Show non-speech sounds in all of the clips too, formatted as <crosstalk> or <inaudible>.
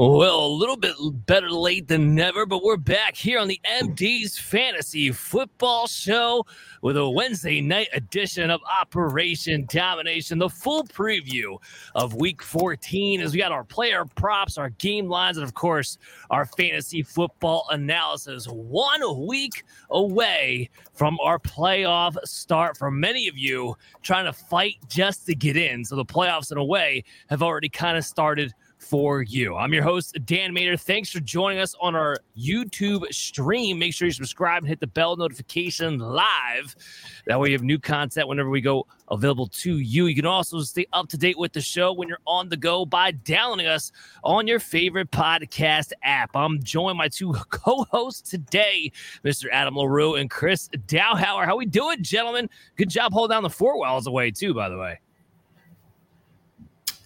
Well, a little bit better late than never, but we're back here on the MD's Fantasy Football Show with a Wednesday night edition of Operation Domination, the full preview of week 14 as we got our player props, our game lines, and of course, our fantasy football analysis. One week away from our playoff start for many of you trying to fight just to get in. So the playoffs, in a way, have already kind of started for you. I'm your host, Dan Mater. Thanks for joining us on our YouTube stream. Make sure you subscribe and hit the bell notification live. That way, you have new content whenever we go available to you. You can also stay up to date with the show when you're on the go by downloading us on your favorite podcast app. I'm joined by two <laughs> co-hosts today, Mr. Adam LaRue and Chris Dowhauer. How we doing, gentlemen? Good job holding down the four wells away, too, by the way.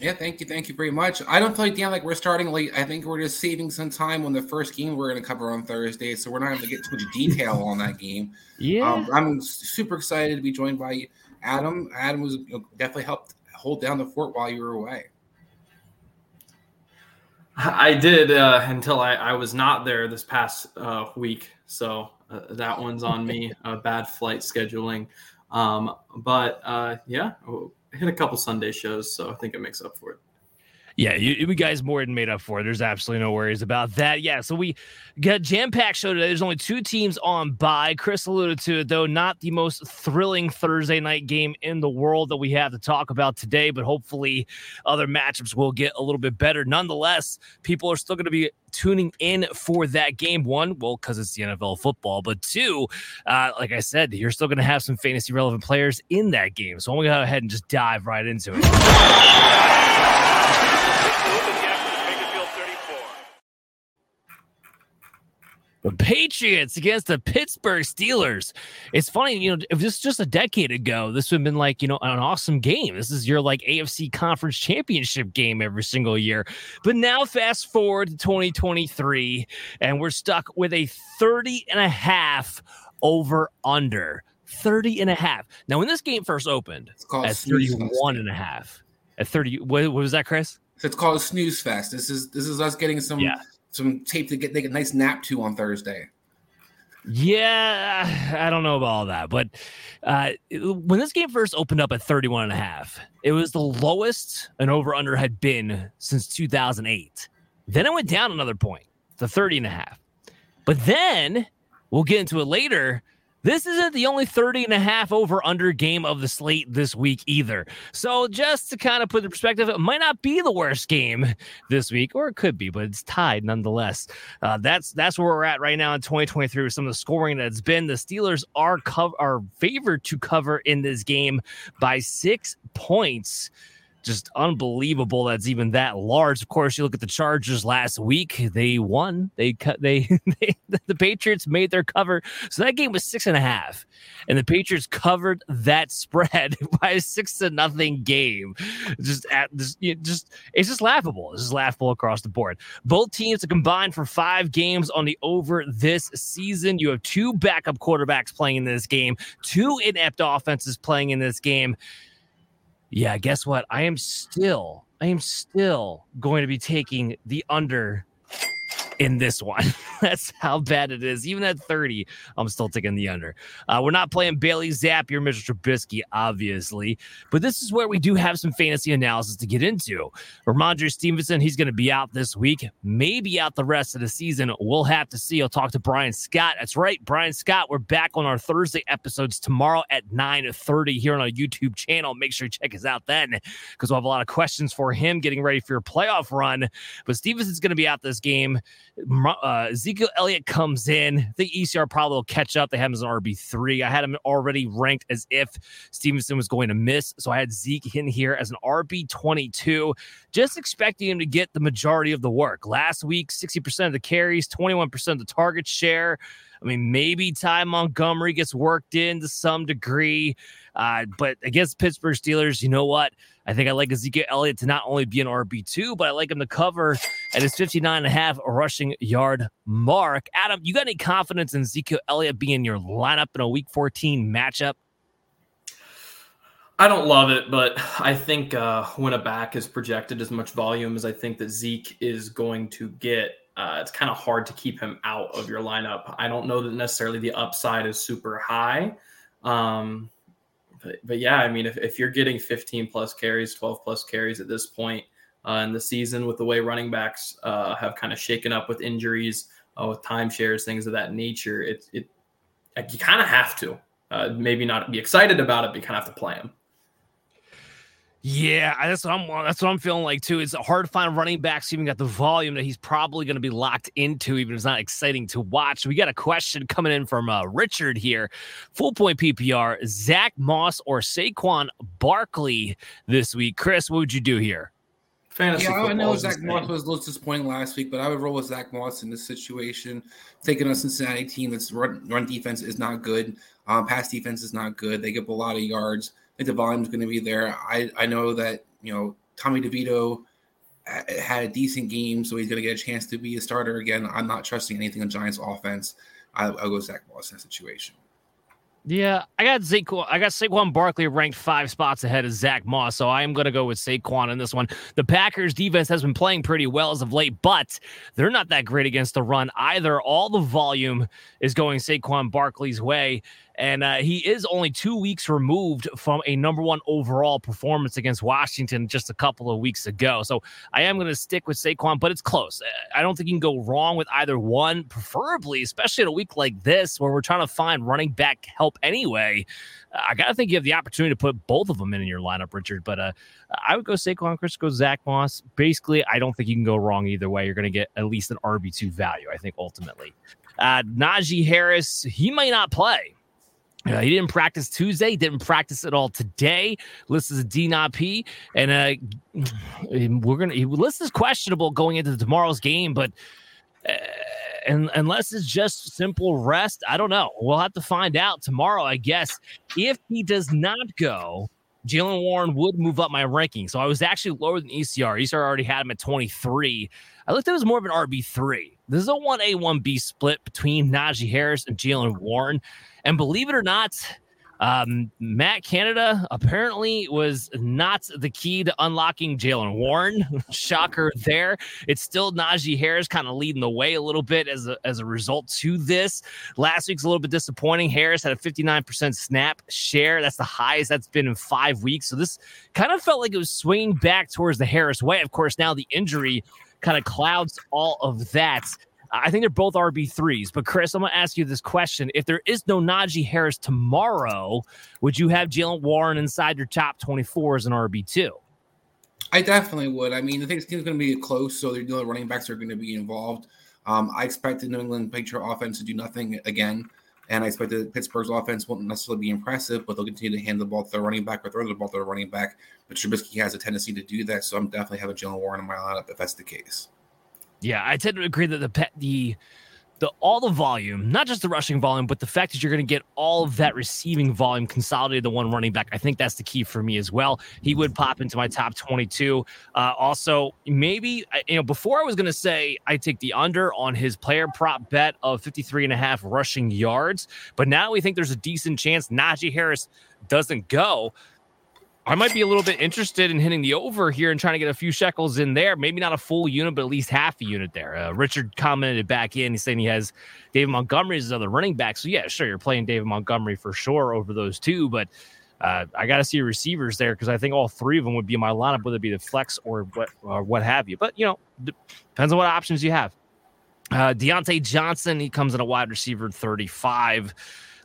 Yeah, thank you, thank you very much. I don't feel like Dan like we're starting late. I think we're just saving some time on the first game we're going to cover on Thursday, so we're not going to get too much detail on that game. Yeah, um, I'm super excited to be joined by Adam. Adam was you know, definitely helped hold down the fort while you were away. I did uh, until I, I, was not there this past uh, week, so uh, that one's on me. <laughs> bad flight scheduling, um, but uh, yeah hit a couple Sunday shows, so I think it makes up for it. Yeah, you, you guys more than made up for it. There's absolutely no worries about that. Yeah, so we got jam packed show today. There's only two teams on bye. Chris alluded to it though, not the most thrilling Thursday night game in the world that we have to talk about today, but hopefully other matchups will get a little bit better. Nonetheless, people are still going to be tuning in for that game. One, well, because it's the NFL football, but two, uh, like I said, you're still going to have some fantasy relevant players in that game. So I'm going to go ahead and just dive right into it. The Patriots against the Pittsburgh Steelers. It's funny, you know, if this just a decade ago, this would have been like, you know, an awesome game. This is your like AFC conference championship game every single year. But now fast forward to 2023, and we're stuck with a 30 and a half over under. 30 and a half. Now, when this game first opened it's called at 31 and a half, at 30, what, what was that, Chris? It's called snooze fest. This is this is us getting some yeah some tape to get take a nice nap to on Thursday. Yeah, I don't know about all that, but uh, when this game first opened up at 31 and a half, it was the lowest an over under had been since 2008. Then it went down another point to 30 and a half. But then we'll get into it later. This isn't the only 30 and a half over under game of the slate this week either. So just to kind of put in perspective, it might not be the worst game this week, or it could be, but it's tied nonetheless. Uh, that's that's where we're at right now in 2023 with some of the scoring that's been. The Steelers are co- are favored to cover in this game by six points just unbelievable that's even that large. Of course, you look at the Chargers last week; they won. They cut. They, <laughs> they the Patriots made their cover, so that game was six and a half, and the Patriots covered that <laughs> spread by a six to nothing game. Just at just it's just laughable. It's just laughable across the board. Both teams have combined for five games on the over this season. You have two backup quarterbacks playing in this game, two inept offenses playing in this game yeah, guess what? I am still, I am still going to be taking the under in this one. <laughs> That's how bad it is. Even at 30, I'm still taking the under. Uh, we're not playing Bailey or Mr. Trubisky, obviously, but this is where we do have some fantasy analysis to get into. Rhamondre Stevenson, he's going to be out this week, maybe out the rest of the season. We'll have to see. I'll talk to Brian Scott. That's right, Brian Scott. We're back on our Thursday episodes tomorrow at 9:30 here on our YouTube channel. Make sure you check us out then because we'll have a lot of questions for him getting ready for your playoff run. But Stevenson's going to be out this game. Uh, Ezekiel Elliott comes in. I think ECR probably will catch up. They have him as an RB3. I had him already ranked as if Stevenson was going to miss. So I had Zeke in here as an RB22, just expecting him to get the majority of the work. Last week, 60% of the carries, 21% of the target share. I mean, maybe Ty Montgomery gets worked in to some degree. Uh, but against Pittsburgh Steelers, you know what? I think I like Ezekiel Elliott to not only be an RB2, but I like him to cover at his 59 and a half rushing yard mark. Adam, you got any confidence in Ezekiel Elliott being your lineup in a week 14 matchup? I don't love it, but I think uh, when a back is projected as much volume as I think that Zeke is going to get, uh, it's kind of hard to keep him out of your lineup. I don't know that necessarily the upside is super high. Um, but, but yeah, I mean, if, if you're getting 15 plus carries, 12 plus carries at this point uh, in the season, with the way running backs uh, have kind of shaken up with injuries, uh, with timeshares, things of that nature, it, it you kind of have to. Uh, maybe not be excited about it, but you kind of have to play them. Yeah, that's what I'm. That's what I'm feeling like too. It's hard to find running backs even got the volume that he's probably going to be locked into, even if it's not exciting to watch. We got a question coming in from uh, Richard here. Full point PPR: Zach Moss or Saquon Barkley this week. Chris, what would you do here? Fantasy yeah, I know Zach Moss was a little disappointing last week, but I would roll with Zach Moss in this situation. Taking a Cincinnati team that's run, run defense is not good. Um, pass defense is not good. They give a lot of yards think the is going to be there. I, I know that, you know, Tommy DeVito uh, had a decent game, so he's going to get a chance to be a starter again. I'm not trusting anything on Giants offense. I, will go Zach Moss in that situation. Yeah, I got Saquon. I got Saquon Barkley ranked five spots ahead of Zach Moss, so I am going to go with Saquon in this one. The Packers defense has been playing pretty well as of late, but they're not that great against the run either. All the volume is going Saquon Barkley's way. And uh, he is only two weeks removed from a number one overall performance against Washington just a couple of weeks ago. So I am going to stick with Saquon, but it's close. I don't think you can go wrong with either one, preferably, especially in a week like this where we're trying to find running back help anyway. I got to think you have the opportunity to put both of them in, in your lineup, Richard. But uh, I would go Saquon, Chris goes Zach Moss. Basically, I don't think you can go wrong either way. You're going to get at least an RB2 value, I think, ultimately. Uh, Najee Harris, he might not play. Uh, he didn't practice Tuesday, didn't practice at all today. List is a DNP, and uh, we're gonna. List is questionable going into tomorrow's game, but uh, and unless it's just simple rest, I don't know. We'll have to find out tomorrow, I guess. If he does not go, Jaylen Warren would move up my ranking. So I was actually lower than ECR. ECR already had him at 23. I looked at it as more of an RB3. This is a 1A, 1B split between Najee Harris and Jaylen Warren. And believe it or not, um, Matt Canada apparently was not the key to unlocking Jaylen Warren. <laughs> Shocker there. It's still Najee Harris kind of leading the way a little bit as a, as a result to this. Last week's a little bit disappointing. Harris had a 59% snap share. That's the highest that's been in five weeks. So this kind of felt like it was swinging back towards the Harris way. Of course, now the injury kind of clouds all of that. I think they're both RB3s. But Chris, I'm going to ask you this question. If there is no Najee Harris tomorrow, would you have Jaylen Warren inside your top 24 as an RB2? I definitely would. I mean, I think this game's going to be close, so the running backs are going to be involved. Um, I expect the New England Patriot offense to do nothing again, and I expect the Pittsburgh's offense won't necessarily be impressive, but they'll continue to hand the ball to their running back or throw the ball to their running back. But Trubisky has a tendency to do that, so I'm definitely having Jaylen Warren in my lineup if that's the case. Yeah, I tend to agree that the pet the the all the volume, not just the rushing volume, but the fact that you're going to get all of that receiving volume consolidated the one running back. I think that's the key for me as well. He would pop into my top 22. Uh, also, maybe you know before I was going to say I take the under on his player prop bet of 53 and a half rushing yards, but now we think there's a decent chance Najee Harris doesn't go. I might be a little bit interested in hitting the over here and trying to get a few shekels in there. Maybe not a full unit, but at least half a unit there. Uh, Richard commented back in. He's saying he has David Montgomery as his other running back. So, yeah, sure, you're playing David Montgomery for sure over those two. But uh, I got to see receivers there because I think all three of them would be my lineup, whether it be the flex or what, or what have you. But, you know, depends on what options you have. Uh, Diontae Johnson, he comes in a wide receiver 35.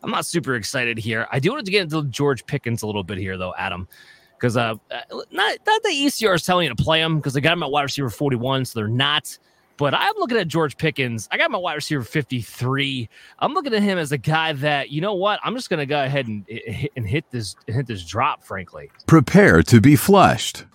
I'm not super excited here. I do want to get into George Pickens a little bit here, though, Adam, because uh, uh, not not the ECR is telling you to play him because they got him at wide receiver 41, so they're not. But I'm looking at George Pickens. I got my wide receiver 53. I'm looking at him as a guy that you know what? I'm just going to go ahead and and hit this hit this drop. Frankly, prepare to be flushed.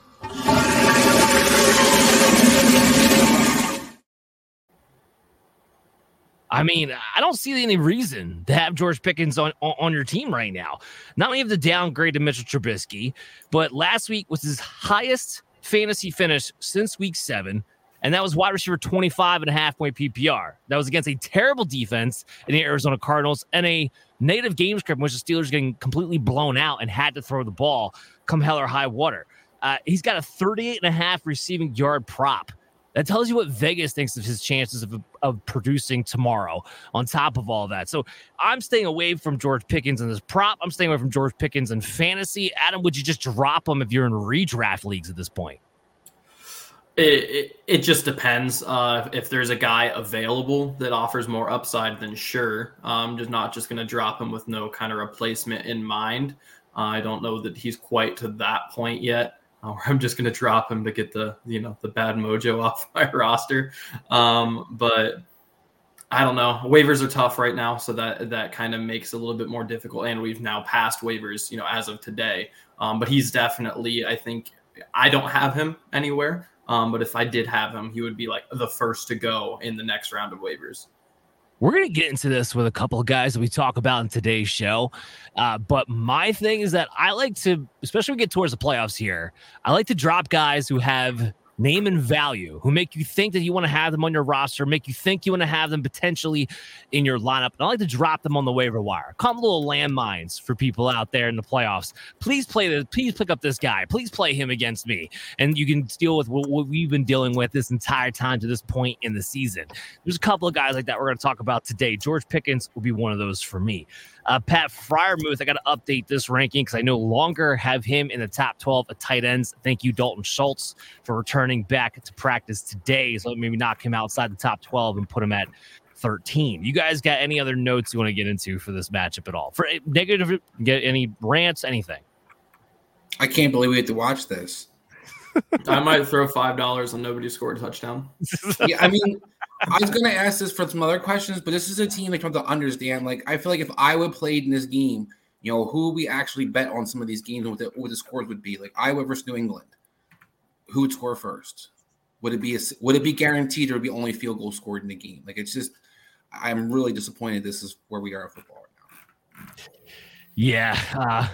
I mean, I don't see any reason to have George Pickens on, on your team right now. Not only have to downgrade to Mitchell Trubisky, but last week was his highest fantasy finish since week seven. And that was wide receiver 25 and a half point PPR. That was against a terrible defense in the Arizona Cardinals and a native game script in which the Steelers getting completely blown out and had to throw the ball come hell or high water. Uh, he's got a 38 and a half receiving yard prop. That tells you what Vegas thinks of his chances of, of producing tomorrow on top of all that. So I'm staying away from George Pickens in this prop. I'm staying away from George Pickens in fantasy. Adam, would you just drop him if you're in redraft leagues at this point? It, it, it just depends. Uh, if there's a guy available that offers more upside, then sure. I'm just not just going to drop him with no kind of replacement in mind. Uh, I don't know that he's quite to that point yet. <laughs> Uh, I'm just going to drop him to get the you know the bad mojo <laughs> off my roster. Um, but I don't know. Waivers are tough right now, so that that kind of makes it a little bit more difficult. And we've now passed waivers, you know, as of today. Um, but he's definitely, I think, I don't have him anywhere. Um, but if I did have him, he would be like the first to go in the next round of waivers. We're going to get into this with a couple of guys that we talk about in today's show. Uh, but my thing is that I like to, especially we get towards the playoffs here, I like to drop guys who have name and value, who make you think that you want to have them on your roster, make you think you want to have them potentially in your lineup. And I like to drop them on the waiver wire. Come little landmines for people out there in the playoffs. Please play this. Please pick up this guy. Please play him against me. And you can deal with what, what we've been dealing with this entire time to this point in the season. There's a couple of guys like that we're going to talk about today. George Pickens will be one of those for me. Uh, Pat Freiermuth, I got to update this ranking because I no longer have him in the top 12 of tight ends. Thank you, Dalton Schultz, for returning back to practice today. So maybe knock him outside the top 12 and put him at 13. You guys got any other notes you want to get into for this matchup at all? For eh, negative, get any rants, anything? I can't believe we have to watch this. <laughs> I might throw five dollars on nobody scored a touchdown. yeah, I mean, I was to ask this for some other questions, but this is a team that comes to understand. Like, I feel like if I Iowa played in this game, you know, who we actually bet on some of these games, what the, what the scores would be. Like Iowa versus New England, who would score first? Would it be a, would it be guaranteed, or would be only field goal scored in the game? Like, it's just, I'm really disappointed. This is where we are in football right now. Yeah, uh,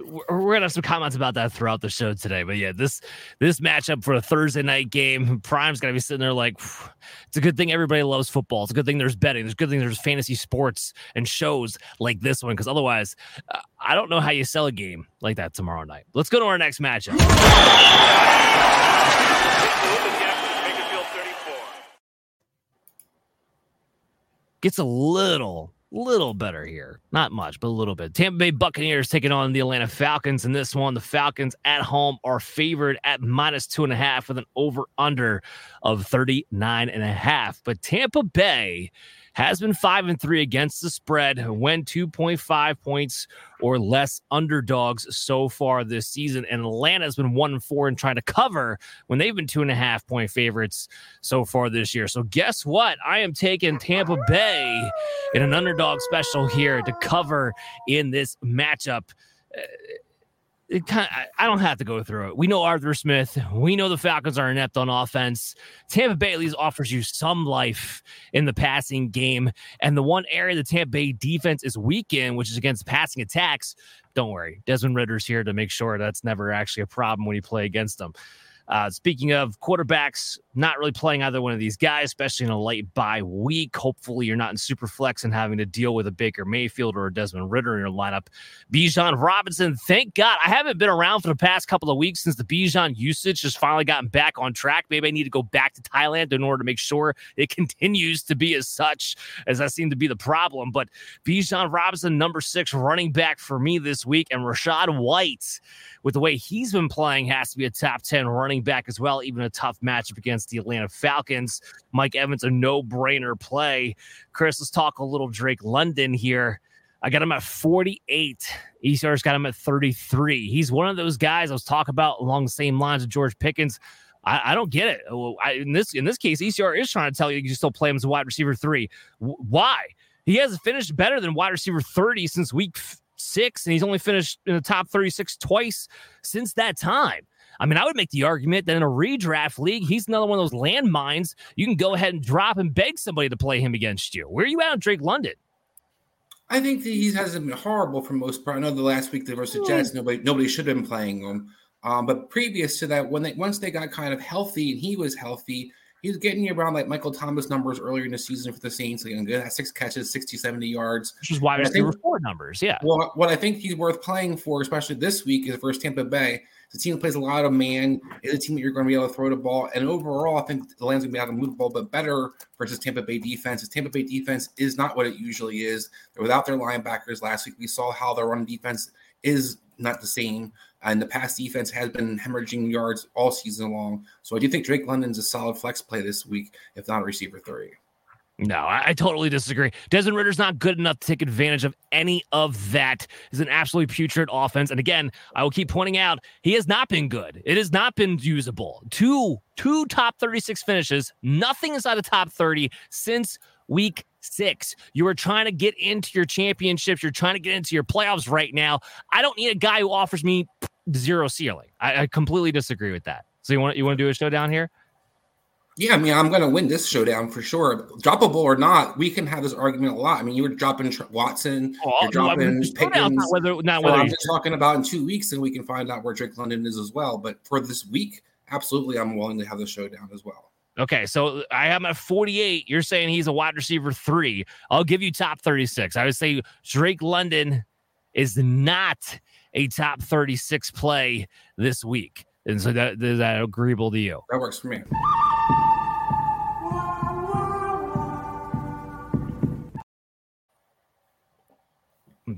we're gonna have some comments about that throughout the show today. But yeah, this this matchup for a Thursday night game, Prime's gonna be sitting there like, <sighs> it's a good thing everybody loves football. It's a good thing there's betting. There's a good thing there's fantasy sports and shows like this one because otherwise, uh, I don't know how you sell a game like that tomorrow night. Let's go to our next matchup. Gets a little little better here. Not much, but a little bit. Tampa Bay Buccaneers taking on the Atlanta Falcons in this one. The Falcons at home are favored at minus two and a half with an over under of 39 and a half. But Tampa Bay has been five and three against the spread, when 2.5 points or less underdogs so far this season. And Atlanta has been one and four and trying to cover when they've been two and a half point favorites so far this year. So guess what? I am taking Tampa Bay in an underdog special here to cover in this matchup. Uh, it kind of, I don't have to go through it. We know Arthur Smith. We know the Falcons are inept on offense. Tampa Bay at least offers you some life in the passing game. And the one area the Tampa Bay defense is weak in, which is against passing attacks, don't worry. Desmond Ridder's here to make sure that's never actually a problem when you play against them. Uh, speaking of quarterbacks, not really playing either one of these guys, especially in a late bye week. Hopefully, you're not in super flex and having to deal with a Baker Mayfield or a Desmond Ridder in your lineup. Bijan Robinson, thank God. I haven't been around for the past couple of weeks since the Bijan usage has finally gotten back on track. Maybe I need to go back to Thailand in order to make sure it <laughs> continues to be as such, as that seemed to be the problem. But Bijan Robinson, number six running back for me this week, and Rachaad White, with the way he's been playing, has to be a top 10 running back as well, even a tough matchup against the Atlanta Falcons. Mike Evans, a no brainer play. Chris, let's talk a little Drake London here. I got him at 48. ECR's got him at 33. He's one of those guys I was talking about along the same lines of George Pickens. I, I don't get it. I, in this in this case, ECR is trying to tell you you still play him as a wide receiver three. W- why? He has finished better than wide receiver 30 since week f- six, and he's only finished in the top 36 twice since that time. I mean, I would make the argument that in a redraft league, he's another one of those landmines you can go ahead and drop and beg somebody to play him against you. Where are you at on Drake London? I think he hasn't been horrible for most part. I know the last week they versus Jets, nobody nobody should have been playing him. Um, but previous to that, when they once they got kind of healthy and he was healthy, he was getting around like Michael Thomas numbers earlier in the season for the Saints. Like good six catches, 60, 70 yards. Which is why receiver four numbers. Yeah. Well, what I think he's worth playing for, especially this week, is versus Tampa Bay. The team that plays a lot of man. It's a team that you're going to be able to throw the ball. And overall, I think the Lions going to be able to move the ball, but better versus Tampa Bay defense. Tampa Bay defense is not what it usually is. They're without their linebackers last week. We saw how their run defense is not the same. And the pass defense has been hemorrhaging yards all season long. So I do think Drake London's a solid flex play this week, if not a receiver three. No, I, I, totally disagree. Desmond Ridder's not good enough to take advantage of any of that. He's an absolutely putrid offense. And again, I will keep pointing out he has not been good. It has not been usable. Two, two top 36 finishes, nothing inside the top 30 since week six. You are trying to get into your championships. You're trying to get into your playoffs right now. I don't need a guy who offers me zero ceiling. I, I completely disagree with that. So you want you want to do a showdown here? Yeah, I mean, I'm going to win this showdown for sure. Droppable or not, we can have this argument a lot. I mean, you were dropping Watson, oh, you're dropping no, Pickens. Not whether, not whether I'm just talking about in two weeks, and we can find out where Drake London is as well. But for this week, absolutely, I'm willing to have the showdown as well. Okay, so I am at 48. You're saying he's a wide receiver three. I'll give you top 36. I would say Drake London is not a top 36 play this week. And so that is that agreeable to you? That works for me.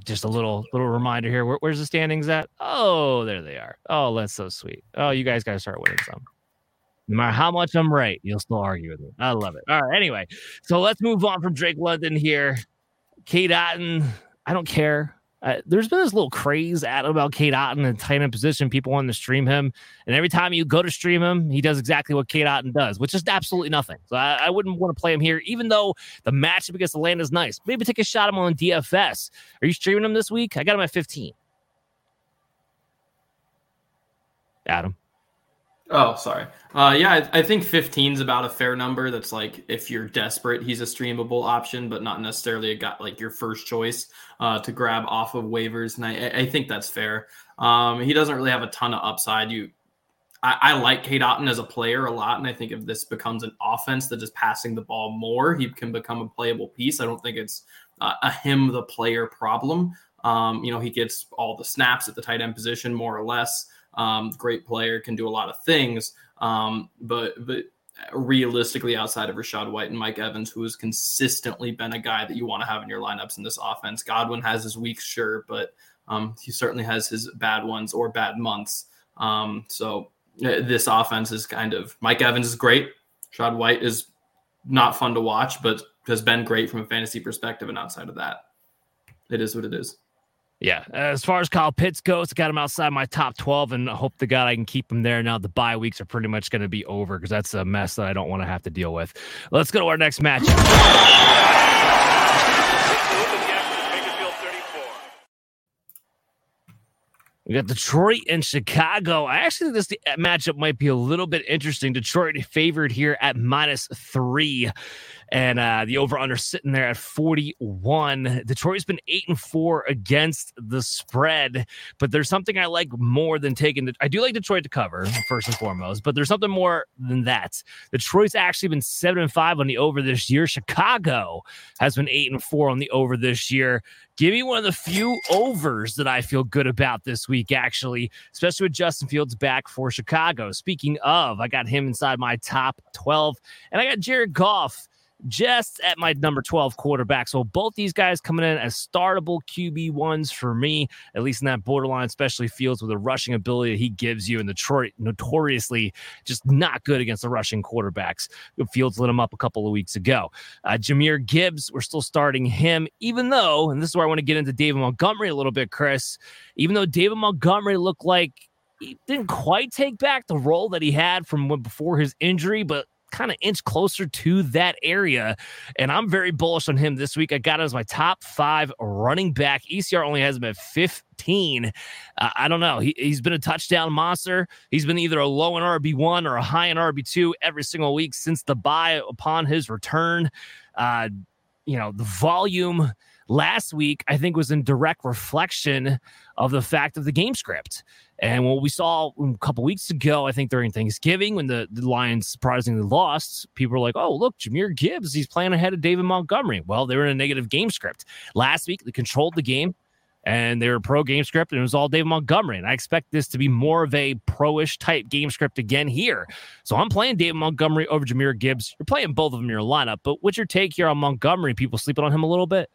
Just a little little reminder here. Where, where's the standings at? Oh, there they are. Oh, that's so sweet. Oh, you guys got to start winning some. No matter how much I'm right, you'll still argue with me. I love it. All right. Anyway, so let's move on from Drake London here. Cade Otton, I don't care. Uh, there's been this little craze at about Cade Otton in tight end position. People want to stream him, and every time you go to stream him, he does exactly what Cade Otton does, which is absolutely nothing. So I, I, wouldn't want to play him here, even though the matchup against Atlanta is nice. Maybe take a shot him on DFS. Are you streaming him this week? I got him at 15. Adam. Oh, sorry. Uh, yeah, I, I, think 15 is about a fair number. That's like if you're desperate, he's a streamable option, but not necessarily a got like your first choice uh, to grab off of waivers. And I, I think that's fair. Um, he doesn't really have a ton of upside. You, I, I like Cade Otton as a player a lot, and I think if this becomes an offense that is passing the ball more, he can become a playable piece. I don't think it's uh, a him the player problem. Um, you know, he gets all the snaps at the tight end position more or less. Um, great player, can do a lot of things. Um, but but realistically, outside of Rachaad White and Mike Evans, who has consistently been a guy that you want to have in your lineups in this offense, Godwin has his weeks, sure, but um, he certainly has his bad ones or bad months. Um, so uh, this offense is kind of Mike Evans is great. Rachaad White is not fun to watch, but has been great from a fantasy perspective. And outside of that, it is what it is. Yeah, as far as Kyle Pitts goes, I got him outside my top 12 and I hope to God I can keep him there. Now the bye weeks are pretty much going to be over because that's a mess that I don't want to have to deal with. Let's go to our next match. We got Detroit and Chicago. I actually think this uh, matchup might be a little bit interesting. Detroit favored here at minus three and uh, the over under sitting there at 41. Detroit's been eight and four against the spread, but there's something I like more than taking. The, I do like Detroit to cover first and foremost, but there's something more than that. Detroit's actually been seven and five on the over this year. Chicago has been eight and four on the over this year. Give me one of the few overs that I feel good about this week, actually, especially with Justin Fields back for Chicago. Speaking of, I got him inside my top 12, and I got Jared Goff just at my number 12 quarterback. So both these guys coming in as startable QB ones for me, at least in that borderline, especially Fields with the rushing ability that he gives you. And Detroit notoriously just not good against the rushing quarterbacks. Fields lit him up a couple of weeks ago. Uh, Jahmyr Gibbs, we're still starting him, even though, and this is where I want to get into David Montgomery a little bit, Chris, even though David Montgomery looked like he didn't quite take back the role that he had from before his injury, but kind of inch closer to that area. And I'm very bullish on him this week. I got him as my top five running back. ECR only has him at 15. Uh, I don't know. He, he's been a touchdown monster. He's been either a low in RB1 or a high in RB2 every single week since the bye upon his return. Uh, you know, the volume last week, I think, was in direct reflection of the fact of the game script. And what we saw a couple weeks ago, I think during Thanksgiving, when the, the Lions surprisingly lost, people were like, oh, look, Jahmyr Gibbs, he's playing ahead of David Montgomery. Well, they were in a negative game script. Last week, they controlled the game and they were pro game script, and it was all David Montgomery. And I expect this to be more of a pro ish type game script again here. So I'm playing David Montgomery over Jahmyr Gibbs. You're playing both of them in your lineup, but what's your take here on Montgomery? People sleeping on him a little bit?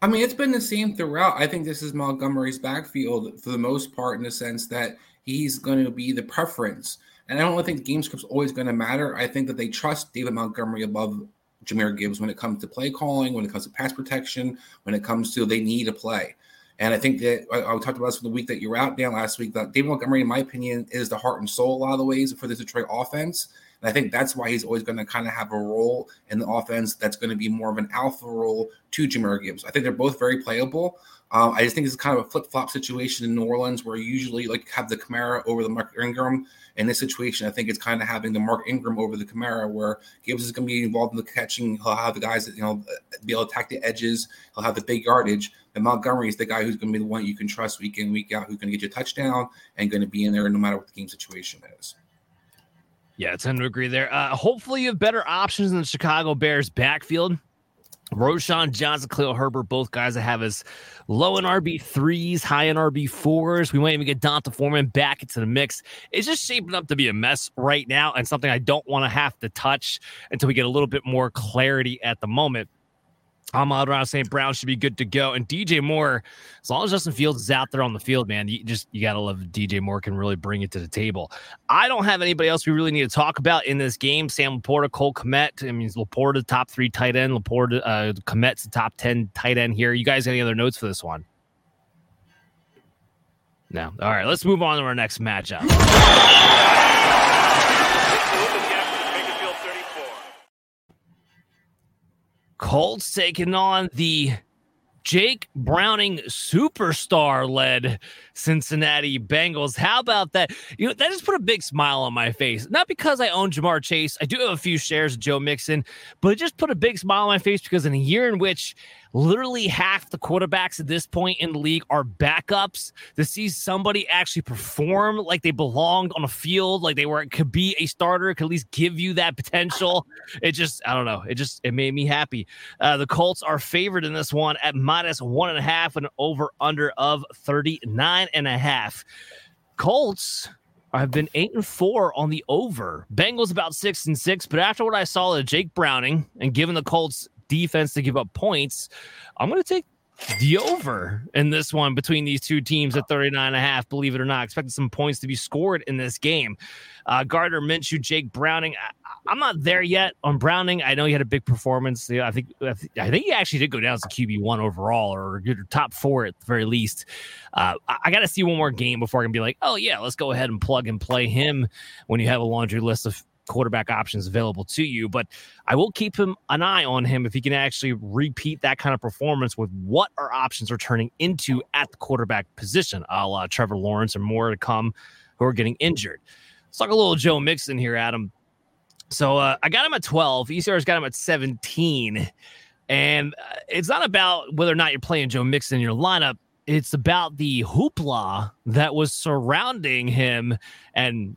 I mean, it's been the same throughout. I think this is Montgomery's backfield for the most part, in the sense that he's going to be the preference. And I don't really think game script's always going to matter. I think that they trust David Montgomery above Jahmyr Gibbs when it comes to play calling, when it comes to pass protection, when it comes to they need a play. And I think that I, I talked about this for the week that you were out Dan, last week. That David Montgomery, in my opinion, is the heart and soul a lot of the ways for the Detroit offense. And I think that's why he's always going to kind of have a role in the offense that's going to be more of an alpha role to Jahmyr Gibbs. I think they're both very playable. Um, I just think it's kind of a flip flop situation in New Orleans where you usually like have the Kamara over the Mark Ingram. In this situation, I think it's kind of having the Mark Ingram over the Kamara, where Gibbs is going to be involved in the catching. He'll have the guys that you know be able to attack the edges. He'll have the big yardage. And Montgomery is the guy who's going to be the one you can trust week in, week out, who's going to get you a touchdown and going to be in there no matter what the game situation is. Yeah, I tend to agree there. Uh, hopefully, you have better options in the Chicago Bears backfield. Roschon Johnson, Khalil Herbert, both guys that have as low in RB threes, high in RB fours. We might even get D'Onta Foreman back into the mix. It's just shaping up to be a mess right now, and something I don't want to have to touch until we get a little bit more clarity at the moment. Amon-Ra St. Brown should be good to go. And DJ Moore, as long as Justin Fields is out there on the field, man, you just you gotta love DJ Moore can really bring it to the table. I don't have anybody else we really need to talk about in this game. Sam LaPorta, Cole Kmet. I mean, LaPorta top three tight end. LaPorta, uh, Kmet's the top ten tight end here. You guys any other notes for this one? No. All right, let's move on to our next matchup. Colts taking on the Jake Browning superstar led Cincinnati Bengals. How about that? You know, that just put a big smile on my face. Not because I own Ja'Marr Chase. I do have a few shares of Joe Mixon, but it just put a big smile on my face because in a year in which literally half the quarterbacks at this point in the league are backups to see somebody actually perform like they belonged on a field like they were could be a starter could at least give you that potential. It just i don't know. It just it made me happy. Uh, the colts are favored in this one at minus one and a half and over under of 39 and a half. Colts have been eight and four on the over. Bengals about six and six, but after what I saw of Jake Browning and given the Colts defense to give up points. I'm going to take the over in this one between these two teams at 39 and a half. Believe it or not, expecting some points to be scored in this game. Uh, Gardner Minshew, Jake Browning. I, am not there yet on Browning. I know he had a big performance. I think I think he actually did go down as a QB one overall or top four at the very least. Uh, I, I got to see one more game before I can be like, oh yeah, let's go ahead and plug and play him. When you have a laundry list of quarterback options available to you. But I will keep him an eye on him if he can actually repeat that kind of performance with what our options are turning into at the quarterback position, a la Trevor Lawrence and more to come who are getting injured. Let's talk a little Joe Mixon here, Adam. So uh, I got him at 12. ECR's got him at 17. And uh, it's not about whether or not you're playing Joe Mixon in your lineup. It's about the hoopla that was surrounding him and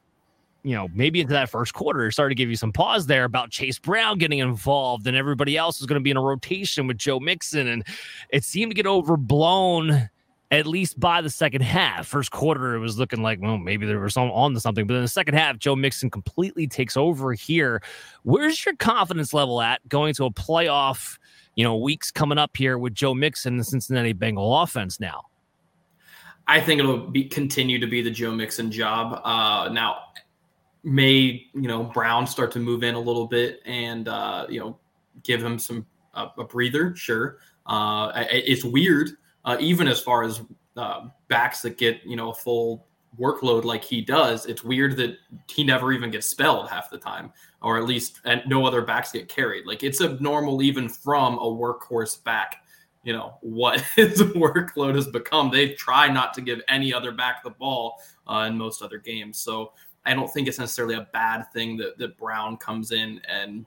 you know, maybe into that first quarter, started to give you some pause there about Chase Brown getting involved and everybody else was going to be in a rotation with Joe Mixon. And it seemed to get overblown at least by the second half. First quarter, it was looking like, well, maybe there was some on to something. But in the second half, Joe Mixon completely takes over here. Where's your confidence level at going to a playoff, you know, weeks coming up here with Joe Mixon, the Cincinnati Bengal offense now? I think it'll be continue to be the Joe Mixon job. Uh, now, may you know Brown start to move in a little bit and uh, you know give him some uh, a breather. Sure, uh, it's weird uh, even as far as uh, backs that get you know a full workload like he does, it's weird that he never even gets spelled half the time, or at least and no other backs get carried. Like it's abnormal even from a workhorse back. You know what <laughs> his workload has become. They try not to give any other back the ball uh, in most other games. So I don't think it's necessarily a bad thing that that Brown comes in and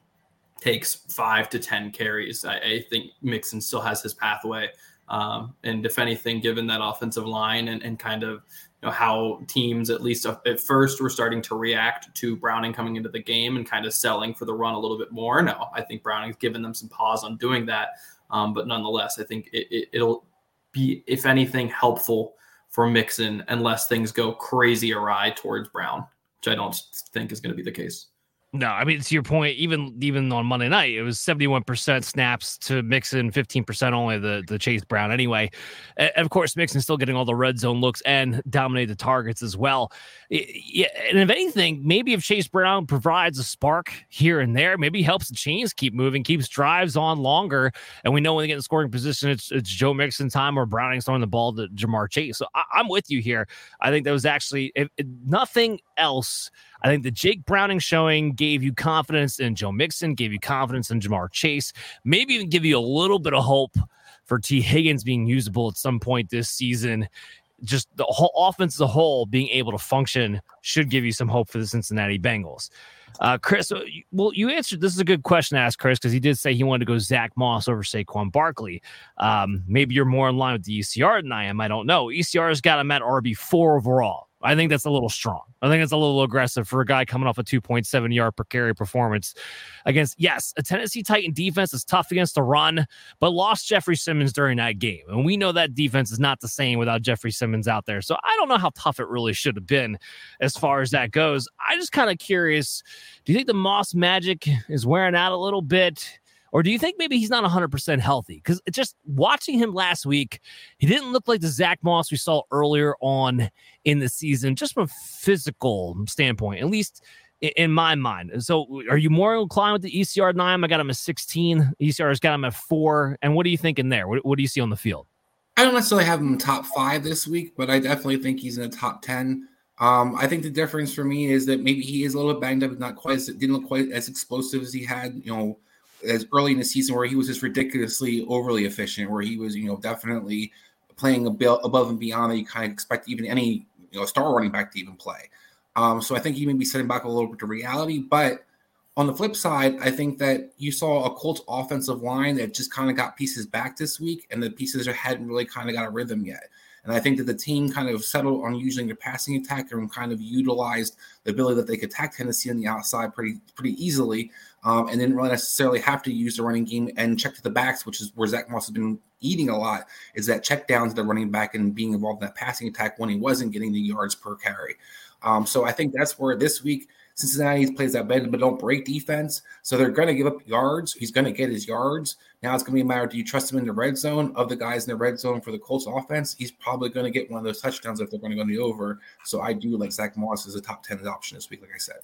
takes five to ten carries. I, I think Mixon still has his pathway. Um, and if anything, given that offensive line and, and kind of you know, how teams, at least at first, were starting to react to Browning coming into the game and kind of selling for the run a little bit more. No, I think Browning's given them some pause on doing that. Um, but nonetheless, I think it, it, it'll be, if anything, helpful for Mixon unless things go crazy awry towards Brown, which I don't think is going to be the case. No, I mean to your point, even even on Monday night, it was seventy one percent snaps to Mixon, fifteen percent only the the Chase Brown. Anyway, and of course Mixon still getting all the red zone looks and dominate the targets as well. Yeah, and if anything, maybe if Chase Brown provides a spark here and there, maybe helps the chains keep moving, keeps drives on longer, and we know when they get in scoring position, it's it's Joe Mixon time or Browning throwing the ball to Ja'Marr Chase. So I, am with you here. I think that was actually if, if nothing else. I think the Jake Browning showing gave you confidence in Joe Mixon, gave you confidence in Ja'Marr Chase, maybe even give you a little bit of hope for Tee Higgins being usable at some point this season. Just the whole offense as a whole being able to function should give you some hope for the Cincinnati Bengals. Uh, Chris, uh, well, you answered. This is a good question to ask Chris because he did say he wanted to go Zach Moss over Saquon Barkley. Um, maybe you're more in line with the ECR than I am. I don't know. ECR has got him at RB four overall. I think that's a little strong. I think it's a little aggressive for a guy coming off a 2.7 yard per carry performance against, yes, a Tennessee Titan defense is tough against the run, but lost Jeffrey Simmons during that game. And we know that defense is not the same without Jeffrey Simmons out there. So I don't know how tough it really should have been as far as that goes. I just kind of curious do you think the Moss magic is wearing out a little bit? Or do you think maybe he's not 100% healthy? Because just watching him last week, he didn't look like the Zach Moss we saw earlier on in the season, just from a physical standpoint, at least in my mind. So are you more inclined with the ECR nine? I got him at 16. ECR's got him at four. And what are you thinking there? What, what do you see on the field? I don't necessarily have him top five this week, but I definitely think he's in the top 10. Um, I think the difference for me is that maybe he is a little bit banged up, not quite as didn't look quite as explosive as he had, you know, as early in the season where he was just ridiculously overly efficient, where he was, you know, definitely playing above and beyond that you kind of expect even any you know star running back to even play. Um, so I think he may be setting back a little bit to reality. But on the flip side, I think that you saw a Colts offensive line that just kind of got pieces back this week, and the pieces hadn't really kind of got a rhythm yet. And I think that the team kind of settled on using their passing attack and kind of utilized the ability that they could attack Tennessee on the outside pretty pretty easily, um, and didn't really necessarily have to use the running game and check to the backs, which is where Zach Moss has been eating a lot. Is that check down to the running back and being involved in that passing attack when he wasn't getting the yards per carry. Um, so I think that's where this week Cincinnati plays that bend but don't break defense. So they're going to give up yards. He's going to get his yards. Now it's going to be a matter do you trust him in the red zone? Of the guys in the red zone for the Colts offense, he's probably going to get one of those touchdowns if they're going to go the over. So I do like Zach Moss as a top 10 option this week, like I said.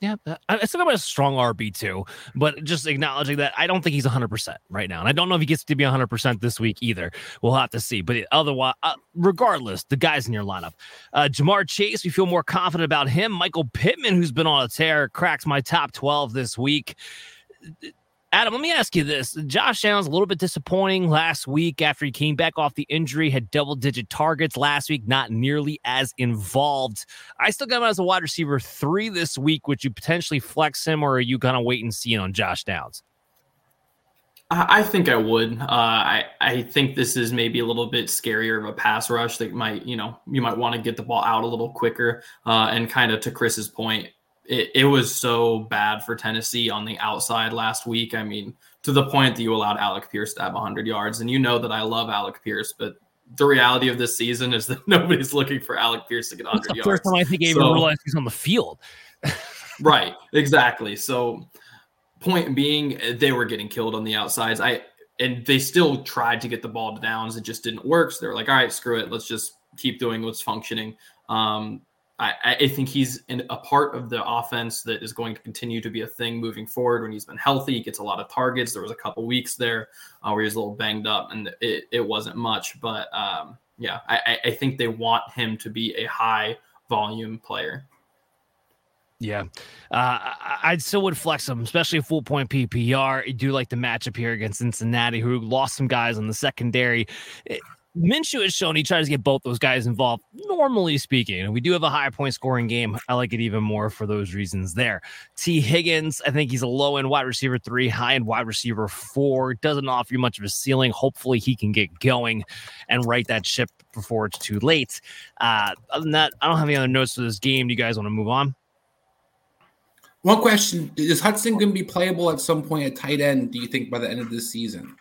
Yeah, I think I'm a strong RB too, but just acknowledging that I don't think he's 100% right now. And I don't know if he gets to be 100% this week either. We'll have to see. But otherwise, uh, regardless, the guys in your lineup, uh, Ja'Marr Chase, we feel more confident about him. Michael Pittman, who's been on a tear, cracks my top 12 this week. Adam, let me ask you this. Josh Allen's a little bit disappointing last week after he came back off the injury, had double digit targets last week, not nearly as involved. I still got him as a wide receiver three this week. Would you potentially flex him or are you going to wait and see on Josh Downs? I think I would. Uh, I I think this is maybe a little bit scarier of a pass rush that might you know you might want to get the ball out a little quicker. Uh, and kind of to Chris's point, it, it was so bad for Tennessee on the outside last week. I mean, to the point that you allowed Alec Pierce to have 100 yards. And you know that I love Alec Pierce, but the reality of this season is <laughs> that nobody's looking for Alec Pierce to get 100 yards. First time I think I even so, realized he's on the field. <laughs> right, exactly. So, point being, they were getting killed on the outsides. I and they still tried to get the ball to downs. It just didn't work. So they were like, all right, screw it. Let's just keep doing what's functioning. Um, I, I think he's in a part of the offense that is going to continue to be a thing moving forward. When he's been healthy, he gets a lot of targets. There was a couple weeks there uh, where he was a little banged up, and it, it wasn't much. But um, yeah, I, I think they want him to be a high volume player. Yeah, uh, I still would flex him, especially full point PPR. You do like the matchup here against Cincinnati, who lost some guys on the secondary. Minshew has shown he tries to get both those guys involved, normally speaking. And we do have a high point scoring game. I like it even more for those reasons there. Tee Higgins, I think he's a low end wide receiver three, high end wide receiver four. Doesn't offer you much of a ceiling. Hopefully, he can get going and right that ship before it's too late. Uh, other than that, I don't have any other notes for this game. Do you guys want to move on? One question Is Hudson going to be playable at some point at tight end, do you think, by the end of this season?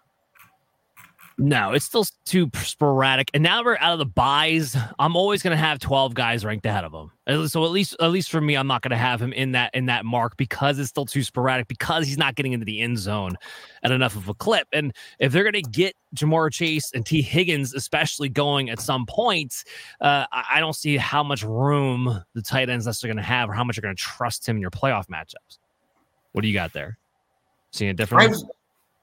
No, it's still too sporadic. And now we're out of the byes. I'm always going to have 12 guys ranked ahead of him. So at least, at least for me, I'm not going to have him in that in that mark because it's still too sporadic. Because he's not getting into the end zone at enough of a clip. And if they're going to get Ja'Marr Chase and Tee Higgins, especially going at some point, uh, I don't see how much room the tight ends necessarily going to have, or how much you're going to trust him in your playoff matchups. What do you got there? Seeing a difference?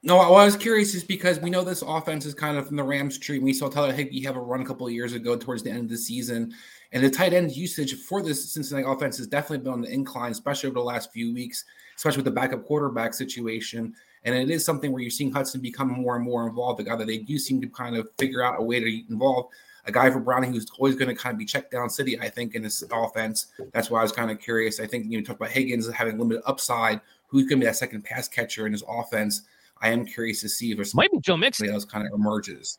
No, what I was curious is because we know this offense is kind of from the Rams tree. We saw Tyler Higbee have a run a couple of years ago towards the end of the season. And the tight end usage for this Cincinnati offense has definitely been on the incline, especially over the last few weeks, especially with the backup quarterback situation. And it is something where you're seeing Hudson become more and more involved. The guy that they do seem to kind of figure out a way to involve. A guy for Browning who's always going to kind of be checked down city, I think, in this offense. That's why I was kind of curious. I think you know, talk about Higgins having limited upside. Who's going to be that second pass catcher in his offense? I am curious to see if there's might be Joe Mixon else kind of emerges.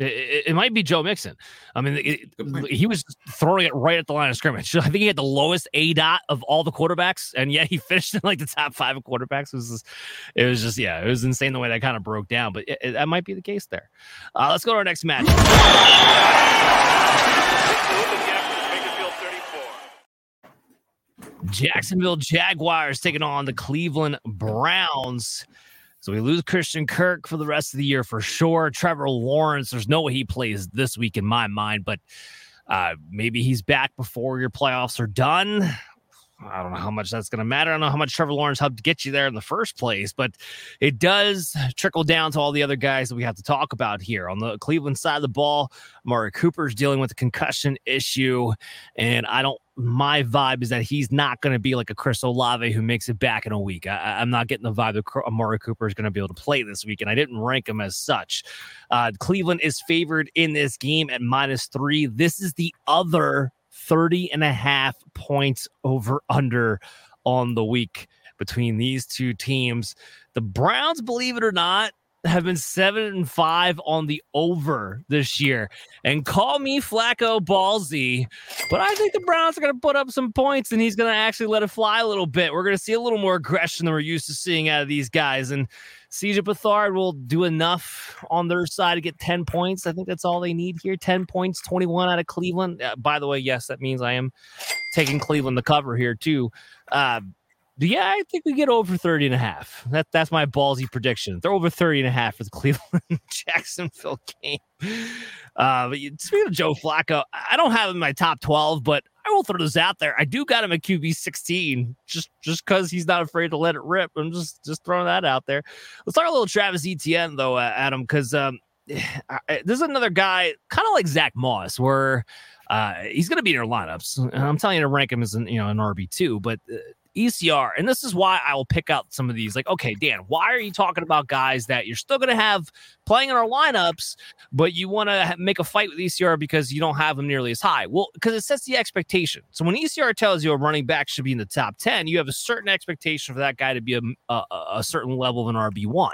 It, it, it, might be Joe Mixon. I mean, it, he was throwing it right at the line of scrimmage. <laughs> I think he had the lowest A dot of all the quarterbacks, and yet he <laughs> finished in like the top five of quarterbacks. It was just, it was just yeah, it was insane the way that kind of broke down. But that might be the case there. Uh, let's go to our next match. Jacksonville Jaguars taking on the Cleveland Browns. So we lose Christian Kirk for the rest of the year for sure. Trevor Lawrence, there's no way he plays this week in my mind, but uh, maybe he's back before your playoffs are done. I don't know how much that's going to matter. I don't know how much Trevor Lawrence helped get you there in the first place, but it does trickle down to all the other guys that we have to talk about here. On the Cleveland side of the ball, Amari Cooper's dealing with a concussion issue, and I don't. My vibe is that he's not going to be like a Chris Olave who makes it back in a week. I, am not getting the vibe that Amari Cooper is going to be able to play this week, and I didn't rank him as such. Uh, Cleveland is favored in this game at minus three. This is the other 30 and a half points over under on the week between these two teams. The Browns, believe it or not, have been seven and five on the over this year. And call me Flacco ballsy, but I think the Browns are going to put up some points and he's going to actually let it fly a little bit. We're going to see a little more aggression than we're used to seeing out of these guys. And CJ Beathard will do enough on their side to get 10 points. I think that's all they need here 10 points, 21 out of Cleveland. Uh, by the way, yes, that means I am taking Cleveland to cover here, too. Uh, yeah, I think we get over 30 and a half. That, that's my ballsy prediction. They're over 30 and a half for the <laughs> Cleveland Jacksonville game. Uh, but speaking of Joe Flacco, I don't have him in my top 12, but I will throw this out there. I do got him at QB 16 just just because he's not afraid to let it rip. I'm just just throwing that out there. Let's talk a little Travis Etienne though, uh, Adam, because um, <sighs> this is another guy kind of like Zach Moss, where uh, he's going to be in your lineups. And I'm telling you to rank him as an, you know an RB two, but uh, ECR, and this is why I will pick out some of these. Like, okay, Dan, why are you talking about guys that you're still going to have playing in our lineups, but you want to make a fight with ECR because you don't have them nearly as high? Well, because it sets the expectation. So when ECR tells you a running back should be in the top 10, you have a certain expectation for that guy to be a, a, a certain level of an RB1.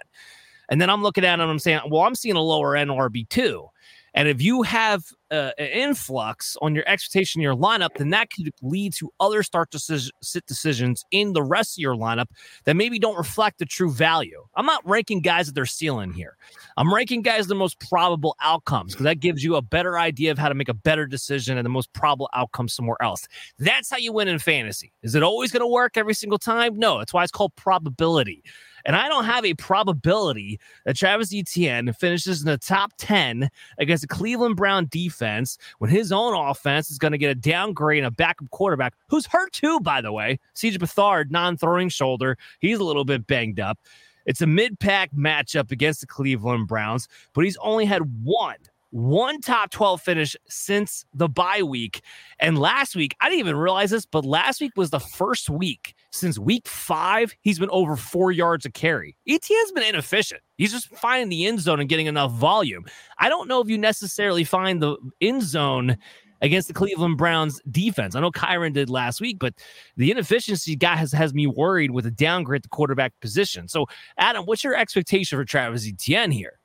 And then I'm looking at him I'm saying, well, I'm seeing a lower end RB2. And if you have uh, an influx on your expectation in your lineup, then that could lead to other start decision, sit decisions in the rest of your lineup that maybe don't reflect the true value. I'm not ranking guys at their ceiling here. I'm ranking guys the most probable outcomes because that gives you a better idea of how to make a better decision and the most probable outcome somewhere else. That's how you win in fantasy. Is it always going to work every single time? No, that's why it's called probability. And I don't have a probability that Travis Etienne finishes in the top 10 against a Cleveland Brown defense when his own offense is going to get a downgrade and a backup quarterback who's hurt too, by the way. CJ Beathard, non throwing shoulder. He's a little bit banged up. It's a mid pack matchup against the Cleveland Browns, but he's only had one one top 12 finish since the bye week. And last week, I didn't even realize this, but last week was the first week since week five he's been over four yards a carry. ETN's been inefficient. He's just finding the end zone and getting enough volume. I don't know if you necessarily find the end zone against the Cleveland Browns defense. I know Kyren did last week, but the inefficiency guy has, has me worried with a downgrade at the quarterback position. So, Adam, what's your expectation for Travis Etienne here?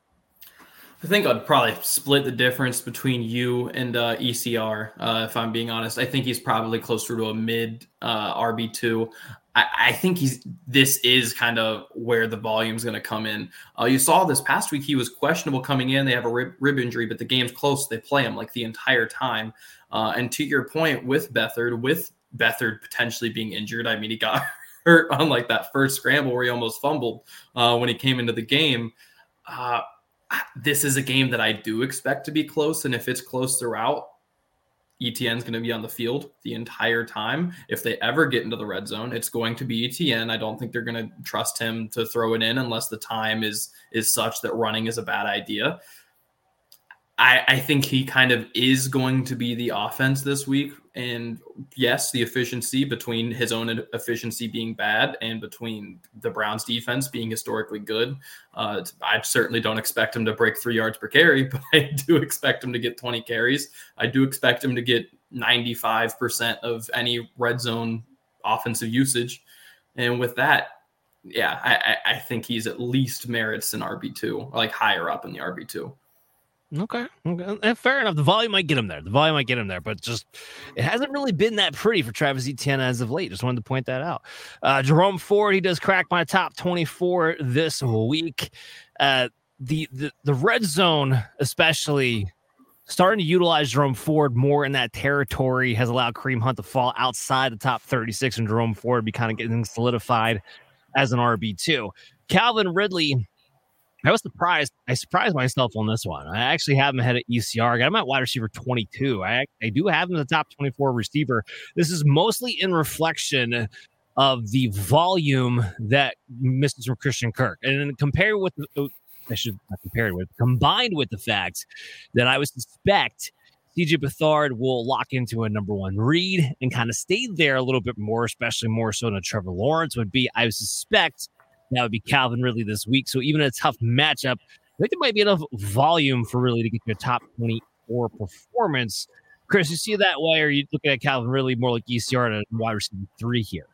I think I'd probably split the difference between you and uh, ECR. Uh, if I'm being honest, I think he's probably closer to a mid uh, RB two. I, I, think he's this is kind of where the volume's going to come in. Uh, you saw this past week he was questionable coming in. They have a rib, rib injury, but the game's close. They play him like the entire time. Uh, and to your point, with Beathard, with Beathard potentially being injured, I mean he got <laughs> hurt on like that first scramble where he almost fumbled uh, when he came into the game this is a game that I do expect to be close. And if it's close throughout, ETN's going to be on the field the entire time. If they ever get into the red zone, it's going to be ETN. I don't think they're going to trust him to throw it in unless the time is is such that running is a bad idea. I, I think he kind of is going to be the offense this week. And yes, the efficiency between his own efficiency being bad and between the Browns defense being historically good. Uh, I certainly don't expect him to break three yards per carry, <laughs> but I do expect him to get 20 carries. I do expect him to get 95% of any red zone offensive usage. And with that, yeah, I, I think he's at least merits an RB2, like higher up in the RB2. Okay. okay. Fair enough. The volume might get him there. The volume might get him there, but just it hasn't really been that pretty for Travis Etienne as of late. Just wanted to point that out. Uh, Jerome Ford, he does crack my top 24 this week. Uh, the, the the red zone, especially starting to utilize Jerome Ford more in that territory, has allowed Kareem Hunt to fall outside the top 36 and Jerome Ford be kind of getting solidified as an RB2. Calvin Ridley I was surprised. I surprised myself on this one. I actually have him ahead at ECR. Got him at wide receiver 22. I, I do have him as the top 24 receiver. This is mostly in reflection of the volume that misses from Christian Kirk. And compared with, I should not compare it with, combined with the fact that I would suspect CJ Beathard will lock into a number one read and kind of stay there a little bit more, especially more so than Trevor Lawrence would be. I would suspect that would be Calvin Ridley this week. So even a tough matchup, I think there might be enough volume for Ridley to get your top 24 performance. Chris, you see that way, or are you looking at Calvin Ridley more like ECR and wide receiver three here?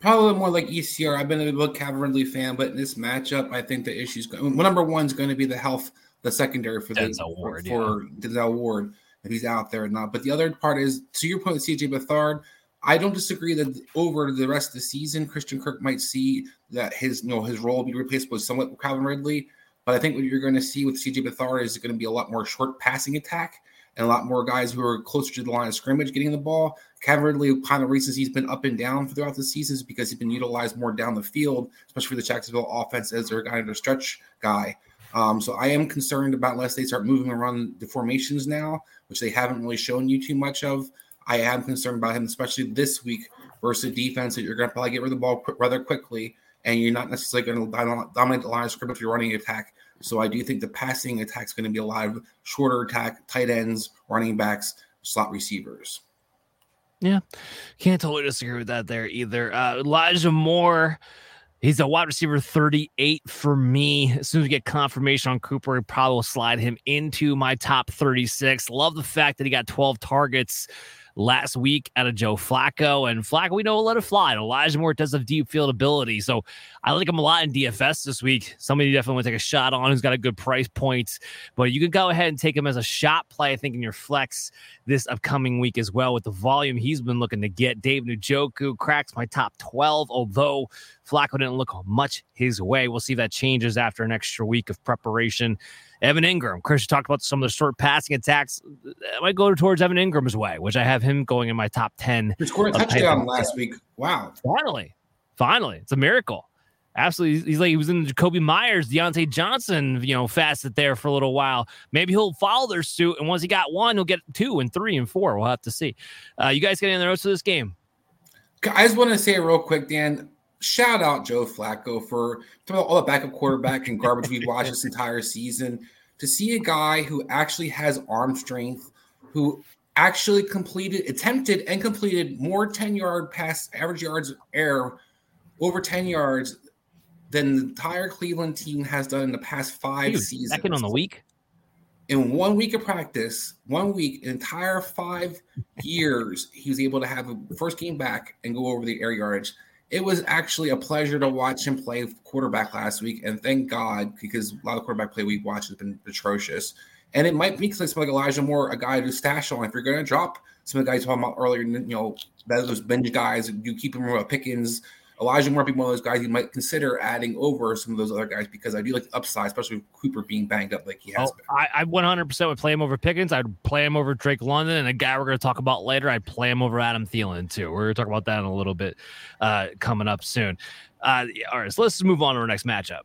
Probably more like ECR. I've been a big Calvin Ridley fan, but in this matchup, I think the issue's going. Well, number one is going to be the health, the secondary for the Denzel Ward, for, yeah. Denzel Ward if he's out there or not. But the other part is to your point with CJ Beathard. I don't disagree that over the rest of the season, Christian Kirk might see that his you know his role be replaced with somewhat Calvin Ridley. But I think what you're going to see with CJ Beathard is going to be a lot more short passing attack and a lot more guys who are closer to the line of scrimmage getting the ball. Calvin Ridley, kind of reasons he's been up and down throughout the seasons because he's been utilized more down the field, especially for the Jacksonville offense as their kind of stretch guy. Um, so I am concerned about unless they start moving around the formations now, which they haven't really shown you too much of. I am concerned about him, especially this week versus defense that you're going to probably get rid of the ball rather quickly, and you're not necessarily going to dominate the line of scrimmage if you're running attack. So I do think the passing attack is going to be a lot of shorter attack, tight ends, running backs, slot receivers. Yeah, can't totally disagree with that there either. Uh, Elijah Moore. He's a wide receiver 38 for me. As soon as we get confirmation on Cooper, probably will slide him into my top 36. Love the fact that he got 12 targets last week out of Joe Flacco. And Flacco, we know let it fly. And Elijah Moore does have deep field ability. So I like him a lot in DFS this week. Somebody definitely want to take a shot on who's got a good price point. But you can go ahead and take him as a shot play, I think, in your flex this upcoming week as well with the volume he's been looking to get. Dave Njoku cracks my top 12, although Flacco didn't look much his way. We'll see if that changes after an extra week of preparation. Evan Engram. Chris, you talked about some of the short passing attacks. I might go towards Evan Engram's way, which I have him going in my top 10. He scored a touchdown last week. Wow. Finally. Finally. It's a miracle. Absolutely. He's like he was in the Jakobi Myers, Diontae Johnson, you know, facet there for a little while. Maybe he'll follow their suit. And once he got one, he'll get two and three and four. We'll have to see. Uh, you guys get in the notes of this game? I just want to say real quick, Dan shout out Joe Flacco for all the backup quarterback and garbage we watched this entire season. to see a guy who actually has arm strength, who actually completed, attempted, and completed more 10 yard pass average yards air over 10 yards than the entire Cleveland team has done in the past five seasons. Second on the week. In one week of practice, one week, entire five years, he was able to have a first game back and go over the air yardage. It was actually a pleasure to watch him play quarterback last week, and thank God because a lot of quarterback play we've watched has been atrocious. And it might be because like Elijah Moore, a guy who's stash on. If you're going to drop some of the guys talking about earlier, you know, those bench guys, you keep him with Pickens. Elijah Moore be one of those guys you might consider adding over some of those other guys because I do like the upside, especially with Cooper being banged up like he has oh, been. I, I 100% would play him over Pickens. I'd play him over Drake London. And a guy we're going to talk about later, I'd play him over Adam Thielen, too. We're going to talk about that in a little bit uh, coming up soon. Uh, all right, so let's move on to our next matchup.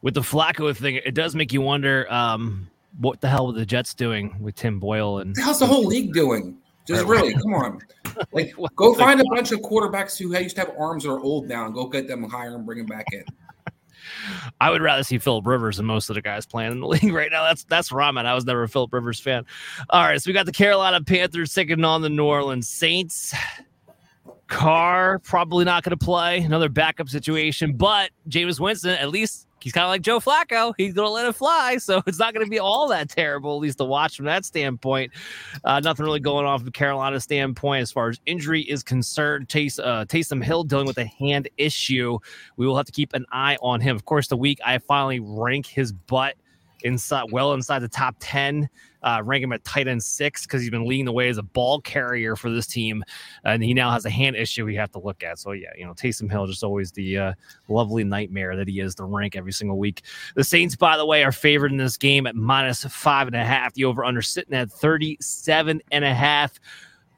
with the Flacco thing, it does make you wonder um, what the hell were the Jets doing with Tim Boyle and how's the whole league doing? Just really, come on. <laughs> Like, go find a bunch of quarterbacks who used to have arms that are old now and go get them higher and bring them back in. I would rather see Philip Rivers than most of the guys playing in the <laughs> league right now. That's that's ramen. I'm at. I was never a Philip Rivers fan. All right, so we got the Carolina Panthers taking on the New Orleans Saints. Carr probably not going to play. Another backup situation, but Jameis Winston at least he's kind of like Joe Flacco. He's going to let it fly. So <laughs> it's not going to be all that terrible, at least to watch from that standpoint. Uh, nothing really going on from Carolina standpoint as far as injury is concerned. Tays, uh, Taysom Hill dealing with a hand issue. We will have to keep an eye on him. Of course, the week I finally rank his butt inside, well inside the top 10 uh, rank him at tight end six because he's been leading the way as a ball carrier for this team, and he now has a hand issue we have to look at. So yeah, you know Taysom Hill just always the uh, lovely nightmare that he is to rank every single week. The Saints, by the way, are favored in this game at minus five and a half. The over under sitting at 37 and a half.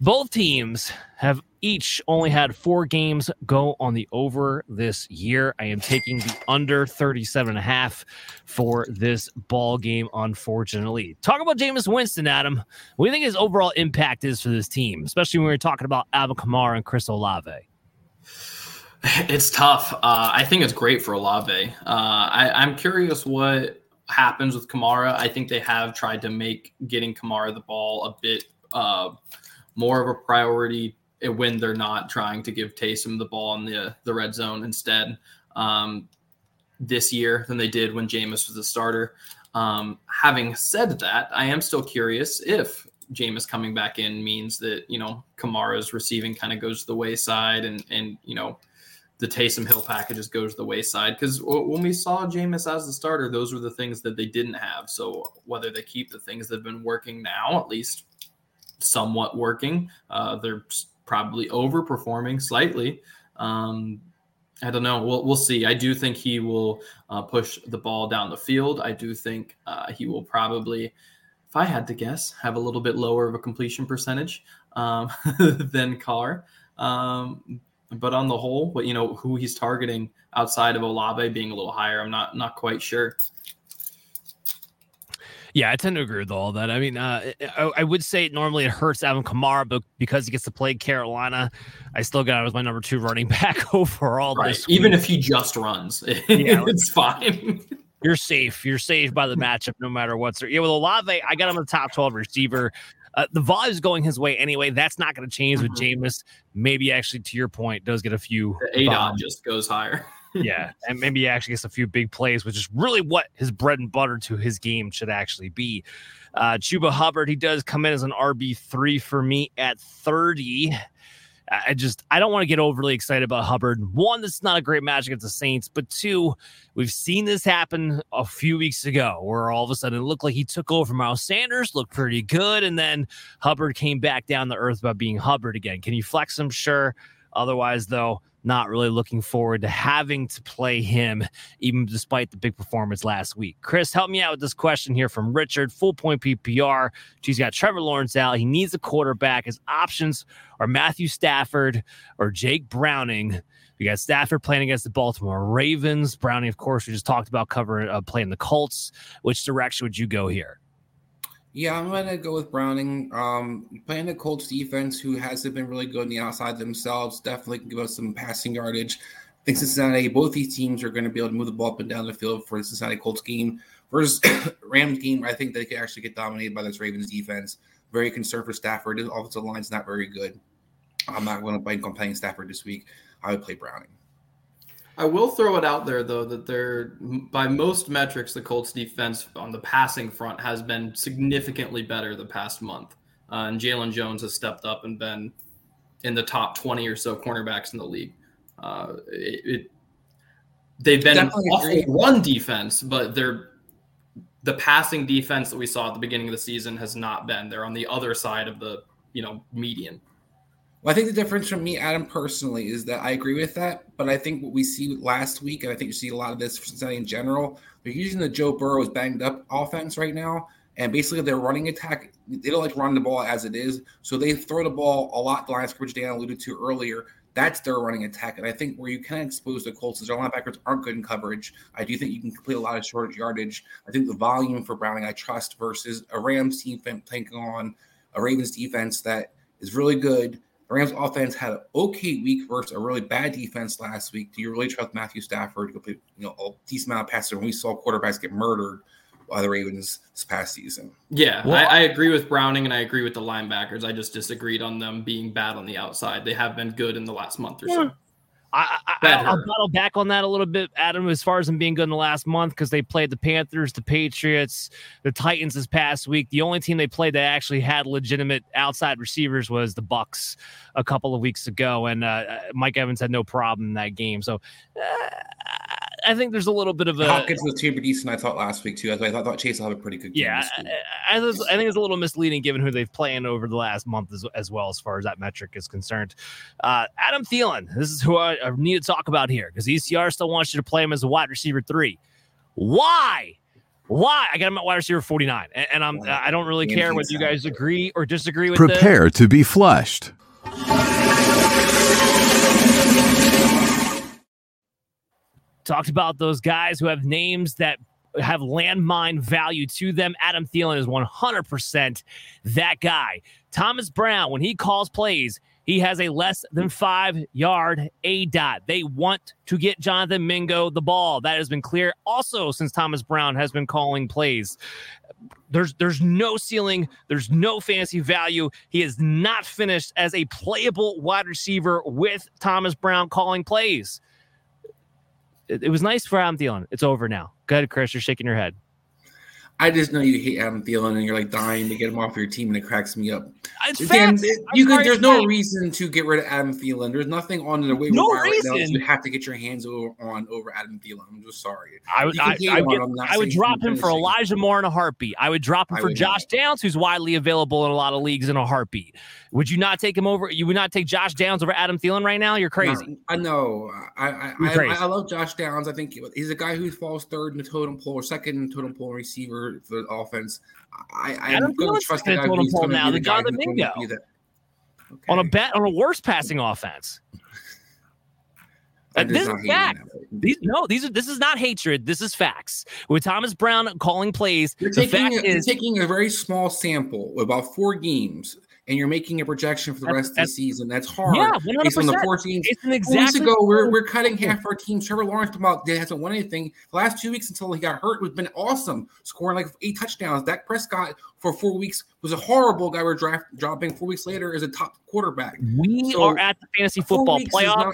Both teams have each only had four games go on the over this year. I am taking the under 37 and a half for this ball game, unfortunately. Talk about Jameis Winston, Adam. What do you think his overall impact is for this team, especially when we're talking about Alvin Kamara and Chris Olave? It's tough. Uh, I think it's great for Olave. Uh, I, I'm curious what happens with Kamara. I think they have tried to make getting Kamara the ball a bit uh, more of a priority when they're not trying to give Taysom the ball in the the red zone instead um, this year than they did when Jameis was the starter. Um, having said that, I am still curious if Jameis coming back in means that you know Kamara's receiving kind of goes to the wayside and and you know the Taysom Hill packages goes to the wayside because when we saw Jameis as the starter, those were the things that they didn't have. So whether they keep the things that have been working now, at least somewhat working. Uh, they're probably overperforming slightly. Um, I don't know. We'll, we'll see. I do think he will uh, push the ball down the field. I do think uh, he will probably, if I had to guess, have a little bit lower of a completion percentage um, <laughs> than Carr. Um, but on the whole, you know, who he's targeting outside of Olave being a little higher, I'm not not quite sure. Yeah, I tend to agree with all that. I mean, uh, I, I, would say normally it hurts Alvin Kamara, but because he gets to play Carolina, I still got it as my number two running <laughs> back overall. Right. Even if he just runs, <laughs> yeah, it's fine. <laughs> You're safe. You're safe by the matchup, no matter what's there. Yeah, with Olave, I got him a top 12 receiver. Uh, the volume is going his way anyway. That's not going to change mm-hmm. with Jameis. Maybe actually, to your point, does get a few. The ADOT just goes higher yeah, and maybe he actually gets a few big plays, which is really what his bread and butter to his game should actually be. Uh, Chuba Hubbard, he does come in as an RB three for me at thirty. I just I don't want to get overly excited about Hubbard. One, this is not a great match against the Saints, but two, we've seen this happen a few weeks ago where all of a sudden it looked like he took over Miles Sanders, looked pretty good, and then Hubbard came back down to earth by being Hubbard again. Can you flex him? Sure. Otherwise, though, not really looking forward to having to play him, even despite the big performance last week. Chris, help me out with this question here from Richard. Full point PPR. He's got Trevor Lawrence out. He needs a quarterback. His options are Matthew Stafford or Jake Browning. We got Stafford playing against the Baltimore Ravens. Browning, of course, we just talked about covering uh, playing the Colts. Which direction would you go here? Yeah, I'm gonna go with Browning. Um, playing the Colts defense, who hasn't been really good on the outside themselves, definitely can give us some passing yardage. I think Cincinnati, both these teams are going to be able to move the ball up and down the field for the Cincinnati Colts game. Versus <coughs> Rams game, I think they could actually get dominated by this Ravens defense. Very concerned for Stafford. His offensive line's not very good. I'm not going to bank on playing Stafford this week. I would play Browning. I will throw it out there though that they're by most metrics the Colts defense on the passing front has been significantly better the past month, uh, and JayLon Jones has stepped up and been in the top twenty or so cornerbacks in the league. Uh, it, it, they've been Definitely an awful agree. run defense, but they're the passing defense that we saw at the beginning of the season has not been. They're on the other side of the you know median. Well, I think the difference from me, Adam, personally, is that I agree with that. But I think what we see last week, and I think you see a lot of this for Cincinnati in general, they're using the Joe Burrow's banged up offense right now. And basically, their running attack, they don't like run the ball as it is. So they throw the ball a lot, the line scrimmage Dan alluded to earlier. That's their running attack. And I think where you can expose the Colts is their linebackers aren't good in coverage. I do think you can complete a lot of short yardage. I think the volume for Browning I trust versus a Rams team taking on a Ravens defense that is really good Rams offense had an okay week versus a really bad defense last week. Do you really trust Matthew Stafford to complete, you know, a decent amount of passes when we saw quarterbacks get murdered by the Ravens this past season? Yeah, well, I, I, agree with Browning and I agree with the linebackers. I just disagreed on them being bad on the outside. They have been good in the last month or so. I, I, will battle back on that a little bit, Adam, as far as them being good in the last month because they played the Panthers, the Patriots, the Titans this past week. The only team they played that actually had legitimate outside receivers was the Bucs a couple of weeks ago, and uh, Mike Evans had no problem in that game. So uh, I think there's a little bit of a Hopkins was super decent. I thought last week too. I thought Chase will have a pretty good. Game. Yeah, I, I, I, think it's a little misleading given who they've played over the last month as, as well as far as that metric is concerned. Uh, Adam Thielen, this is who I, I need to talk about here because ECR still wants you to play him as a wide receiver three. Why? Why? I got him at wide receiver 49. And, and I'm I don't really care whether you guys agree or disagree with Prepare this. to be flushed. Talked about those guys who have names that have landmine value to them. Adam Thielen is 100% that guy. Thomas Brown, when he calls plays, he has a less than five yard A dot. They want to get Jonathan Mingo the ball. That has been clear also since Thomas Brown has been calling plays. There's there's no ceiling, there's no fantasy value. He is not finished as a playable wide receiver with Thomas Brown calling plays. It, was nice for Thielen. It's over now. Go ahead, Chris. You're shaking your head. I just know you hate Adam Thielen and you're like dying to get him off your team, and it cracks me up. It's Again, you could, there's no reason to get rid of Adam Thielen. There's nothing on the way no reason. Right you have to get your hands over, on over Adam Thielen. I'm just sorry. I would, I, I, would, get, I would drop him for Elijah Moore in a heartbeat. I would drop him for Josh not. Downs, who's widely available in a lot of leagues in a heartbeat. Would you not take him over? You would not take Josh Downs over Adam Thielen right now? You're crazy. No, I know. I I, I, I, love Josh Downs. I think he's a guy who falls third in the totem pole or second in the totem pole receiver for the offense. I, I'm going to trust the guy who's going to be the guy who's going to be that. Okay. On a bet on a worse passing offense. this is fact. These no, these are this is not hatred. This is facts. With Thomas Brown calling plays, you're taking, a, is, you're taking a very small sample, about four games, and you're making a projection for the rest of the season. That's hard. Yeah, 100%. Based on the four teams. It's an exactly weeks ago, we're, we're cutting half our team. Trevor Lawrence about hasn't won anything. The last two weeks until he got hurt has been awesome, scoring like eight touchdowns. Dak Prescott for four weeks was a horrible guy. We're draft dropping four weeks later as a top quarterback. We so, are at the fantasy football playoffs.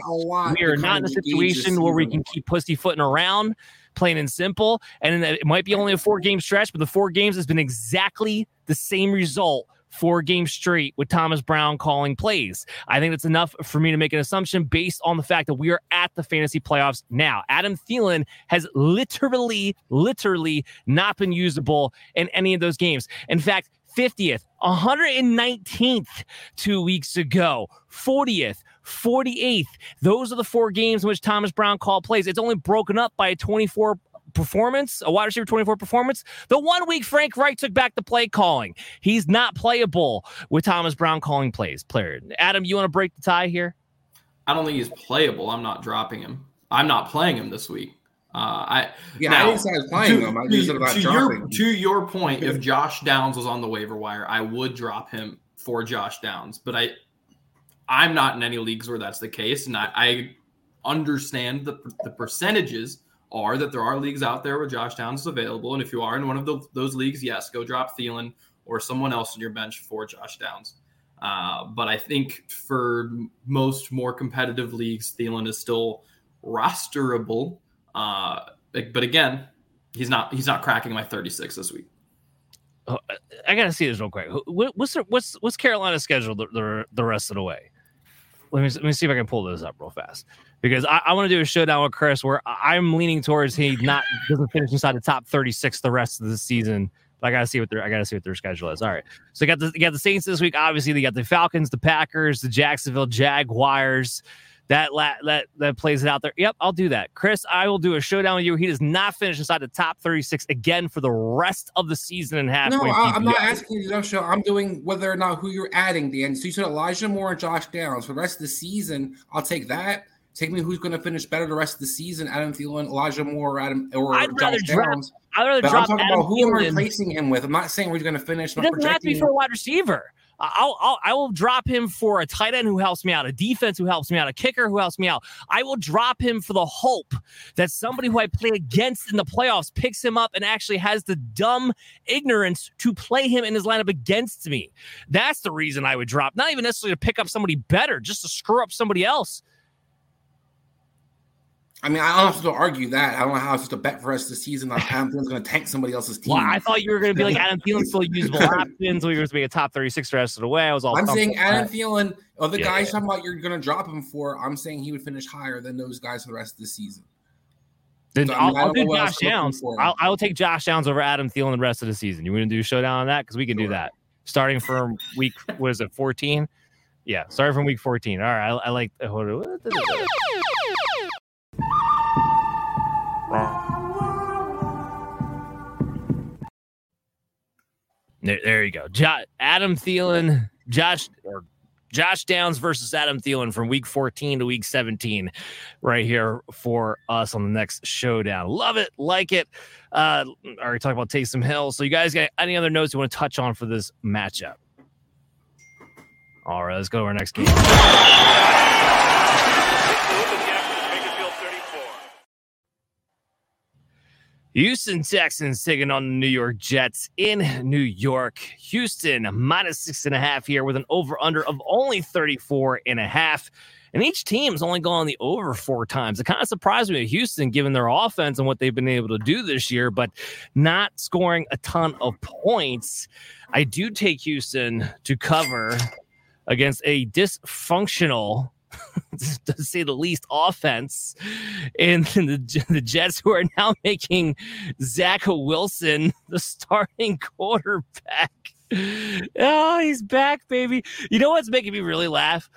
We are not in a situation where we can keep pussyfooting around plain and simple. And it might be only a four game stretch, but the four games has been exactly the same result four games straight with Thomas Brown calling plays. I think that's enough for me to make an assumption based on the fact that we are at the fantasy playoffs now. Adam Thielen has literally, literally not been usable in any of those games. In fact, 50th, 119th two weeks ago, 40th, 48th. Those are the four games in which Thomas Brown called plays. It's only broken up by a 24 performance, a wide receiver 24 performance. The one week Frank Reich took back the play calling. He's not playable with Thomas Brown calling plays. Player Adam, you want to break the tie here? I don't think he's playable. I'm not dropping him. I'm not playing him this week. Uh, I yeah, now, I didn't say I was playing to, them. I just said about to dropping. your to your point, if Josh Downs was on the waiver wire, I would drop him for Josh Downs. But I, I'm not in any leagues where that's the case, and I, I understand the the percentages are that there are leagues out there where Josh Downs is available, and if you are in one of the, those leagues, yes, go drop Thielen or someone else in your bench for Josh Downs. Uh, but I think for most more competitive leagues, Thielen is still rosterable uh, but again, he's not he's not cracking my 36 this week. Oh, I gotta see this real quick. What's what's what's Carolina's schedule the, the, the rest of the way? Let me let me see if I can pull this up real fast because I, I want to do a showdown with Chris where I'm leaning towards he not doesn't finish inside the top 36 the rest of the season. But I gotta see what their I gotta see what their schedule is. All right, so you got the you got the Saints this week. Obviously, they got the Falcons, the Packers, the Jacksonville Jaguars that la- that that plays it out there. Yep, I'll do that. Chris, I will do a showdown with you. He does not finish inside the top 36 again for the rest of the season and half. No, I, am not asking you to show. I'm doing whether or not who you're adding the end. So you said Elijah Moore and Josh Downs for the rest of the season. I'll take that. Take me who's going to finish better the rest of the season: Adam Thielen, Elijah Moore, Adam or I'd rather Josh drop, Downs. I'd rather but drop I'm talking Adam about who Thielen. I'm replacing him with. I'm not saying we're going to finish. It doesn't have to be for a wide receiver. I'll, I'll I will drop him for a tight end who helps me out, a defense who helps me out, a kicker who helps me out. I will drop him for the hope that somebody who I play against in the playoffs picks him up and actually has the dumb ignorance to play him in his lineup against me. That's the reason I would drop. Not even necessarily to pick up somebody better, just to screw up somebody else. I mean, I don't have to argue that. I don't know how it's just a bet for us this season. Like Adam Thielen's going to tank somebody else's team. Well, I thought you were going to be like Adam Thielen still usable options. We were going to be a top 36 the rest of the way. I was all. I'm saying Adam Thielen, of the Yeah, guys yeah. talking about you're going to drop him for, I'm saying he would finish higher than those guys for the rest of the season. Then So, I mean, I'll, I'll do Josh Downs. I'll, I'll take Josh Downs over Adam Thielen the rest of the season. You want to do a showdown on that? Because we can do that. Starting from week, what is it, 14? Yeah, starting from week 14. All right. I, I like. hold on. There, there you go. Jo- Adam Thielen, Josh or Josh Downs versus Adam Thielen from week 14 to week 17, right here for us on the next showdown. Love it, like it. Uh, already talked about Taysom Hill. So, you guys got any other notes you want to touch on for this matchup? All right, let's go to our next game. Houston Texans taking on the New York Jets in New York. Houston minus six and a half here with an over under of only 34 and a half. And each team's only gone the over four times. It kind of surprised me with Houston given their offense and what they've been able to do this year, but not scoring a ton of points. I do take Houston to cover against a dysfunctional <laughs> <laughs> to say the least, offense. And the, the Jets, who are now making Zach Wilson <laughs> the starting quarterback. Oh, <laughs> he's back, baby. You know what's making me really laugh?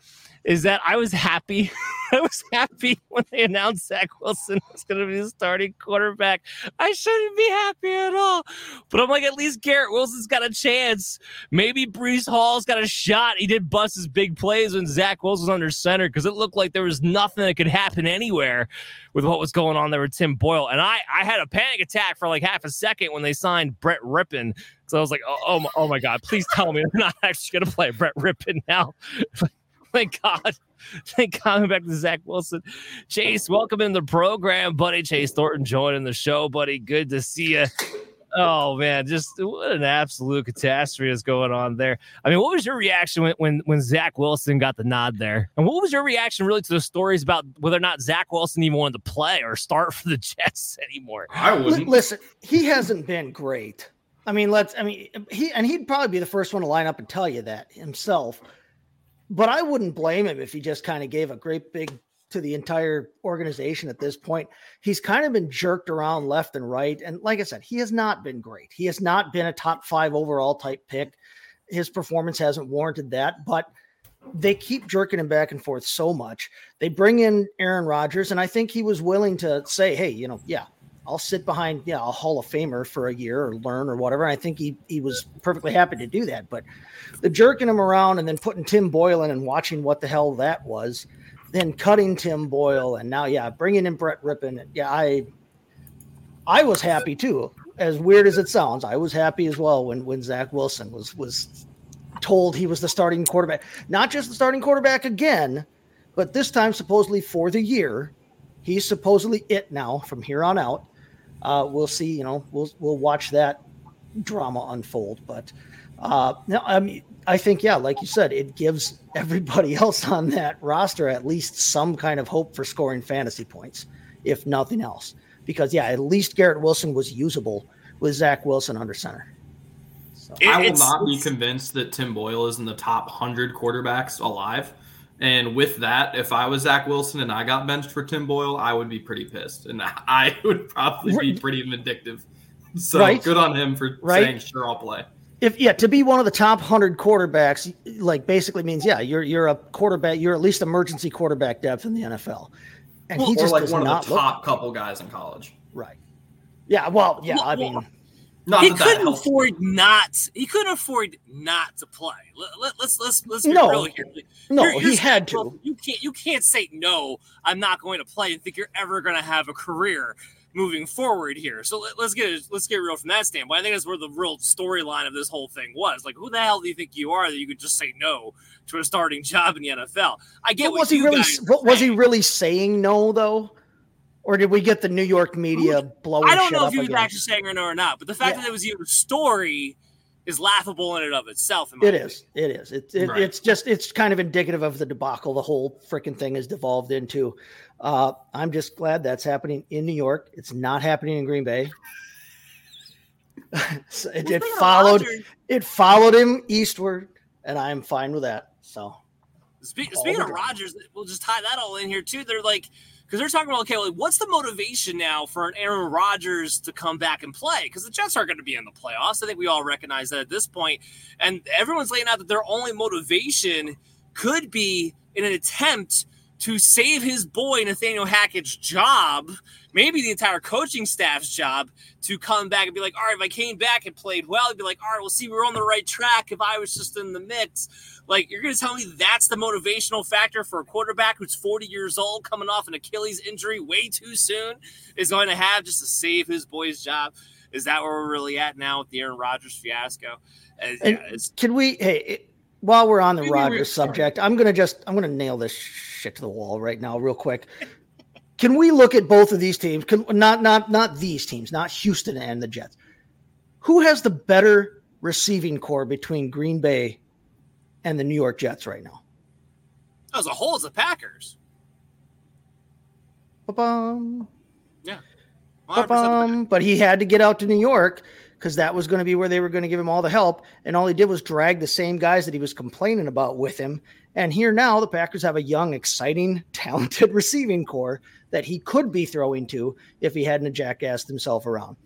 Is that I was happy. <laughs> I was happy when they announced Zach Wilson was going to be the starting quarterback. I shouldn't be happy at all. But I'm like, at least Garrett Wilson's got a chance. Maybe Breece Hall's got a shot. He did bust his big plays when Zach Wilson was under center because it looked like there was nothing that could happen anywhere with what was going on there with Tim Boyle. And I, I had a panic attack for like half a second when they signed Brett Rypien. So I was like, oh, oh, my, oh my God, please tell me they're not <laughs> actually going to play Brett Rypien now. <laughs> Thank God. Thank God I'm back to Zach Wilson. Chase, welcome in the program, buddy. Chase Thornton joining the show, buddy. Good to see you. Oh man, just what an absolute catastrophe is going on there. I mean, what was your reaction when, when when Zach Wilson got the nod there? And what was your reaction really to the stories about whether or not Zach Wilson even wanted to play or start for the <laughs> Jets anymore? I Li- wouldn't. Listen, he hasn't been great. I mean, let's. I mean, he and he'd probably be the first one to line up and tell you that himself. But I wouldn't blame him if he just kind of gave a great big to the entire organization at this point. He's kind of been jerked around left and right, and like I said, he has not been great. He has not been a top five overall type pick. His performance hasn't warranted that, but they keep jerking him back and forth so much. They bring in Aaron Rodgers, and I think he was willing to say, "Hey, you know, yeah, I'll sit behind, yeah, a Hall of Famer for a year or learn or whatever." I think he he was perfectly happy to do that. But the jerking him around and then putting Tim Boyle in and watching what the hell that was, then cutting Tim Boyle and now, yeah, bringing in Brett Rypien. Yeah, I I was happy too. As weird as it sounds, I was happy as well when when Zach Wilson was was told he was the starting quarterback, not just the starting quarterback again, but this time supposedly for the year. He's supposedly it now from here on out. Uh, we'll see. You know, we'll we'll watch that drama unfold. But uh, no, I mean, I think yeah, like you said, it gives everybody <laughs> else on that roster at least some kind of hope for scoring fantasy points, if nothing else. Because yeah, at least Garrett Wilson was usable with Zach Wilson under center. So. I will not be convinced that Tim Boyle is in the top hundred quarterbacks alive. And with that, if I was Zach Wilson and I got benched for Tim Boyle, I would be pretty pissed, and <laughs> I would probably be pretty vindictive. <laughs> So right. good on him for right. saying, "Sure, I'll play." if yeah, to be one of the top hundred quarterbacks, like basically means yeah, you're you're a quarterback, you're at least emergency quarterback depth in the NFL, and well, he just like one of the top look. couple guys in college, right? Yeah, well, yeah, well, I mean. Not he couldn't afford not. He couldn't afford not to play. Let, us let's let's let's be no, real here. No, you're, you're he had to. You can't you can't say no. I'm not going to play and think you're ever going to have a career moving forward here. So let, us get let's get real from that standpoint. I think that's where the real storyline of this whole thing was. Like, who the hell do you think you are that you could just say no to a starting job in the NFL? I get what was he really was he really saying no though? Or did we get the New York media blowing? Up? I don't know if he was again? actually saying no or not, but the fact yeah. that it was even a story is laughable in and of itself. It opinion. is. It is. It, it right. It's just it's kind of indicative of the debacle the whole freaking thing has devolved into. Uh, I'm just glad that's happening in New York. It's not happening in Green Bay. <laughs> so it, it followed. It followed him eastward, and I'm fine with that. So, speaking of Rodgers, we'll just tie that all in here too. They're like because they're talking about okay, well, what's the motivation now for an Aaron Rodgers to come back and play? Because the Jets aren't going to be in the playoffs. I think we all recognize that at this point, and everyone's laying out that their only motivation could be in an attempt to save his boy Nathaniel Hackett's job, maybe the entire coaching staff's job, to come back and be like, all right, if I came back and played well, he'd be like, all right, we'll see, we're on the right track. If I was just in the mix, like you're going to tell me that's the motivational factor for a quarterback who's 40 years old, coming off an Achilles injury way too soon, is going to have just to save his boy's job. Is that where we're really at now with the Aaron Rodgers fiasco? Uh, yeah, can we? Hey, while we're on the Rodgers subject, I'm gonna just I'm gonna nail this shit to the wall right now, real quick. <laughs> Can we look at both of these teams? Can, not not not these teams, not Houston and the Jets. Who has the better receiving corps between Green Bay and the New York Jets right now? As a whole, it's the Packers. Ba-bum. Yeah. Ba-bum. But he had to get out to New York because that was going to be where they were going to give him all the help. And all he did was drag the same guys that he was complaining about with him. And here now, the Packers have a young, exciting, <laughs> talented receiving corps that he could be throwing to if he hadn't jackassed himself around.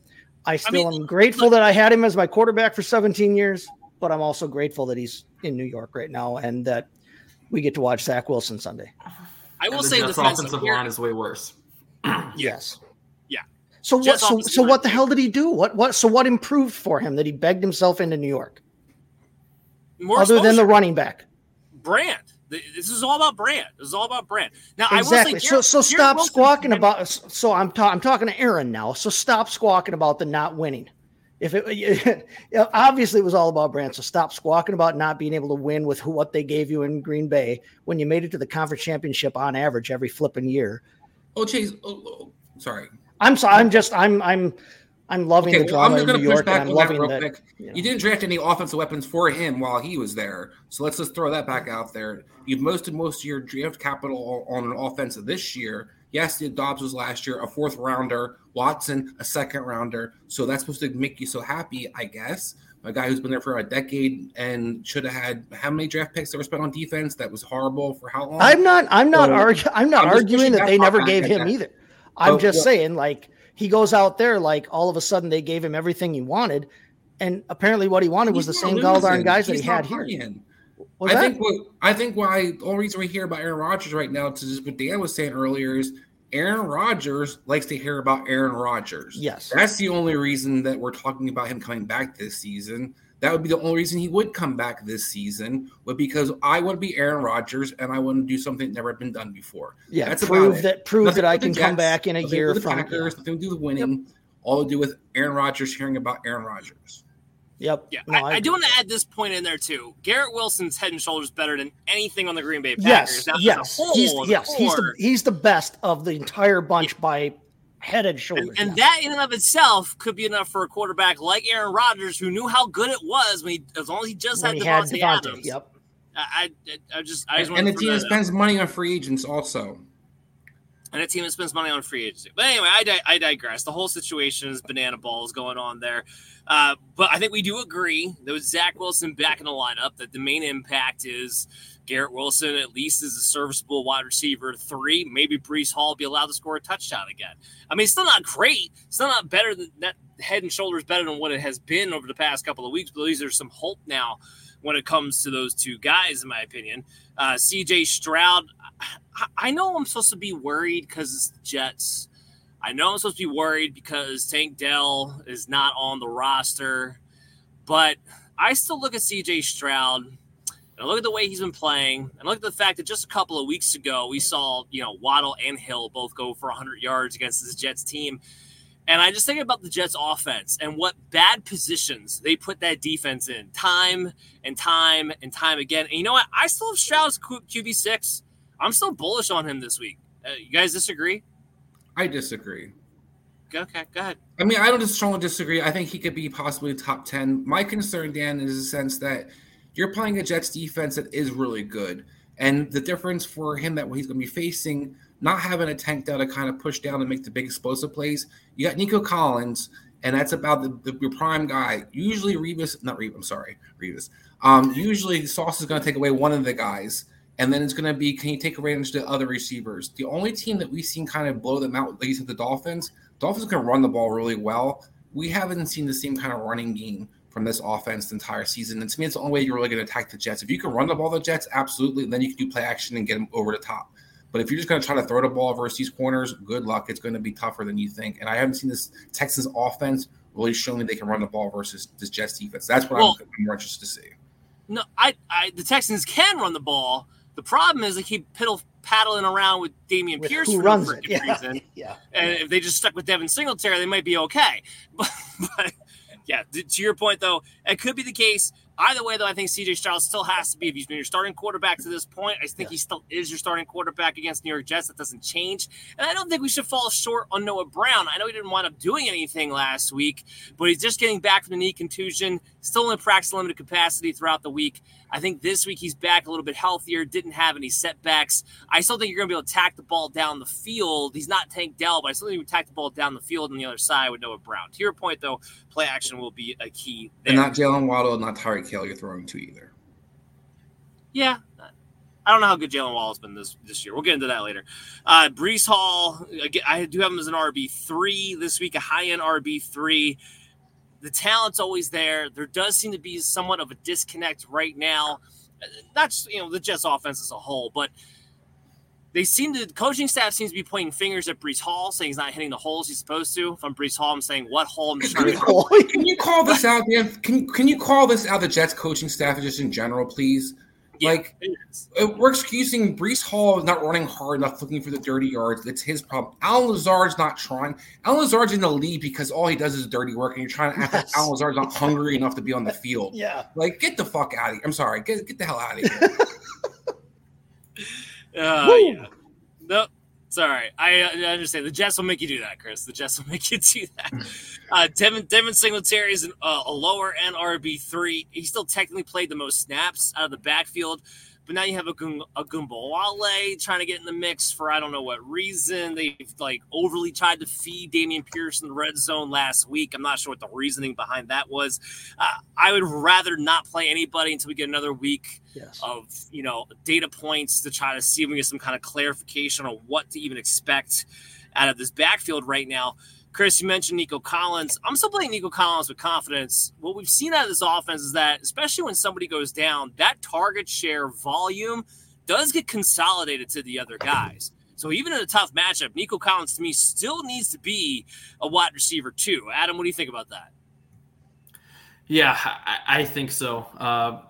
I still I mean, am grateful look, that I had him as my quarterback for 17 years, but I'm also grateful that he's in New York right now and that we get to watch Zach Wilson Sunday. I will the say the offensive line is way worse. <clears throat> yes. Yeah. So what? So, so what the hell did he do? What? What? So what improved for him that he begged himself into New York? More other than the running back. Brand. This is all about brand. This is all about brand. Now, exactly. I will say, so, so stop squawking about. So I'm ta- I'm talking to Aaron now. So stop squawking about the not winning. If it <laughs> obviously it was all about brand, so stop squawking about not being able to win with who, what they gave you in Green Bay when you made it to the conference championship on average every flipping year. Oh, Chase. Oh, oh, sorry. I'm sorry. I'm just. I'm. I'm. I'm loving okay, the drama well, I'm in New York. I'm loving that. that you, know. you, didn't draft any offensive weapons for him while he was there, so let's just throw that back out there. You've most of most of your draft capital on an offensive this year. Yes, the Doubs was last year a fourth rounder, Watson a second rounder, so that's supposed to make you so happy, I guess. A guy who's been there for a decade and should have had how many draft picks that were spent on defense? That was horrible for how long? I'm not. I'm not so, arguing. I'm not I'm arguing that they never gave him that. either. I'm oh, just well, saying, like, he goes out there, like, all of a sudden they gave him everything he wanted. And apparently, what he wanted was the same Galdarn guys that he had here. I that? think what I think why the only reason we hear about Aaron Rodgers right now, to just what Dan was saying earlier, is Aaron Rodgers likes to hear about Aaron Rodgers. Yes, that's the only reason that we're talking about him coming back this season. That would be the only reason he would come back this season, but because I want to be Aaron Rodgers and I want to do something that never been done before. Yeah, that's prove that prove nothing that I can come back in a year from Packers, nothing to do with winning. Yep. all to do with Aaron Rodgers hearing about Aaron Rodgers. Yep. Yeah, no, I, I, I, do want to add this point in there too. Garrett Wilson's head and shoulders better than anything on the Green Bay Packers. Yes, now, yes, he's, yes, he's the he's the best of the entire bunch yeah. by head and shoulders. And, and that in and of itself could be enough for a quarterback like Aaron Rodgers, who knew how good it was when he, as long as he just when had Davante Adams. Yep. I, I, I just, I just want to and the team that spends money on free agents also and a team that spends money on free agency. But anyway, I, di- I digress. The whole situation is banana balls going on there. Uh, but I think we do agree that with Zach Wilson back in the lineup, that the main impact is Garrett Wilson at least is a serviceable wide receiver three. Maybe Breece Hall be allowed to score a touchdown again. I mean, it's still not great. Still not better than that. Head and shoulders better than what it has been over the past couple of weeks. But at least there's some hope now when it comes to those two guys, in my opinion. Uh, CJ Stroud, I know I'm supposed to be worried because it's the Jets. I know I'm supposed to be worried because Tank Dell is not on the roster, but I still look at CJ Stroud and I look at the way he's been playing and look at the fact that just a couple of weeks ago we saw, you know, Waddle and Hill both go for 100 yards against this Jets team. And I just think about the Jets offense and what bad positions they put that defense in time and time and time again. And you know what? I still have Stroud's QB6. I'm still bullish on him this week. Uh, you guys disagree? I disagree. Okay, go ahead. I mean, I don't just strongly disagree. I think he could be possibly top 10. My concern, Dan, is the sense that you're playing a Jets defense that is really good. And the difference for him that he's going to be facing, not having a Tank Dell to kind of push down and make the big explosive plays, you got Nico Collins, and that's about the, the your prime guy. Usually Revis, not Revis, I'm sorry, Revis. Um, usually Sauce is going to take away one of the guys and then it's going to be can you take advantage of the other receivers? The only team that we've seen kind of blow them out, like you said, the Dolphins. Dolphins can run the ball really well. We haven't seen the same kind of running game from this offense the entire season. And to me, it's the only way you're really going to attack the Jets. If you can run the ball, the Jets, absolutely. Then you can do play action and get them over the top. But if you're just going to try to throw the ball versus these corners, good luck. It's going to be tougher than you think. And I haven't seen this Texans offense really showing that they can run the ball versus this Jets defense. That's what well, I'm more interested to see. No, I, I the Texans can run the ball the problem is they keep piddle paddling around with Dameon with Pierce for no freaking yeah. reason. <laughs> yeah. And yeah. if they just stuck with Devin Singletary, they might be okay. <laughs> But, but yeah, to your point though, it could be the case. Either way, though, I think CJ Stroud still has to be. If he's been your starting quarterback to this point, I think yeah. he still is your starting quarterback against New York Jets. That doesn't change. And I don't think we should fall short on Noah Brown. I know he didn't wind up doing anything last week, but he's just getting back from the knee contusion, still in practice limited capacity throughout the week. I think this week he's back a little bit healthier, didn't have any setbacks. I still think you're going to be able to tack the ball down the field. He's not Tank Dell, but I still think you tack the ball down the field on the other side with Noah Brown. To your point, though, play action will be a key there. And not Jaylen Waddle, not Tyreek Hill you're throwing to either. Yeah. I don't know how good Jaylen Waddle's been this this year. We'll get into that later. Uh, Breece Hall, I do have him as an RB three this week, a high end RB three the talent's always there. There does seem to be somewhat of a disconnect right now. Not just, you know, the Jets offense as a whole, but they seem to the coaching staff seems to be pointing fingers at Breece Hall, saying he's not hitting the holes he's supposed to. If I'm Breece Hall, I'm saying what hole I'm trying to <laughs> Can you call this <laughs> out, man? Can can you call this out the Jets coaching staff just in general, please? Yeah, like we're excusing Breece Hall is not running hard enough, looking for the dirty yards. It's his problem. Allen Lazard's not trying. Allen Lazard's in the lead because all he does is dirty work, and you're trying to act yes. like Allen Lazard's not hungry enough to be on the field. <laughs> Yeah, like get the fuck out of here. I'm sorry, get get the hell out of here. <laughs> uh, yeah. Nope. Sorry, I, I, understand. The Jets will make you do that, Chris. The Jets will <laughs> make you do that. <laughs> Uh, Devin, Devin Singletary is an, uh, a lower end RB three. He still technically played the most snaps out of the backfield, but now you have a, a Ogunbowale trying to get in the mix for I don't know what reason. They've like overly tried to feed Dameon Pierce in the red zone last week. I'm not sure what the reasoning behind that was. Uh, I would rather not play anybody until we get another week yes. of you know data points to try to see if we get some kind of clarification on what to even expect out of this backfield right now. Chris, you mentioned Nico Collins. I'm still playing Nico Collins with confidence. What we've seen out of this offense is that, especially when somebody goes down, that target share volume does get consolidated to the other guys. So even in a tough matchup, Nico Collins to me still needs to be a wide receiver too. Adam, what do you think about that? Yeah, I, think so. Uh,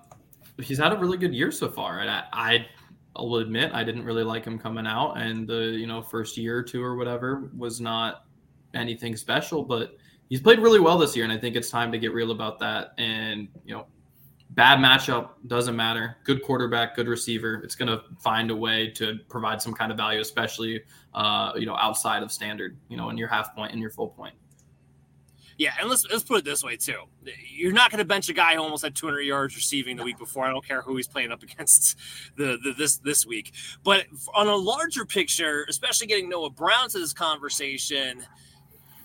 he's had a really good year so far, and I, I will admit I didn't really like him coming out, and the you know first year or two or whatever was not anything special, but he's played really well this year, and I think it's time to get real about that. And you know, bad matchup doesn't matter. Good quarterback, good receiver. It's going to find a way to provide some kind of value, especially uh, you know outside of standard. You know, in your half point and your full point. Yeah, and let's let's put it this way too. You're not going to bench a guy who almost had 200 yards receiving the week before. I don't care who he's playing up <laughs> against the, the this this week. But on a larger picture, especially getting Noah Brown to this conversation,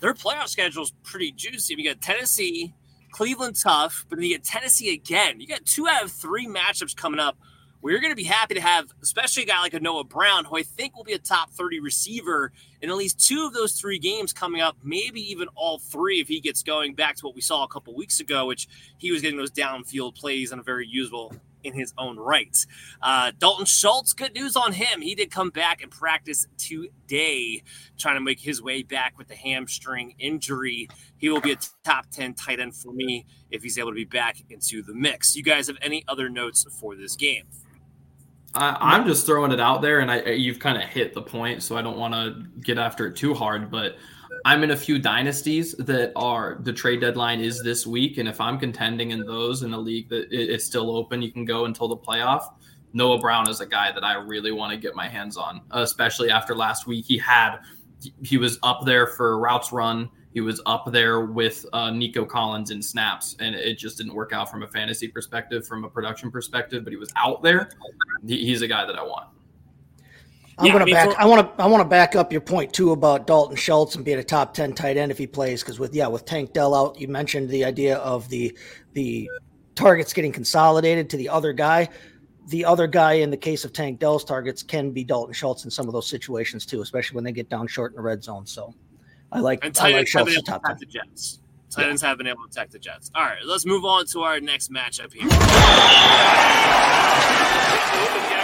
their playoff schedule is pretty juicy. We got Tennessee, Cleveland tough, but then you get Tennessee again. You got two out of three matchups coming up where you're going to be happy to have, especially a guy like a Noah Brown, who I think will be a top 30 receiver in at least two of those three games coming up, maybe even all three if he gets going back to what we saw a couple weeks ago, which he was getting those downfield plays and a very usable in his own right. Uh, Dalton Schultz, good news on him. He did come back and practice today, trying to make his way back with the hamstring injury. He will be a top 10 tight end for me if he's able to be back into the mix. You guys have any other notes for this game? I, am just throwing it out there, and I you've kind of hit the point, so I don't want to get after it too hard. But I'm in a few dynasties that are the trade deadline is this week, and if I'm contending in those in a league that it's still open, you can go until the playoff. Noah Brown is a guy that I really want to get my hands on, especially after last week. He had he was up there for routes run. He was up there with uh, Nico Collins in snaps, and it just didn't work out from a fantasy perspective, from a production perspective. But he was out there. He's a guy that I want. I'm yeah, going to back. For, I want to. I want to back up your point too about Dalton Schultz and being a top ten tight end if he plays. Because with yeah, with Tank Dell out, you mentioned the idea of the the targets getting consolidated to the other guy. The other guy in the case of Tank Dell's targets can be Dalton Schultz in some of those situations too, especially when they get down short in the red zone. So I like. And I like have been able to attack the Jets. Titans yeah. have been able to attack the Jets. All right, let's move on to our next matchup here. <laughs>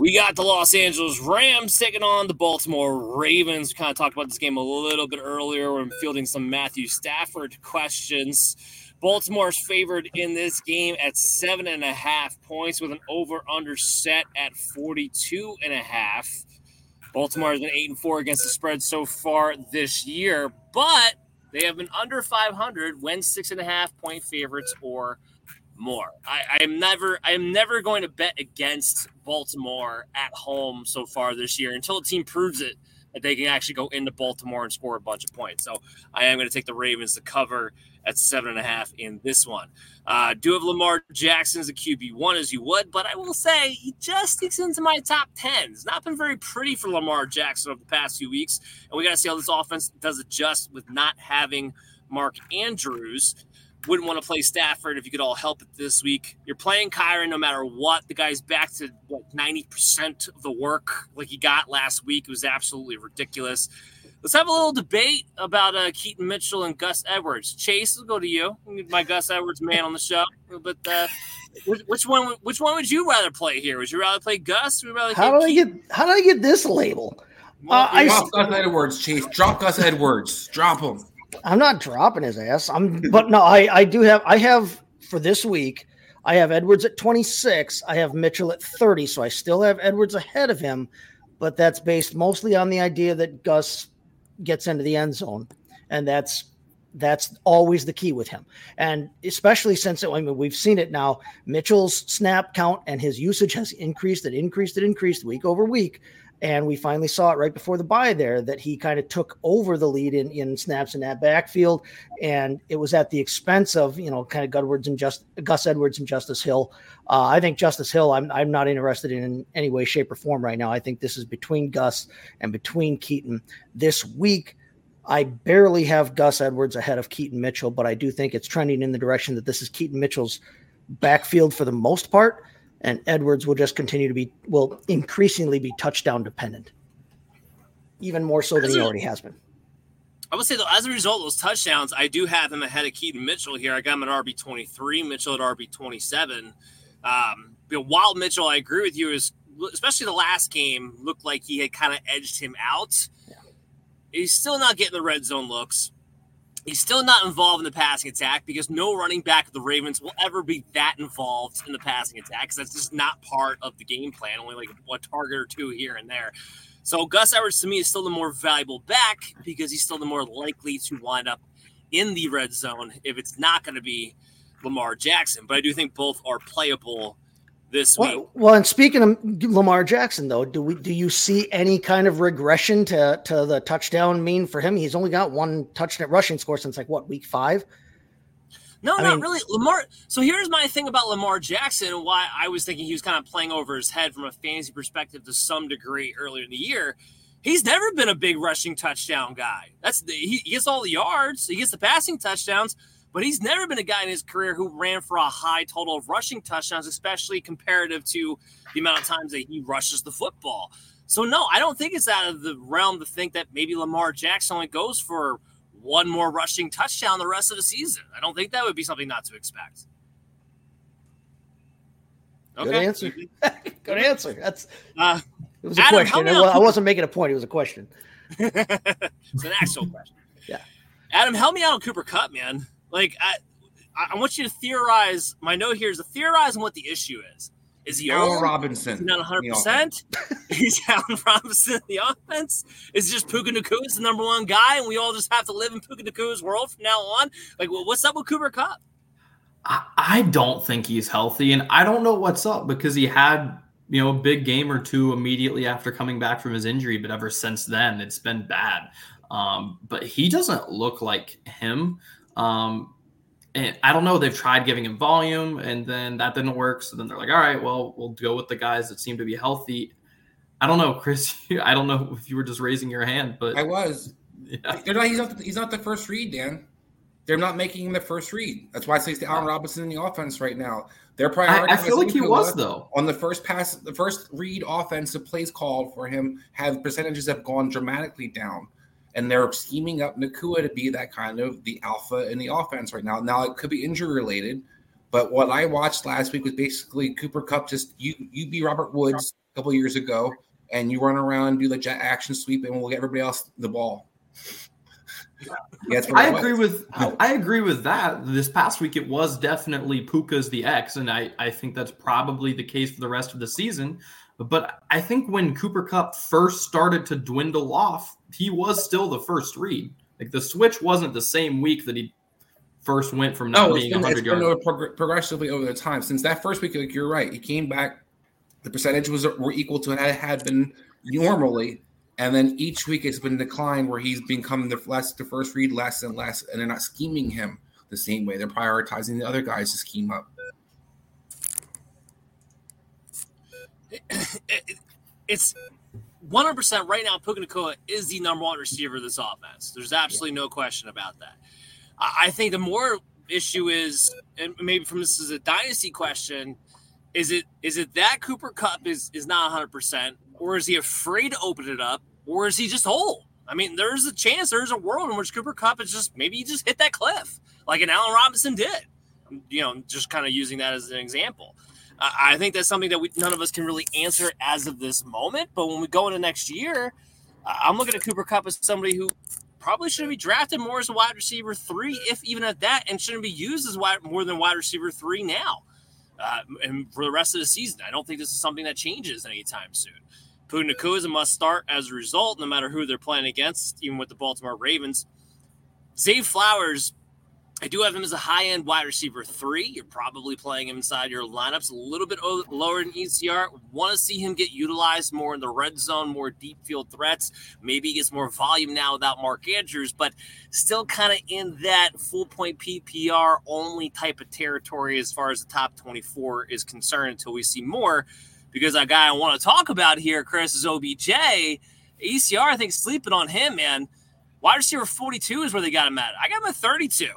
We got the Los Angeles Rams taking on the Baltimore Ravens. We kind of talked about this game a little bit earlier. We're fielding some Matthew Stafford questions. Baltimore's favored in this game at seven and a half points with an over under set at 42 and a half. Baltimore has been eight and four against the spread so far this year, but they have been under 500 when six and a half point favorites or more. I, am never I am never going to bet against Baltimore at home so far this year until a team proves it that they can actually go into Baltimore and score a bunch of points. So I am going to take the Ravens to cover at seven and a half in this one. Uh, do have Lamar Jackson as a QB one as you would, but I will say he just sticks into my top ten. It's not been very pretty for Lamar Jackson over the past few weeks, and we got to see how this offense does adjust with not having Mark Andrews. Wouldn't want to play Stafford if you could all help it this week. You're playing Kyren no matter what. The guy's back to like 90% of the work like he got last week. It was absolutely ridiculous. Let's have a little debate about uh, Keaton Mitchell and Gus Edwards. Chase, we'll go to you. My Gus Edwards man on the show. But uh, which, which, one? Which one would you rather play here? Would you rather play Gus? Would rather how do I get? How do I get this label? Well, uh, I Gus Edwards, Chase. Drop Gus Edwards. Drop him. I'm not dropping his ass. I'm, <laughs> but no, I I do have. I have for this week. I have Edwards at 26. I have Mitchell at 30. So I still have Edwards ahead of him, but that's based mostly on the idea that Gus gets into the end zone, and that's that's always the key with him. And especially since I mean we've seen it now, Mitchell's snap count and his usage has increased. It increased. It increased week over week. And we finally saw it right before the bye there that he kind of took over the lead in, in snaps in that backfield. And it was at the expense of, you know, kind of Edwards and just Gus Edwards and Justice Hill. Uh, I think Justice Hill, I'm, I'm not interested in, in any way, shape, or form right now. I think this is between Gus and between Keaton this week. I barely have Gus Edwards ahead of Keaton Mitchell, but I do think it's trending in the direction that this is Keaton Mitchell's backfield for the most part and Edwards will just continue to be will increasingly be touchdown dependent, even more so than he already has been. I would say though, as a result of those touchdowns, I do have him ahead of Keaton Mitchell here. I got him at RB twenty three, Mitchell at RB twenty seven. Um, you know, while Mitchell, I agree with you, is especially the last game looked like he had kind of edged him out. Yeah. He's still not getting the red zone looks. He's still not involved in the passing attack because no running back of the Ravens will ever be that involved in the passing attack because that's just not part of the game plan. Only like a target or two here and there. So Gus Edwards to me is still the more valuable back because he's still the more likely to wind up in the red zone if it's not going to be Lamar Jackson. But I do think both are playable this well, week. Well, and speaking of Lamar Jackson, though, do we do you see any kind of regression to to the touchdown mean for him? He's only got one touchdown rushing score since like what week five. No, I not mean, really. Lamar. So here's my thing about Lamar Jackson and why I was thinking he was kind of playing over his head from a fantasy perspective to some degree earlier in the year. He's never been a big rushing touchdown guy. That's the, he, he gets all the yards, he gets the passing touchdowns, but he's never been a guy in his career who ran for a high total of rushing touchdowns, especially comparative to the amount of times that he rushes the football. So no, I don't think it's out of the realm to think that maybe Lamar Jackson only goes for one more rushing touchdown the rest of the season. I don't think that would be something not to expect. Okay. Good answer. <laughs> Good answer. That's uh, it was a Adam, question. I wasn't making a point. It was a question. <laughs> it's an actual question. Yeah. Adam, help me out on Cooper Kupp, man. Like I, I want you to theorize. My note here is to theorize on what the issue is. Is he Allen old? Robinson? not 100. percent <laughs> He's Allen Robinson in the offense. Is just Puka Nacua is the number one guy, and we all just have to live in Puka Nacua's world from now on? Like, what's up with Cooper Kupp? I, I don't think he's healthy, and I don't know what's up because he had you know a big game or two immediately after coming back from his injury, but ever since then it's been bad. Um, but he doesn't look like him. Um, and I don't know. They've tried giving him volume, and then that didn't work. So then they're like, "All right, well, we'll go with the guys that seem to be healthy." I don't know, Chris. <laughs> I don't know if you were just raising your hand, but I was. <laughs> Yeah. They're not. He's not. He's not the first read, Dan. They're not making him the first read. That's why I say it's the Allen Robinson in the offense right now. They're prioritizing. I, I feel like he was though on the first pass, the first read offensive plays called for him have percentages have gone dramatically down and they're scheming up Nacua to be that kind of the alpha in the offense right now. Now it could be injury related, but what I watched last week was basically Cooper Kupp just you you be Robert Woods a couple years ago, and you run around and do the jet action sweep, and we'll get everybody else the ball. <laughs> Yeah, I agree with I agree with that. This past week, it was definitely Puka's the X, and I I think that's probably the case for the rest of the season. But I think when Cooper Kupp first started to dwindle off, he was still the first read. Like the switch wasn't the same week that he first went from not oh, no, being been, 100 yards. Over prog- progressively over the time since that first week. Like you're right, he came back. The percentage was were equal to what it had been normally, and then each week it's been decline where he's becoming the less the first read less and less, and they're not scheming him the same way. They're prioritizing the other guys to scheme up. It's 100% right now. Puka Nacua is the number one receiver of this offense. There's absolutely no question about that. I think the more issue is, and maybe from this is a dynasty question, is it is it that Cooper Kupp is is not 100 percent, or is he afraid to open it up, or is he just whole? I mean, there's a chance, there's a world in which Cooper Kupp is just maybe he just hit that cliff like an Allen Robinson did. You know, just kind of using that as an example. I think that's something that we none of us can really answer as of this moment. But when we go into next year, I'm looking at Cooper Kupp as somebody who probably should be drafted more as a wide receiver three, if even at that, and shouldn't be used as wide, more than wide receiver three now. Uh, and for the rest of the season, I don't think this is something that changes anytime soon. Nacua is a must start as a result, no matter who they're playing against, even with the Baltimore Ravens. Zay Flowers I do have him as a high end wide receiver three. You're probably playing him inside your lineups a little bit lower in ECR. Want to see him get utilized more in the red zone, more deep field threats. Maybe he gets more volume now without Mark Andrews, but still kind of in that full point PPR only type of territory as far as the top 24 is concerned until we see more. Because that guy I want to talk about here, Chris, is OBJ. ECR, I think, sleeping on him, man. Wide receiver 42 is where they got him at. I got him at 32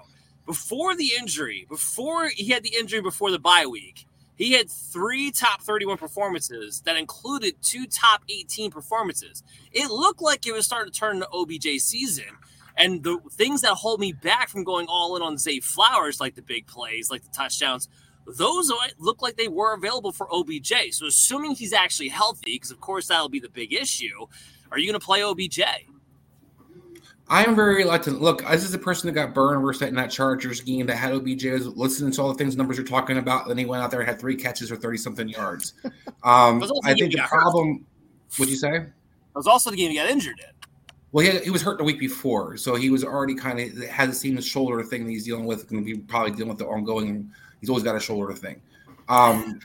before the injury, before he had the injury before the bye week, he had three top 31 performances that included two top 18 performances. It looked like it was starting to turn into OBJ season. And the things that hold me back from going all in on Zay Flowers, like the big plays, like the touchdowns, those look like they were available for OBJ. So, assuming he's actually healthy, because of course that'll be the big issue, are you going to play OBJ? I am very reluctant. Look, this is a person that got burned worse in that Chargers game that had OBJ was listening to all the things numbers are talking about. Then he went out there and had three catches for 30 something yards. <laughs> Um, I think the problem, would you say? was also the game he got injured in. Well, he, he was hurt the week before, so he was already kind of had the same shoulder thing that he's dealing with. Going to be probably dealing with the ongoing. He's always got a shoulder thing. Um,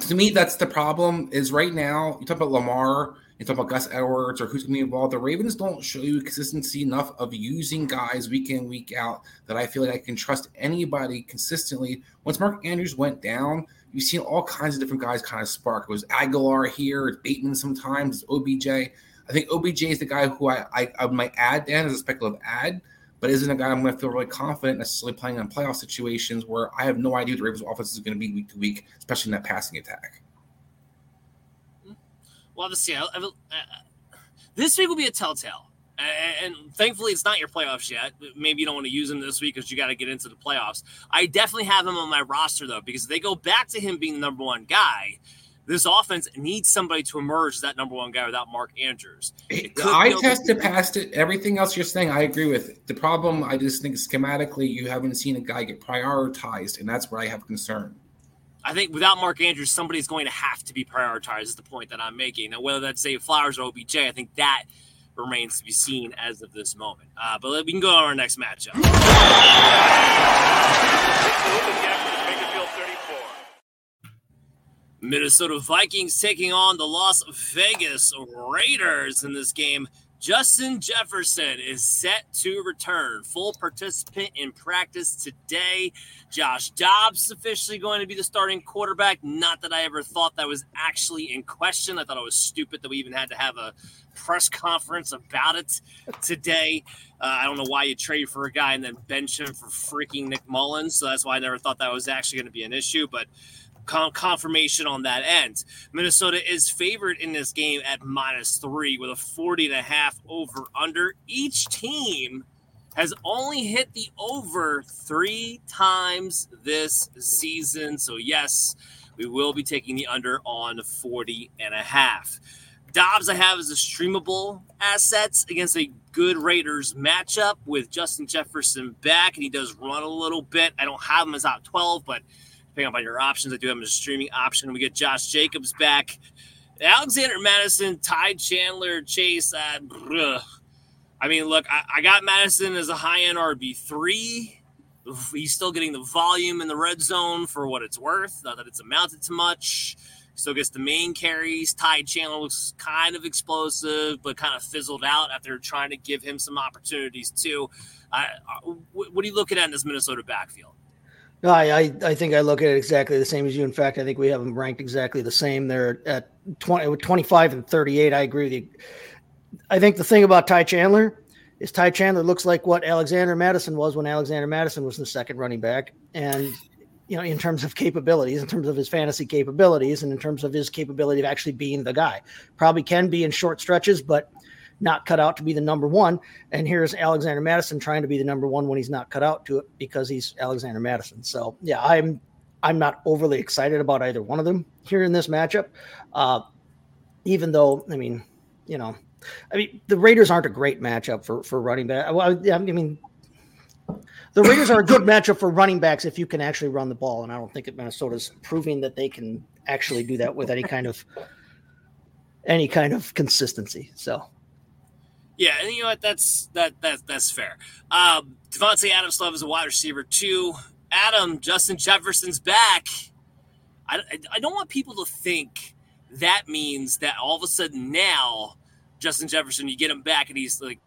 to me, that's the problem. Is right now you talk about Lamar, you talk about Gus Edwards, or who's going to be involved. The Ravens don't show you consistency enough of using guys week in week out that I feel like I can trust anybody consistently. Once Mark Andrews went down, you've seen all kinds of different guys kind of spark. It was Agholor here, it's Bateman sometimes, it's OBJ. I think OBJ is the guy who I, I, I might add then as a speculative add, but isn't a guy I'm going to feel really confident necessarily playing in playoff situations where I have no idea what the Ravens offense is going to be week to week, especially in that passing attack. Well, let's see. Uh, this week will be a telltale. And thankfully, it's not your playoffs yet. Maybe you don't want to use him this week because you got to get into the playoffs. I definitely have him on my roster, though, because they go back to him being the number one guy this offense needs somebody to emerge as that number one guy without Mark Andrews. I test tested past it. Everything else you're saying, I agree with. The problem, I just think schematically, you haven't seen a guy get prioritized, and that's where I have concern. I think without Mark Andrews, somebody's going to have to be prioritized. Is the point that I'm making. Now, whether that's Zay Flowers or OBJ, I think that remains to be seen as of this moment. Uh, but we can go on our next matchup. Minnesota Vikings taking on the Las Vegas Raiders in this game. Justin Jefferson is set to return, full participant in practice today. Josh Dobbs officially going to be the starting quarterback. Not that I ever thought that was actually in question. I thought it was stupid that we even had to have a press conference about it today. Uh, I don't know why you trade for a guy and then bench him for freaking Nick Mullens. So that's why I never thought that was actually going to be an issue. But confirmation on that end. Minnesota is favored in this game at minus three with a 40 and a half over under. Each team has only hit the over three times this season. So, yes, we will be taking the under on 40 and a half. Dobbs, I have as a streamable assets against a good Raiders matchup with Justin Jefferson back, and he does run a little bit. I don't have him as out 12, but depending on your options. I do have a streaming option. We get Josh Jacobs back. Alexander Mattison, Ty Chandler, Chase. Uh, I mean, look, I, I got Mattison as a high end RB3. He's still getting the volume in the red zone for what it's worth. Not that it's amounted to much. Still gets the main carries. Ty Chandler looks kind of explosive, but kind of fizzled out after trying to give him some opportunities too. Uh, what are you looking at in this Minnesota backfield? I, I think I look at it exactly the same as you. In fact, I think we have them ranked exactly the same. They're at 20, 25 and 38. I agree with you. I think the thing about Ty Chandler is Ty Chandler looks like what Alexander Mattison was when Alexander Mattison was the second running back. And, you know, in terms of capabilities, in terms of his fantasy capabilities, and in terms of his capability of actually being the guy, probably can be in short stretches, but – not cut out to be the number one. And here's Alexander Mattison trying to be the number one when he's not cut out to it because he's Alexander Mattison. So yeah, I'm I'm not overly excited about either one of them here in this matchup. Uh, even though I mean, you know, I mean the Raiders aren't a great matchup for for running back. Well, I mean. The Raiders are a good matchup for running backs if you can actually run the ball, and I don't think that Minnesota's proving that they can actually do that with any kind of any kind of consistency. So yeah, and you know what? That's that that that's fair. Um, Davante Adams Love is a wide receiver too. Adam Justin Jefferson's back. I, I don't want people to think that means that all of a sudden now Justin Jefferson you get him back and he's like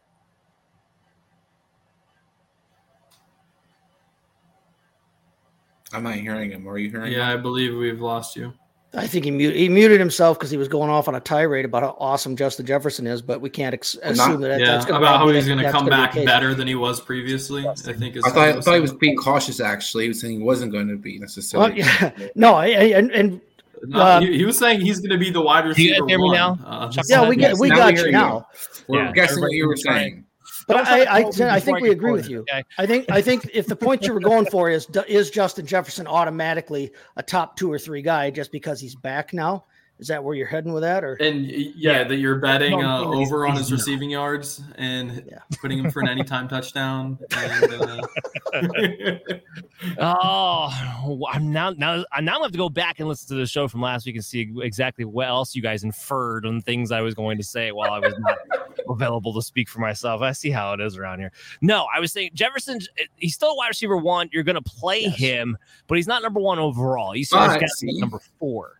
I'm not hearing him. Are you hearing? Yeah, him? I believe we've lost you. I think he muted, he muted himself because he was going off on a tirade about how awesome Justin Jefferson is, but we can't ex- assume that yeah, that's going about how he's going to come back be better than he was previously. I think. I thought, I thought he was being cautious. Actually, he was saying he wasn't going to be necessarily. Well, yeah, <laughs> <laughs> no, I, I, and, and no, uh, he, he, was saying he's going to be the wide receiver. Do you hear me now? Uh, yeah, we get we got you now. We're yeah, guessing what you were saying. But I, I, I, I think we agree with you. Okay. I think I think if the point you were going for is is Justin Jefferson automatically a top two or three guy just because he's back now, Is that where you're heading with that, or and yeah, yeah. that you're betting uh, over on his receiving yards and yeah. putting him for an <laughs> anytime touchdown? And, uh... <laughs> <laughs> oh, I'm now now I now have to go back and listen to the show from last week and see exactly what else you guys inferred on things I was going to say while I was not available to speak for myself. I see how it is around here. No, I was saying Jefferson. He's still a wide receiver one. You're going to play yes. him, but he's not number one overall. He's still number four.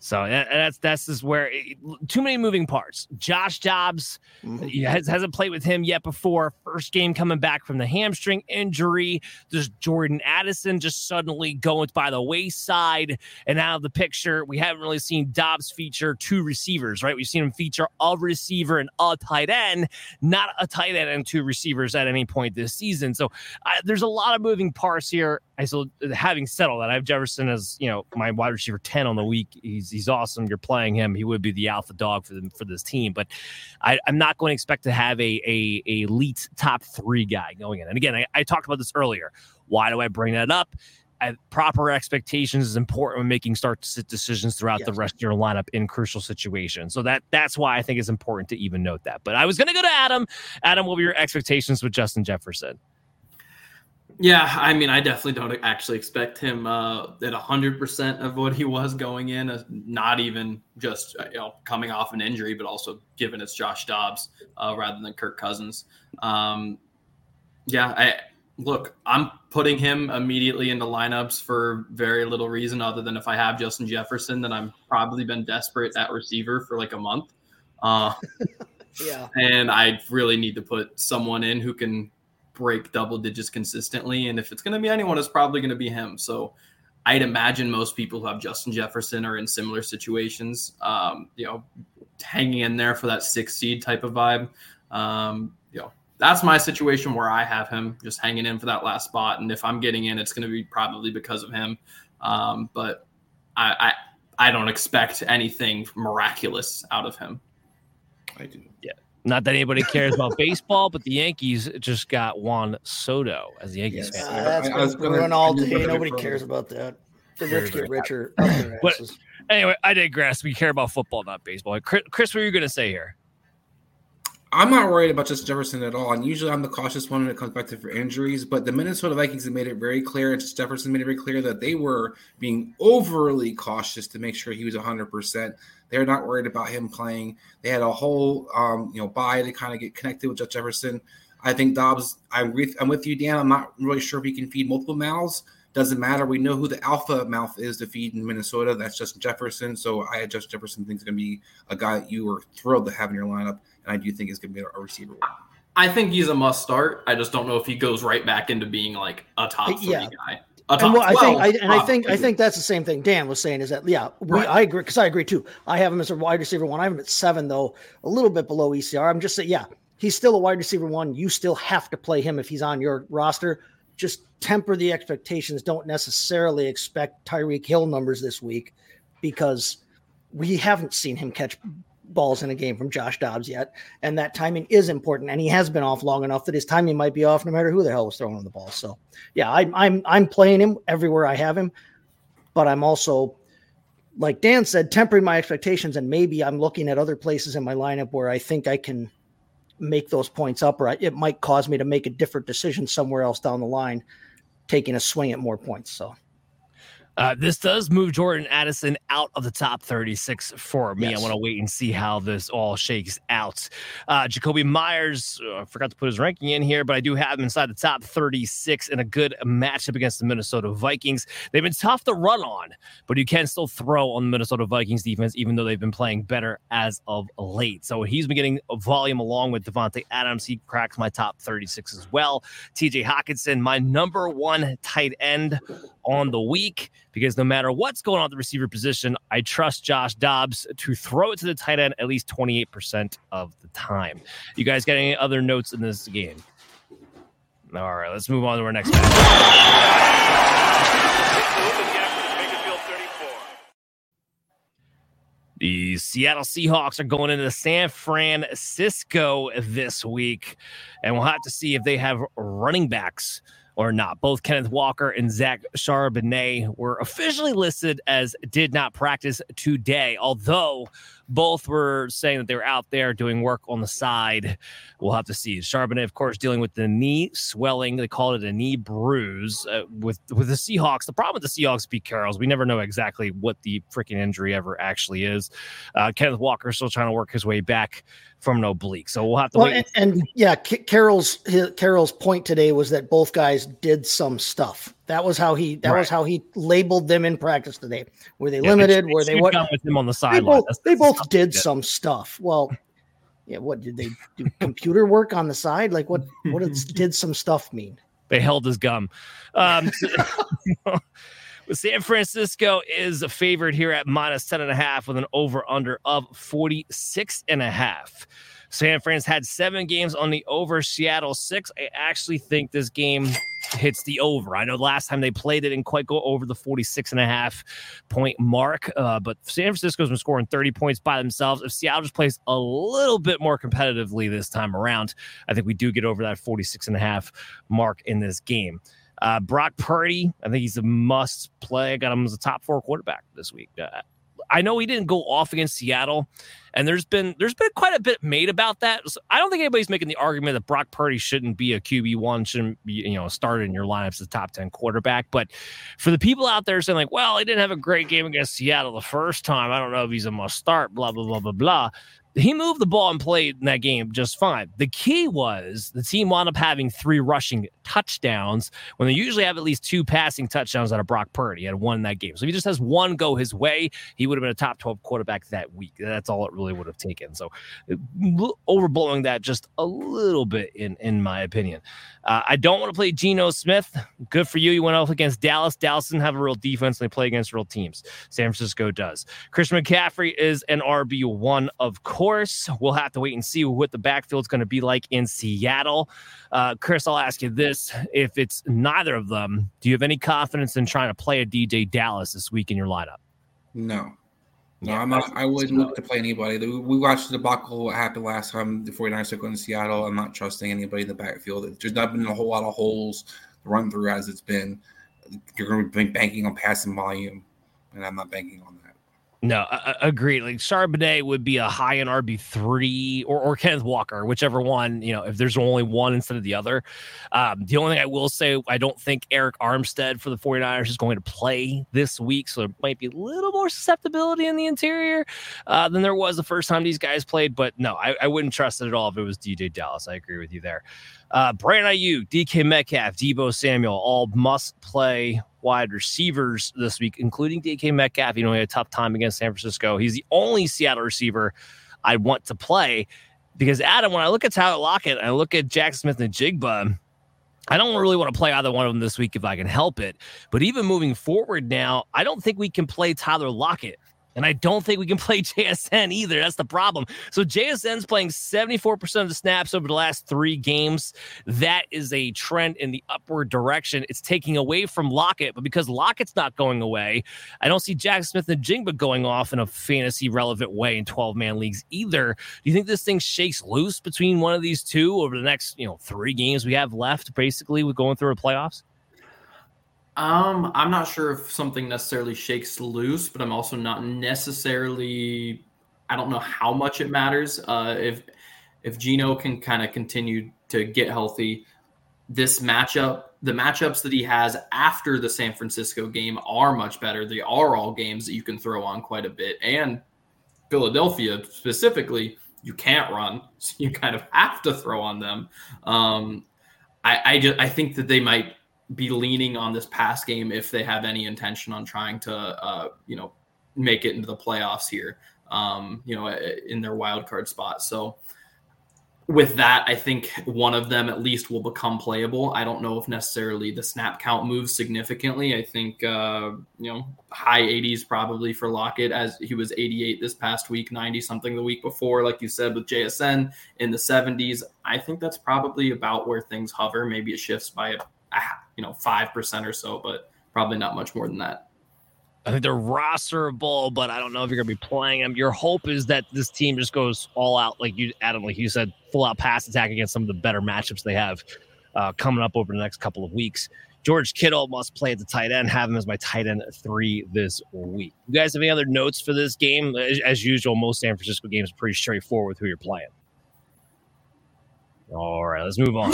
So that's that's is where it, too many moving parts. Josh Dobbs mm-hmm. has, hasn't played with him yet before. First game coming back from the hamstring injury. Does Jordan Addison just suddenly going by the wayside and out of the picture? We haven't really seen Dobbs feature two receivers, right? We've seen him feature a receiver and a tight end, not a tight end and two receivers at any point this season. So uh, there's a lot of moving parts here. I so having said all that, I have Jefferson as you know my wide receiver ten on the week. He's he's awesome. You're playing him; he would be the alpha dog for them for this team. But I, am not going to expect to have a, a, a elite top three guy going in. And again, I, I talked about this earlier. Why do I bring that up? I, proper expectations is important when making start to sit decisions throughout yes. the rest of your lineup in crucial situations. So that that's why I think it's important to even note that. But I was going to go to Adam. Adam, what were your expectations with Justin Jefferson? Yeah, I mean, I definitely don't actually expect him uh, at hundred percent of what he was going in. Uh, not even just uh, you know coming off an injury, but also given it's Josh Dobbs uh, rather than Kirk Cousins. Um, yeah, I look, I'm putting him immediately into lineups for very little reason, other than if I have Justin Jefferson, then I'm probably been desperate at receiver for like a month. Uh, <laughs> yeah, and I really need to put someone in who can break double digits consistently. And if it's going to be anyone, it's probably going to be him. So I'd imagine most people who have Justin Jefferson are in similar situations, um, you know, hanging in there for that six seed type of vibe. Um, you know, that's my situation where I have him just hanging in for that last spot. And if I'm getting in, it's going to be probably because of him. Um, but I, I, I don't expect anything miraculous out of him. I do. Yeah. Not that anybody cares about <laughs> baseball, but the Yankees just got Juan Soto as the Yankees yes. fan. Uh, that's I, been going all day. Nobody cares about that. The rich get richer. <laughs> but anyway, I digress. We care about football, not baseball. Chris, Chris what are you going to say here? I'm not worried about just Jefferson at all. And usually I'm the cautious one when it comes back to for injuries. But the Minnesota Vikings have made it very clear, and Jefferson made it very clear that they were being overly cautious to make sure he was 100%. They're not worried about him playing. They had a whole, um, you know, buy to kind of get connected with Just Jefferson. I think Dobbs, I'm with, I'm with you, Dan. I'm not really sure if he can feed multiple mouths. Doesn't matter. We know who the alpha mouth is to feed in Minnesota. That's Justin Jefferson. So I had Justin Jefferson thinks going to be a guy that you are thrilled to have in your lineup and I do think he's going to be a receiver. I think he's a must start. I just don't know if he goes right back into being like a top three yeah. guy. And well, I think, I, and I think, I think that's the same thing Dan was saying. Is that yeah, we, right. I agree because I agree too. I have him as a wide receiver one. I have him at seven though, a little bit below ECR. I'm just saying, yeah, he's still a wide receiver one. You still have to play him if he's on your roster. Just temper the expectations. Don't necessarily expect Tyreek Hill numbers this week because we haven't seen him catch balls in a game from Josh Dobbs yet. And that timing is important. And he has been off long enough that his timing might be off no matter who the hell was throwing the ball. So yeah, I, I'm I'm playing him everywhere I have him, but I'm also like Dan said, tempering my expectations, and maybe I'm looking at other places in my lineup where I think I can make those points up, or it might cause me to make a different decision somewhere else down the line, taking a swing at more points. So uh, this does move Jordan Addison out of the top 36 for me. Yes. I want to wait and see how this all shakes out. Uh, Jakobi Meyers, uh, I forgot to put his ranking in here, but I do have him inside the top 36 in a good matchup against the Minnesota Vikings. They've been tough to run on, but you can still throw on the Minnesota Vikings defense, even though they've been playing better as of late. So he's been getting volume along with Davante Adams. He cracks my top 36 as well. TJ Hockenson, my number one tight end on the week because no matter what's going on at the receiver position, I trust Josh Dobbs to throw it to the tight end at least 28% of the time. You guys got any other notes in this game? All right, let's move on to our next match. The Seattle Seahawks are going into San Francisco this week, and we'll have to see if they have running backs or not. Both Kenneth Walker and Zach Charbonnet were officially listed as did not practice today, although both were saying that they were out there doing work on the side. We'll have to see. Charbonnet, of course, dealing with the knee swelling. They called it a knee bruise uh, with with the Seahawks. The problem with the Seahawks, Pete Carroll's, we never know exactly what the freaking injury ever actually is. Uh, Kenneth Walker still trying to work his way back from an oblique, so we'll have to well, wait. And, and yeah, Carroll's Carroll's point today was that both guys did some stuff. That was how he. That right. was how he labeled them in practice today. Were they yeah, limited? Were they what? With him on the sideline. They both, they both did some stuff. Well, yeah. What did they do? computer work on the side? Like what? What <laughs> did some stuff mean? They held his gum. Um, <laughs> <laughs> San Francisco is a favorite here at minus 10 and a half with an over under of 46 and a half. San Fran's had seven games on the over, Seattle six. I actually think this game hits the over. I know last time they played it didn't quite go over the 46 and a half point mark, uh, but San Francisco's been scoring 30 points by themselves. If Seattle just plays a little bit more competitively this time around, I think we do get over that 46 and a half mark in this game. Uh, Brock Purdy, I think he's a must play. I got him as a top four quarterback this week. Uh, I know he didn't go off against Seattle, and there's been there's been quite a bit made about that. So I don't think anybody's making the argument that Brock Purdy shouldn't be a QB one, shouldn't be you know started in your lineups as a top ten quarterback. But for the people out there saying like, well, he didn't have a great game against Seattle the first time, I don't know if he's a must start. Blah blah blah blah blah he moved the ball and played in that game just fine. The key was the team wound up having three rushing touchdowns when they usually have at least two passing touchdowns out of Brock Purdy. He had one in that game. So if he just has one go his way, he would have been a top 12 quarterback that week. That's all it really would have taken. So overblowing that just a little bit, in, in my opinion. Uh, I don't want to play Geno Smith. Good for you. You went off against Dallas. Dallas doesn't have a real defense. And They play against real teams. San Francisco does. Christian McCaffrey is an RB1, of course. We'll have to wait and see what the backfield's going to be like in Seattle. Uh, Chris, I'll ask you this. If it's neither of them, do you have any confidence in trying to play a DeeJay Dallas this week in your lineup? No. No, yeah, I'm not. I wouldn't look to play anybody. We watched the debacle what happened last time the 49ers took on Seattle. I'm not trusting anybody in the backfield. There's not been a whole lot of holes to run through as it's been. You're going to be banking on passing volume, and I'm not banking on that. No, I, I agree. Like Charbonnet would be a high in RB three or, or Kenneth Walker, whichever one. You know, if there's only one instead of the other. Um, the only thing I will say, I don't think Arik Armstead for the 49ers is going to play this week, so there might be a little more susceptibility in the interior uh, than there was the first time these guys played. But no, I, I wouldn't trust it at all if it was DeeJay Dallas. I agree with you there. Uh, Brandon DK Metcalf, Deebo Samuel, all must play wide receivers this week, including DK Metcalf. You know, he had a tough time against San Francisco. He's the only Seattle receiver I want to play because Adam, when I look at Tyler Lockett, I look at Jack Smith-Njigba. I don't really want to play either one of them this week if I can help it. But even moving forward now, I don't think we can play Tyler Lockett and I don't think we can <laughs> play JSN either. That's the problem. So JSN's playing 74% of the snaps over the last three games. That is a trend in the upward direction. It's taking away from Lockett, but because Lockett's not going away, I don't see Jack Smith-Njigba going off in a fantasy relevant way in 12 man leagues either. Do you think this thing shakes loose between one of these two over the next, you know, three games we have left, basically, with going through the playoffs? Um, I'm not sure if something necessarily shakes loose, but I'm also not necessarily. I don't know how much it matters. Uh, if if Geno can kind of continue to get healthy, this matchup, the matchups that he has after the San Francisco game are much better. They are all games that you can throw on quite a bit, and Philadelphia specifically, you can't run, so you kind of have to throw on them. Um, I, I just I think that they might be leaning on this pass game if they have any intention on trying to, uh, you know, make it into the playoffs here, um, you know, in their wild card spot. So with that, I think one of them at least will become playable. I don't know if necessarily the snap count moves significantly. I think, uh, you know, high 80s probably for Lockett as he was 88 this past week, 90 something the week before, like you said, with JSN in the 70s. I think that's probably about where things hover. Maybe it shifts by a you know, 5% or so, but probably not much more than that. I think they're rosterable, but I don't know if you're going to be playing them. Your hope is that this team just goes all out, like you, Adam, like you said, full out pass attack against some of the better matchups they have uh, coming up over the next couple of weeks. George Kittle must play at the tight end. Have him as my tight end three this week. You guys have any other notes for this game? As, as usual, most San Francisco games are pretty straightforward with who you're playing. All right, let's move on.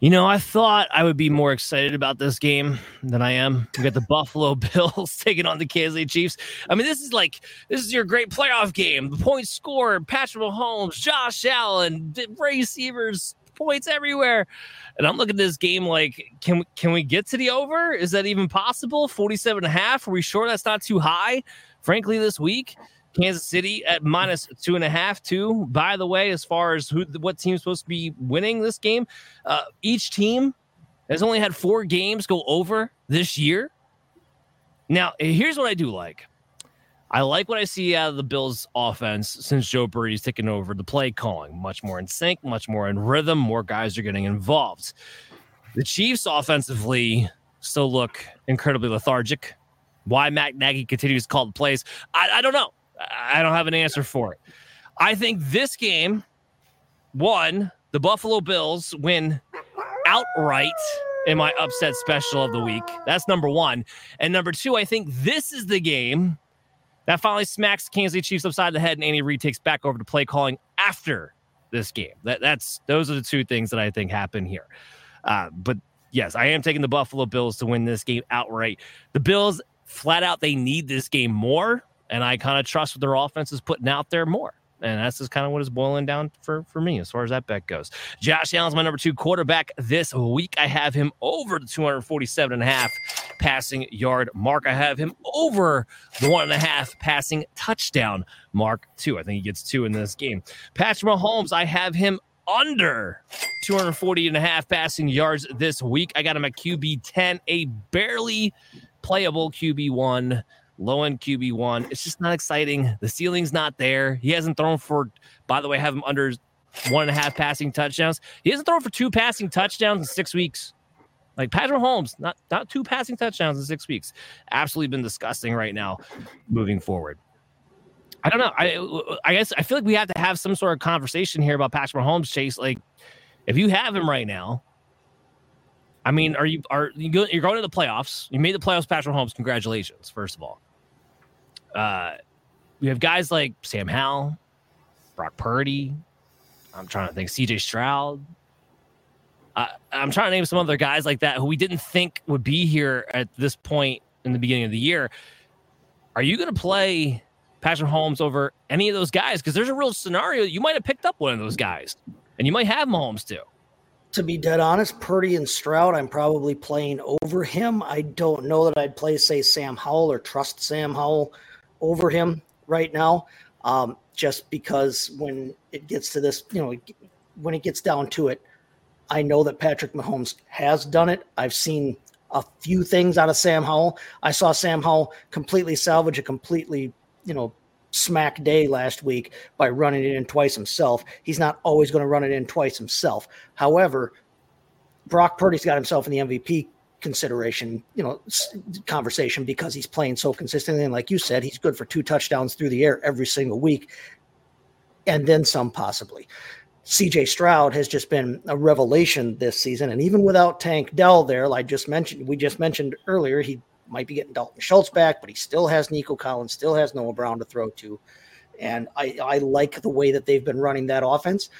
You know, I thought I would be more excited about this game than I am. We got the <laughs> Buffalo Bills <laughs> taking on the Kansas City Chiefs. I mean, this is like this is your great playoff game. The points scored, Patrick Mahomes, Josh Allen, receivers, points everywhere. And I'm looking at this game like, can we can we get to the over? Is that even possible? 47 and a half? Are we sure that's not too high? Frankly, this week. Kansas City at minus two and a half, too. By the way, as far as who what team's supposed to be winning this game, uh, each team has only had four games go over this year. Now, here's what I do like. I like what I see out of the Bills' offense since Joe Brady's taken over the play calling. Much more in sync, much more in rhythm. More guys are getting involved. The Chiefs offensively still look incredibly lethargic. Why Matt Nagy continues to call the plays, I, I don't know. I don't have an answer for it. I think this game, one, the Buffalo Bills win outright in my upset special of the week. That's number one. And number two, I think this is the game that finally smacks Kansas City Chiefs upside the head and Andy Reid takes back over to play calling after this game. That, that's those are the two things that I think happen here. Uh, but yes, I am taking the Buffalo Bills to win this game outright. The Bills flat out they need this game more and I kind of trust what their offense is putting out there more. And that's just kind of what is boiling down for, for me as far as that bet goes. Josh Allen's my number two quarterback this week. I have him over the 247 and a half passing yard mark. I have him over the one and a half passing touchdown mark, too. I think he gets two in this game. Patrick Mahomes, I have him under 240 and a half passing yards this week. I got him at QB 10, a barely playable QB one low end QB one. It's just not exciting. The ceiling's not there. He hasn't thrown for, by the way, have him under one and a half passing touchdowns. He hasn't thrown for two passing touchdowns in six weeks. Like Patrick Mahomes, not not two passing touchdowns in six weeks. Absolutely been disgusting right now. Moving forward, I don't know. I I guess I feel like we have to have some sort of conversation here about Patrick Mahomes. Chase, like if you have him right now, I mean, are you are you go, you're going to the playoffs? You made the playoffs, Patrick Mahomes. Congratulations, first of all. Uh, we have guys like Sam Howell, Brock Purdy. I'm trying to think CJ Stroud. Uh, I'm trying to name some other guys like that who we didn't think would be here at this point in the beginning of the year. Are you going to play Patrick Mahomes over any of those guys? Because there's a real scenario you might have picked up one of those guys, and you might have Mahomes too. To be dead honest, Purdy and Stroud, I'm probably playing over him. I don't know that I'd play, say, Sam Howell or trust Sam Howell over him right now, um, just because when it gets to this, you know, when it gets down to it, I know that Patrick Mahomes has done it. I've seen a few things out of Sam Howell. I saw Sam Howell completely salvage a completely, you know, smack day last week by running it in twice himself. He's not always going to run it in twice himself. However, Brock Purdy's got himself in the MVP consideration, you know, conversation because he's playing so consistently. And like you said, he's good for two touchdowns through the air every single week, and then some possibly. CJ Stroud has just been a revelation this season, and even without Tank Dell there, like just mentioned, we just mentioned earlier, he might be getting Dalton Schultz back, but he still has Nico Collins, still has Noah Brown to throw to, and I, I like the way that they've been running that offense.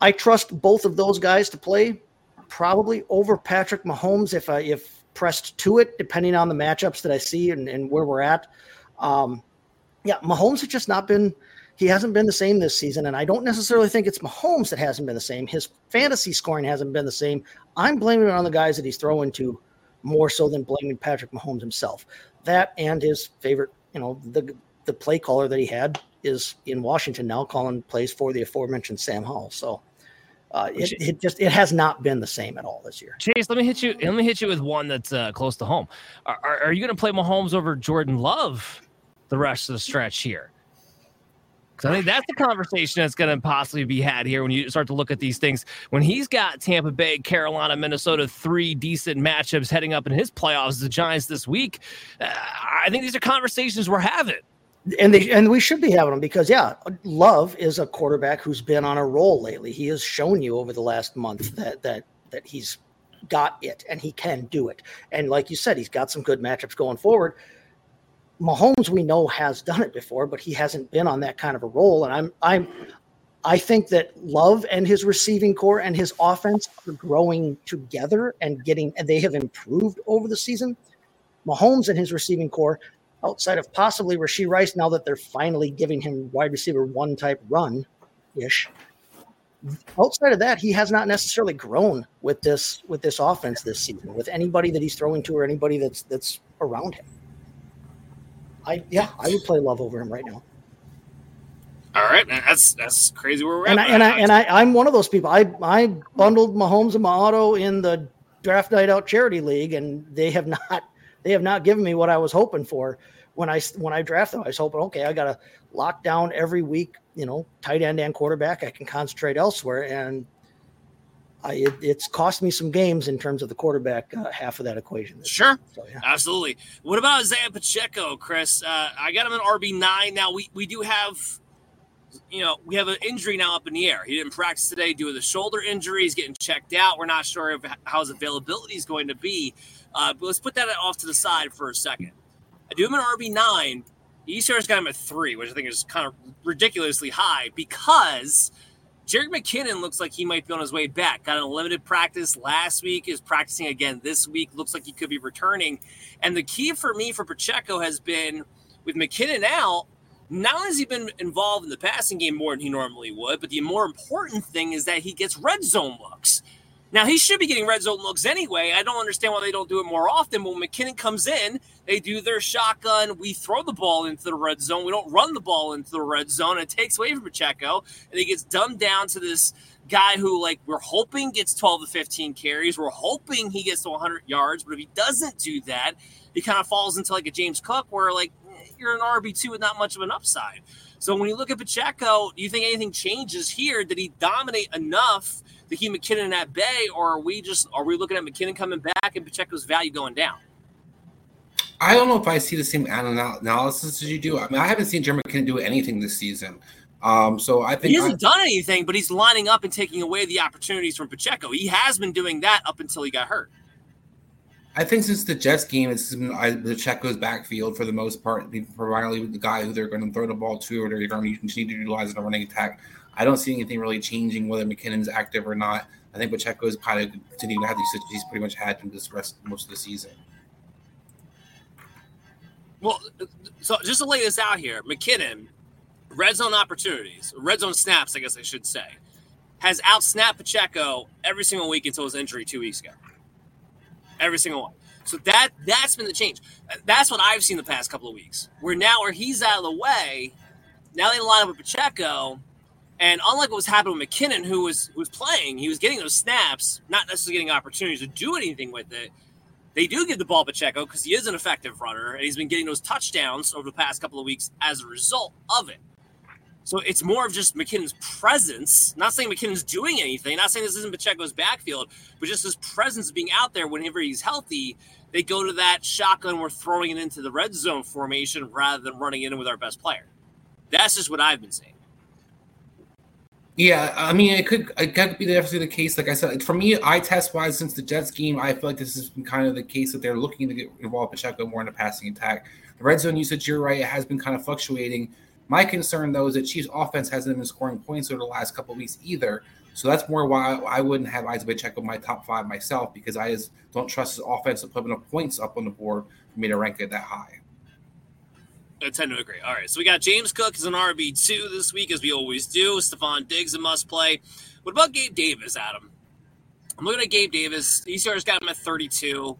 I trust both of those guys to play probably over Patrick Mahomes if I if pressed to it, depending on the matchups that I see and, and where we're at. Um, yeah, Mahomes has just not been he hasn't been the same this season, and I don't necessarily think it's Mahomes that hasn't been the same. His fantasy scoring hasn't been the same. I'm blaming it on the guys that he's throwing to more so than blaming Patrick Mahomes himself. That and his favorite, you know, the the play caller that he had is in Washington now calling plays for the aforementioned Sam Howell. So uh, it, it, just it has not been the same at all this year. Chase, let me hit you. Let me hit you with one that's uh, close to home. Are, are, are you going to play Mahomes over Jordan Love the rest of the stretch here? Because I think that's the conversation that's going to possibly be had here when you start to look at these things. When he's got Tampa Bay, Carolina, Minnesota, three decent matchups heading up in his playoffs, the Giants this week, uh, I think these are conversations we're having. And they and we should be having them because yeah, Love is a quarterback who's been on a roll lately. He has shown you over the last month that that that he's got it and he can do it. And like you said, he's got some good matchups going forward. Mahomes, we know, has done it before, but he hasn't been on that kind of a roll. And I'm I'm I think that Love and his receiving corps and his offense are growing together and getting and they have improved over the season. Mahomes and his receiving corps outside of possibly Rashee Rice, now that they're finally giving him wide receiver one type run ish. Outside of that, he has not necessarily grown with this with this offense this season, with anybody that he's throwing to or anybody that's that's around him. I yeah, I would play love over him right now. All right, that's that's crazy where we're and at. I, and I and I I'm one of those people. I I bundled Mahomes and my auto in the draft night out charity league, and they have not they have not given me what I was hoping for when I when I drafted. I was hoping, okay, I got to lock down every week, you know, tight end and quarterback. I can concentrate elsewhere, and I it, it's cost me some games in terms of the quarterback uh, half of that equation. Sure, so, yeah. absolutely. What about Isaiah Pacheco, Chris? Uh, I got him in RB nine. Now we we do have. You know, we have an injury now up in the air. He didn't practice today due to the shoulder injury. He's getting checked out. We're not sure of how his availability is going to be. Uh, but let's put that off to the side for a second. I do him an RB9. ECR's got him at three, which I think is kind of ridiculously high because Jerick McKinnon looks like he might be on his way back. Got a limited practice last week, is practicing again this week. Looks like he could be returning. And the key for me for Pacheco has been with McKinnon out, not only has he been involved in the passing game more than he normally would, but the more important thing is that he gets red zone looks. Now he should be getting red zone looks anyway. I don't understand why they don't do it more often. But when McKinnon comes in, they do their shotgun. We throw the ball into the red zone. We don't run the ball into the red zone. It takes away from Pacheco, and he gets dumbed down to this guy who, like, we're hoping gets 12 to 15 carries. We're hoping he gets to 100 yards. But if he doesn't do that, he kind of falls into like a James Cook, where like eh, you're an RB two with not much of an upside. So when you look at Pacheco, do you think anything changes here? Did he dominate enough? To keep McKinnon at bay, or are we just are we looking at McKinnon coming back and Pacheco's value going down? I don't know if I see the same analysis as you do. I mean, I haven't seen Jeremy McKinnon do anything this season. Um, so I think he hasn't I, done anything, but he's lining up and taking away the opportunities from Pacheco. He has been doing that up until he got hurt. I think since the Jets game, it's been I, Pacheco's backfield for the most part, primarily the guy who they're going to throw the ball to, or they're going to continue to utilize in a running attack. I don't see anything really changing whether McKinnon's active or not. I think Pacheco is kind of continuing to have these he's pretty much had in this rest most of the season. Well, so just to lay this out here, McKinnon, red zone opportunities, red zone snaps, I guess I should say, has outsnapped Pacheco every single week until his injury two weeks ago. Every single one. So that that's been the change. That's what I've seen the past couple of weeks. Where now where he's out of the way, now they line up with Pacheco, and unlike what was happening with McKinnon, who was who was playing, he was getting those snaps, not necessarily getting opportunities to do anything with it. They do give the ball to Pacheco because he is an effective runner, and he's been getting those touchdowns over the past couple of weeks as a result of it. So it's more of just McKinnon's presence. Not saying McKinnon's doing anything. Not saying this isn't Pacheco's backfield, but just his presence being out there whenever he's healthy. They go to that shotgun. We're throwing it into the red zone formation rather than running in with our best player. That's just what I've been seeing. Yeah, I mean, it could it could be definitely the case. Like I said, for me, eye test wise, since the Jets game, I feel like this has been kind of the case that they're looking to get involved Pacheco more in the passing attack. The red zone usage, you're right, it has been kind of fluctuating. My concern though is that Chiefs offense hasn't been scoring points over the last couple weeks either. So that's more why I wouldn't have Isaiah Pacheco in my top five myself because I just don't trust his offense to put enough points up on the board for me to rank it that high. I tend to agree. All right, so we got James Cook as an RB two this week, as we always do. Stefon Diggs a must play. What about Gabe Davis, Adam? I'm looking at Gabe Davis. ECR's got him at 32.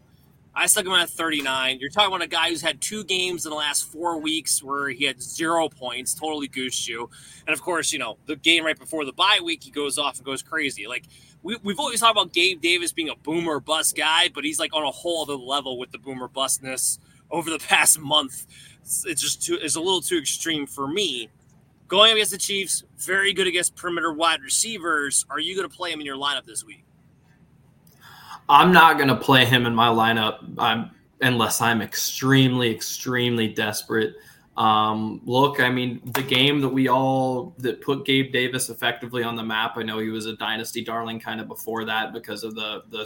I stuck him at 39. You're talking about a guy who's had two games in the last four weeks where he had zero points, totally goosed you. And of course, you know, the game right before the bye week, he goes off and goes crazy. Like, we, we've always talked about Gabe Davis being a boomer bust guy, but he's like on a whole other level with the boomer bustness over the <laughs> past month it's just too it's a little too extreme for me. Going against the Chiefs, very good against perimeter wide receivers. Are you going to play him in your lineup this week? I'm not going to play him in my lineup I'm, unless I'm extremely, extremely desperate. Um, look, I mean, the game that we all that put Gabe Davis effectively on the map. I know he was a dynasty darling kind of before that because of the the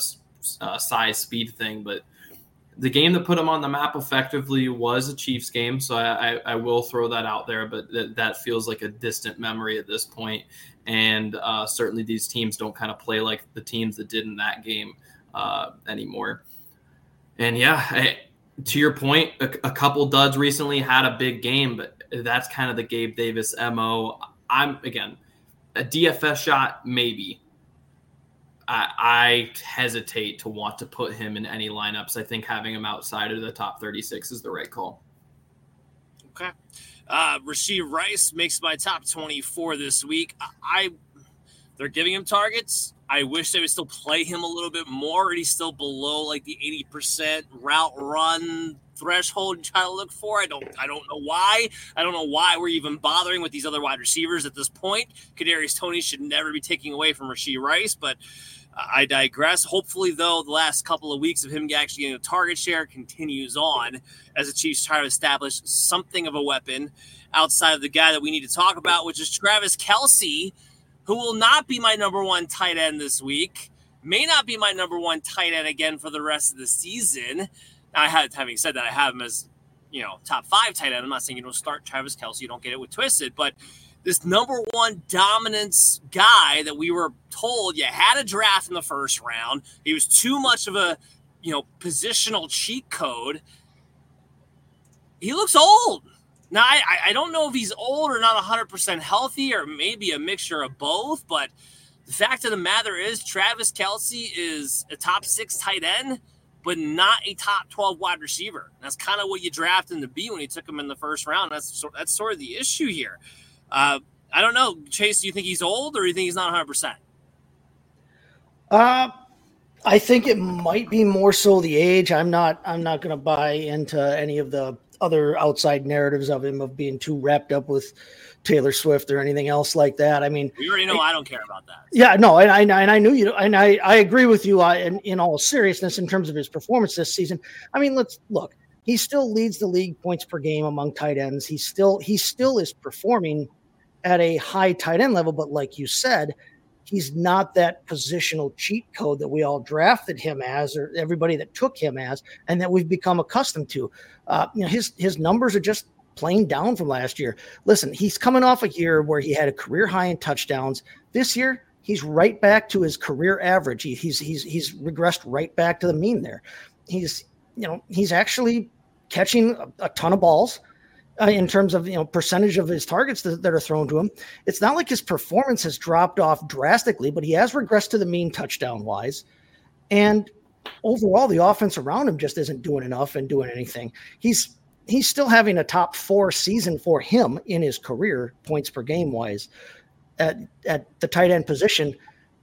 uh, size speed thing, but the game that put him on the map effectively was a Chiefs game. So I, I, I will throw that out there, but th- that feels like a distant memory at this point. And uh, certainly these teams don't kind of play like the teams that did in that game uh, anymore. And yeah, I, to your point, a, a, couple duds recently had a big game, but that's kind of the Gabe Davis mo. I'm again a DFS shot, maybe. I, I hesitate to want to put him in any lineups. I think having him outside of the top 36 is the right call. Okay. Uh, Rashee Rice makes my top 24 this week. I, I they're giving him targets. I wish they would still play him a little bit more. He's still below like the 80% route run threshold you try to look for. I don't I don't know why. I don't know why we're even bothering with these other wide receivers at this point. Kadarius Toney should never be taking away from Rashee Rice, but I digress. Hopefully, though, the last couple of weeks of him actually getting a target share continues on as the Chiefs try to establish something of a weapon outside of the guy that we need to talk about, which is Travis Kelce, who will not be my number one tight end this week, may not be my number one tight end again for the rest of the season. I had, having said that, I have him as you know top five tight end. I'm not saying you don't start Travis Kelce, you don't get it with twisted, but this number one dominance guy that we were told you had a draft in the first round. He was too much of a you know positional cheat code. He looks old. Now, I, I don't know if he's old or not 100% healthy or maybe a mixture of both, but the fact of the matter is, Travis Kelce is a top six tight end, but not a top 12 wide receiver. That's kind of what you drafted him to be when you took him in the first round. That's, that's sort of the issue here. Uh, I don't know. Chase, do you think he's old or do you think he's not 100%? Uh, I think it might be more so the age. I'm not. I'm not going to buy into any of the other outside narratives of him of being too wrapped up with Taylor Swift or anything else like that. I mean, we already know I, I don't care about that. Yeah, no, and I and I knew you, and I I agree with you uh, in, in all seriousness in terms of his performance this season. I mean, let's look. He still leads the league points per game among tight ends. He still he still is performing at a high tight end level, but like you said, he's not that positional cheat code that we all drafted him as, or everybody that took him as, and that we've become accustomed to. Uh, you know, his his numbers are just plain down from last year. Listen, he's coming off a year where he had a career high in touchdowns. This year, he's right back to his career average. He, he's he's he's regressed right back to the mean there. He's you know he's actually catching a, a ton of balls uh, in terms of you know percentage of his targets that, that, are thrown to him. It's not like his performance has dropped off drastically, but he has regressed to the mean touchdown wise, and overall the offense around him just isn't doing enough and doing anything. He's he's still having a top four season for him in his career points per game wise at at the tight end position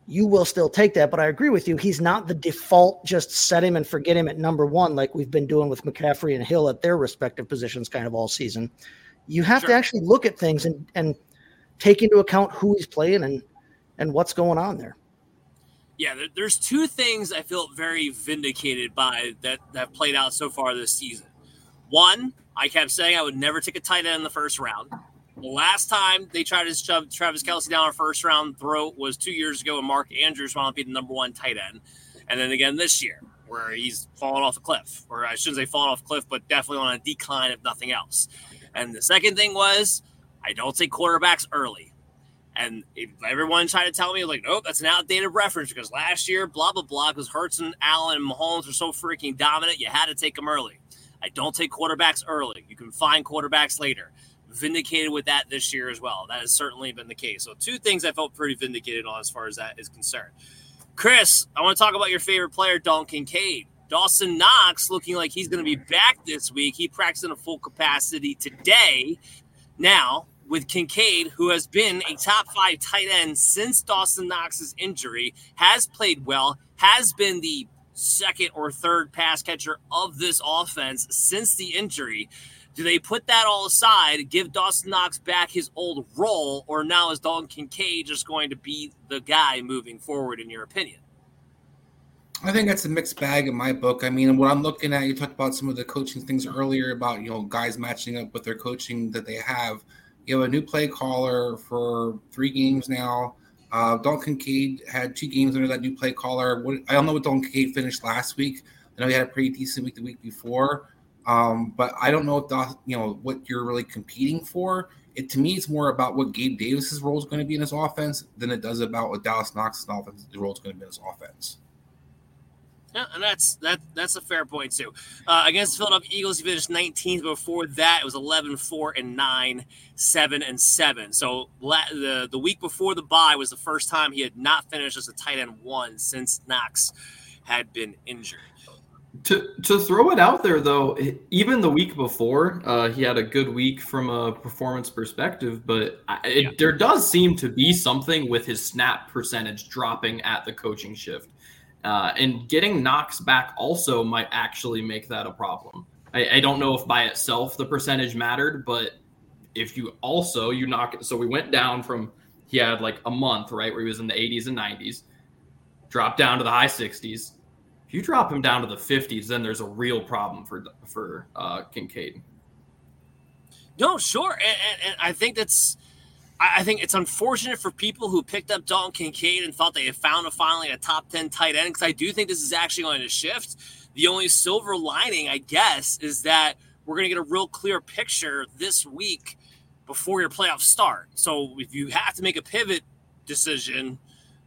you will still take that. But I agree with you. He's not the default, just set him and forget him at number one, like we've been doing with McCaffrey and Hill at their respective positions kind of all season. You have sure. to actually look at things and, and take into account who he's playing and, and what's going on there. Yeah, there's two things I feel very vindicated by that, that have played out so far this season. One, I kept saying I would never take a tight end in the first round. Last time they tried to shove Travis Kelce down our first round throat was two years ago, and Mark Andrews wound up being the number one tight end. And then again this year, where he's fallen off a cliff, or I shouldn't say fallen off a cliff, but definitely on a decline, if nothing else. And the second thing was, I don't take quarterbacks early. And everyone tried to tell me, like, nope, that's an outdated reference because last year, blah, blah, blah, because Hurts and Allen and Mahomes were so freaking dominant, you had to take them early. I don't take quarterbacks early. You can find quarterbacks later vindicated with that this year as well. That has certainly been the case. So, two things I felt pretty vindicated on as far as that is concerned. Chris, I want to talk about your favorite player, Dalton Kincaid. Dawson Knox looking like he's going to be back this week. He practiced in a full capacity today. Now, with Kincaid, who has been a top five tight end since Dawson Knox's injury, has played well, has been the second or third pass catcher of this offense since the injury. Do they put that all aside, give Dawson Knox back his old role, or now is Dalton Kincaid just going to be the guy moving forward, in your opinion? I think that's a mixed bag in my book. I mean, what I'm looking at, you talked about some of the coaching things earlier about you know guys matching up with their coaching that they have. You have a new play caller for three games now. Uh, Dalton Kincaid had two games under that new play caller. What, I don't know what Dalton Kincaid finished last week. I know he had a pretty decent week the week before, um, but I don't know if the, you know what you're really competing for. It to me, it's more about what Gabe Davis's role is going to be in his offense than it does about what Dawson Knox's offense role is going to be in his offense. Yeah, and that's that that's a fair point too. Uh, against the Philadelphia Eagles, he finished 19th. Before that, it was 11, 4, and 9, 7, and 7. So la- the the week before the bye was the first time he had not finished as a tight end one since Knox had been injured. To to throw it out there though, even the week before, uh, he had a good week from a performance perspective, but it, yeah. there does seem to be something with his snap percentage dropping at the coaching shift. Uh, and getting Knox back also might actually make that a problem. I, I, don't know if by itself the percentage mattered, but if you also you knock it, so we went down from he had like a month right where he was in the 80s and 90s, dropped down to the high 60s. If you drop him down to the 50s, then there's a real problem for for uh, Kincaid. No, sure, and, and, and I think that's I think it's unfortunate for people who picked up Dalton Kincaid and thought they had found a finally a top 10 tight end because I do think this is actually going to shift. The only silver lining, I guess, is that we're going to get a real clear picture this week before your playoffs start. So if you have to make a pivot decision,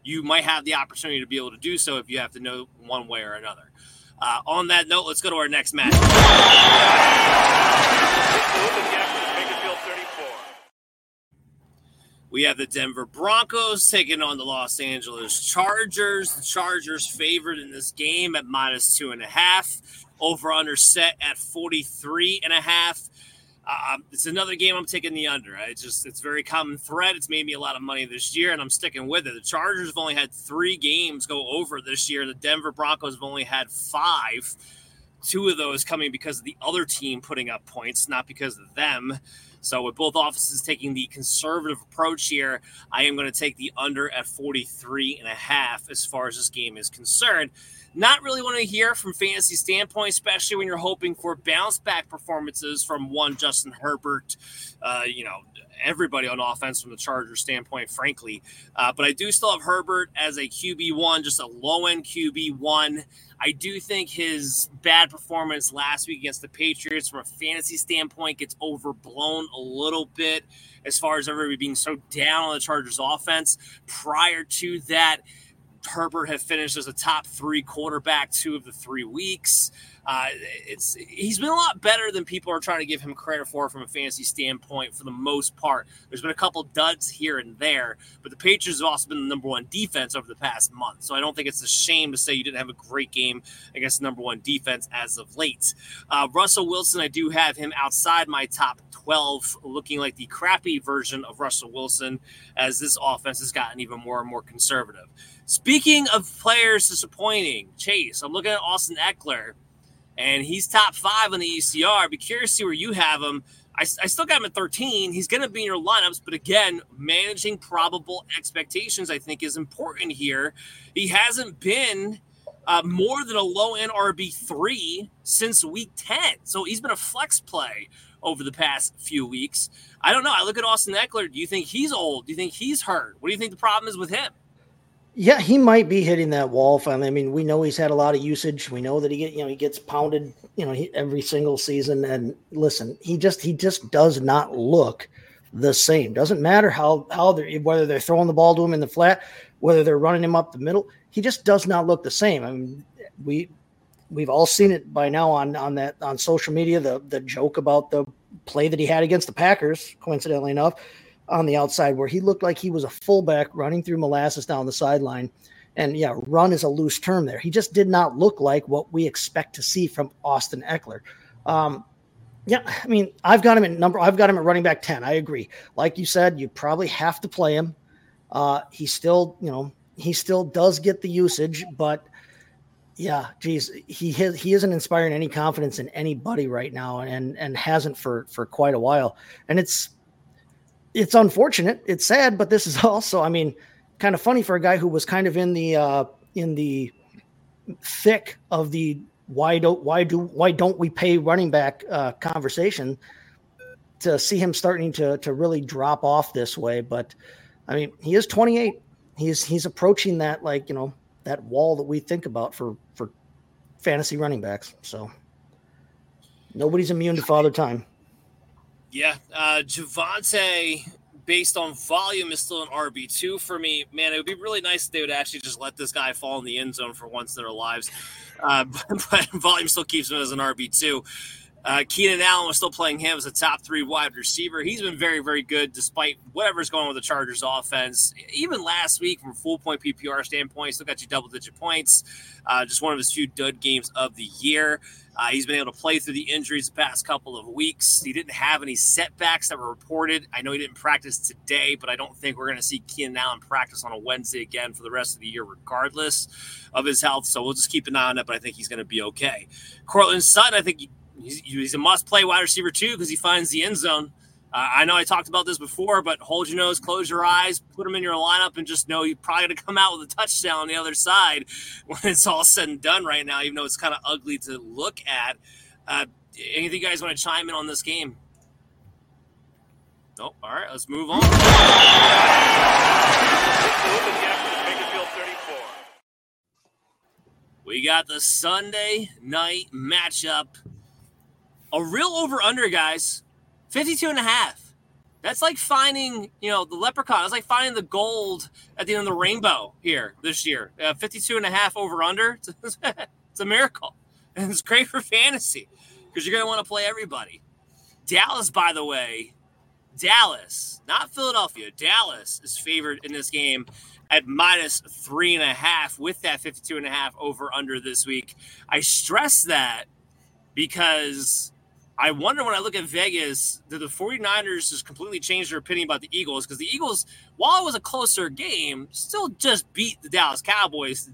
you might have the opportunity to be able to do so if you have to know one way or another. Uh, on that note, let's go to our next match. We have the Denver Broncos taking on the Los Angeles Chargers. The Chargers favored in this game at minus two and a half. Over under set at 43 and a half. Uh, it's another game I'm taking the under. It's just it's very common thread. It's made me a lot of money this year, and I'm sticking with it. The Chargers have only had three games go over this year. The Denver Broncos have only had five. Two of those coming because of the other team putting up points, not because of them. So with both offices taking the conservative approach here, I am going to take the under at 43 and a half as far as this game is concerned. Not really want to hear from fantasy standpoint, especially when you're hoping for bounce back performances from one Justin Herbert, uh, you know, everybody on offense from the Chargers standpoint, frankly. Uh, but I do still have Herbert as a QB one, just a low end QB one. I do think his bad performance last week against the Patriots, from a fantasy standpoint, gets overblown a little bit as far as everybody being so down on the Chargers offense. Prior to that, Herbert had finished as a top three quarterback two of the three weeks. Uh, it's he's been a lot better than people are trying to give him credit for from a fantasy standpoint for the most part. There's been a couple duds here and there, but the Patriots have also been the number one defense over the past month. So I don't think it's a shame to say you didn't have a great game against number one defense as of late. Uh, Russell Wilson, I do have him outside my top 12, looking like the crappy version of Russell Wilson as this offense has gotten even more and more conservative. Speaking of players disappointing, Chase, I'm looking at Austin Ekeler, and he's top five on the ECR. Be curious to see where you have him. I, I still got him at 13. He's going to be in your lineups, but again, managing probable expectations, I think, is important here. He hasn't been uh, more than a low end RB three since week 10. So he's been a flex play over the past few weeks. I don't know. I look at Austin Ekeler. Do you think he's old? Do you think he's hurt? What do you think the problem is with him? Yeah, he might be hitting that wall finally. I mean, we know he's had a lot of usage. We know that he get you know he gets pounded you know he, every single season. And listen, he just he just does not look the same. Doesn't matter how how they're whether they're throwing the ball to him in the flat, whether they're running him up the middle. He just does not look the same. I mean, we we've all seen it by now on on that on social media. The the joke about the play that he had against the Packers, coincidentally enough on the outside where he looked like he was a fullback running through molasses down the sideline. And yeah, run is a loose term there. He just did not look like what we expect to see from Austin Ekeler. Um, yeah, I mean, I've got him at number. I've got him at running back ten. I agree. Like you said, you probably have to play him. Uh, he still, you know, he still does get the usage, but yeah, geez, he he isn't inspiring any confidence in anybody right now, and and hasn't for for quite a while. And it's it's unfortunate. It's sad, but this is <laughs> also, I mean, kind of funny for a guy who was kind of in the uh, in the thick of the why don't why do why don't we pay running back uh, conversation to see him starting to to really drop off this way. But I mean, he is 28. He's he's approaching that like you know that wall that we think about for for fantasy running backs. So nobody's immune to father time. Yeah, uh, Javonte, based on volume, is still an RB two for me. Man, it would be really nice if they would actually just let this guy fall in the end zone for once in their lives. Uh, but, <laughs> but volume still keeps him as an RB two. Uh, Keenan Allen was still playing him as a top three wide receiver. He's been very, very good despite whatever's going on with the Chargers offense. Even last week, from full point PPR standpoint, still got you double digit points. Uh, just one of his few dud games of the year. Uh, he's been able to play through the injuries the past couple of weeks. He didn't have any setbacks that were reported. I know he didn't practice today, but I don't think we're going to see Keenan Allen practice on a Wednesday again for the rest of the year, regardless of his health. So we'll just keep an eye on it, but I think he's going to be okay. Courtland Sutton, I think he's, he's a must play wide receiver too because he finds the end zone. Uh, I know I talked about this before, but hold your nose, close your eyes, put him in your lineup, and just know you're probably going to come out with a touchdown on the other side <laughs> when it's all said and done right now, even though it's kind of ugly to look at. Uh, anything you guys want to chime in on this game? Oh, all right, let's move on. We got the Sunday night matchup. A real over under, guys. 52 and a half. That's like finding, you know, the leprechaun. It's like finding the gold at the end of the rainbow here this year. Uh, 52 and a half over under. <laughs> it's a miracle. And <laughs> it's great for fantasy because you're going to want to play everybody. Dallas, by the way, Dallas, not Philadelphia, Dallas is favored in this game at minus three and a half with that 52 and a half over under this week. I stress that because I wonder when I look at Vegas that the 49ers just completely changed their opinion about the Eagles because the Eagles, while it was a closer game, still just beat the Dallas Cowboys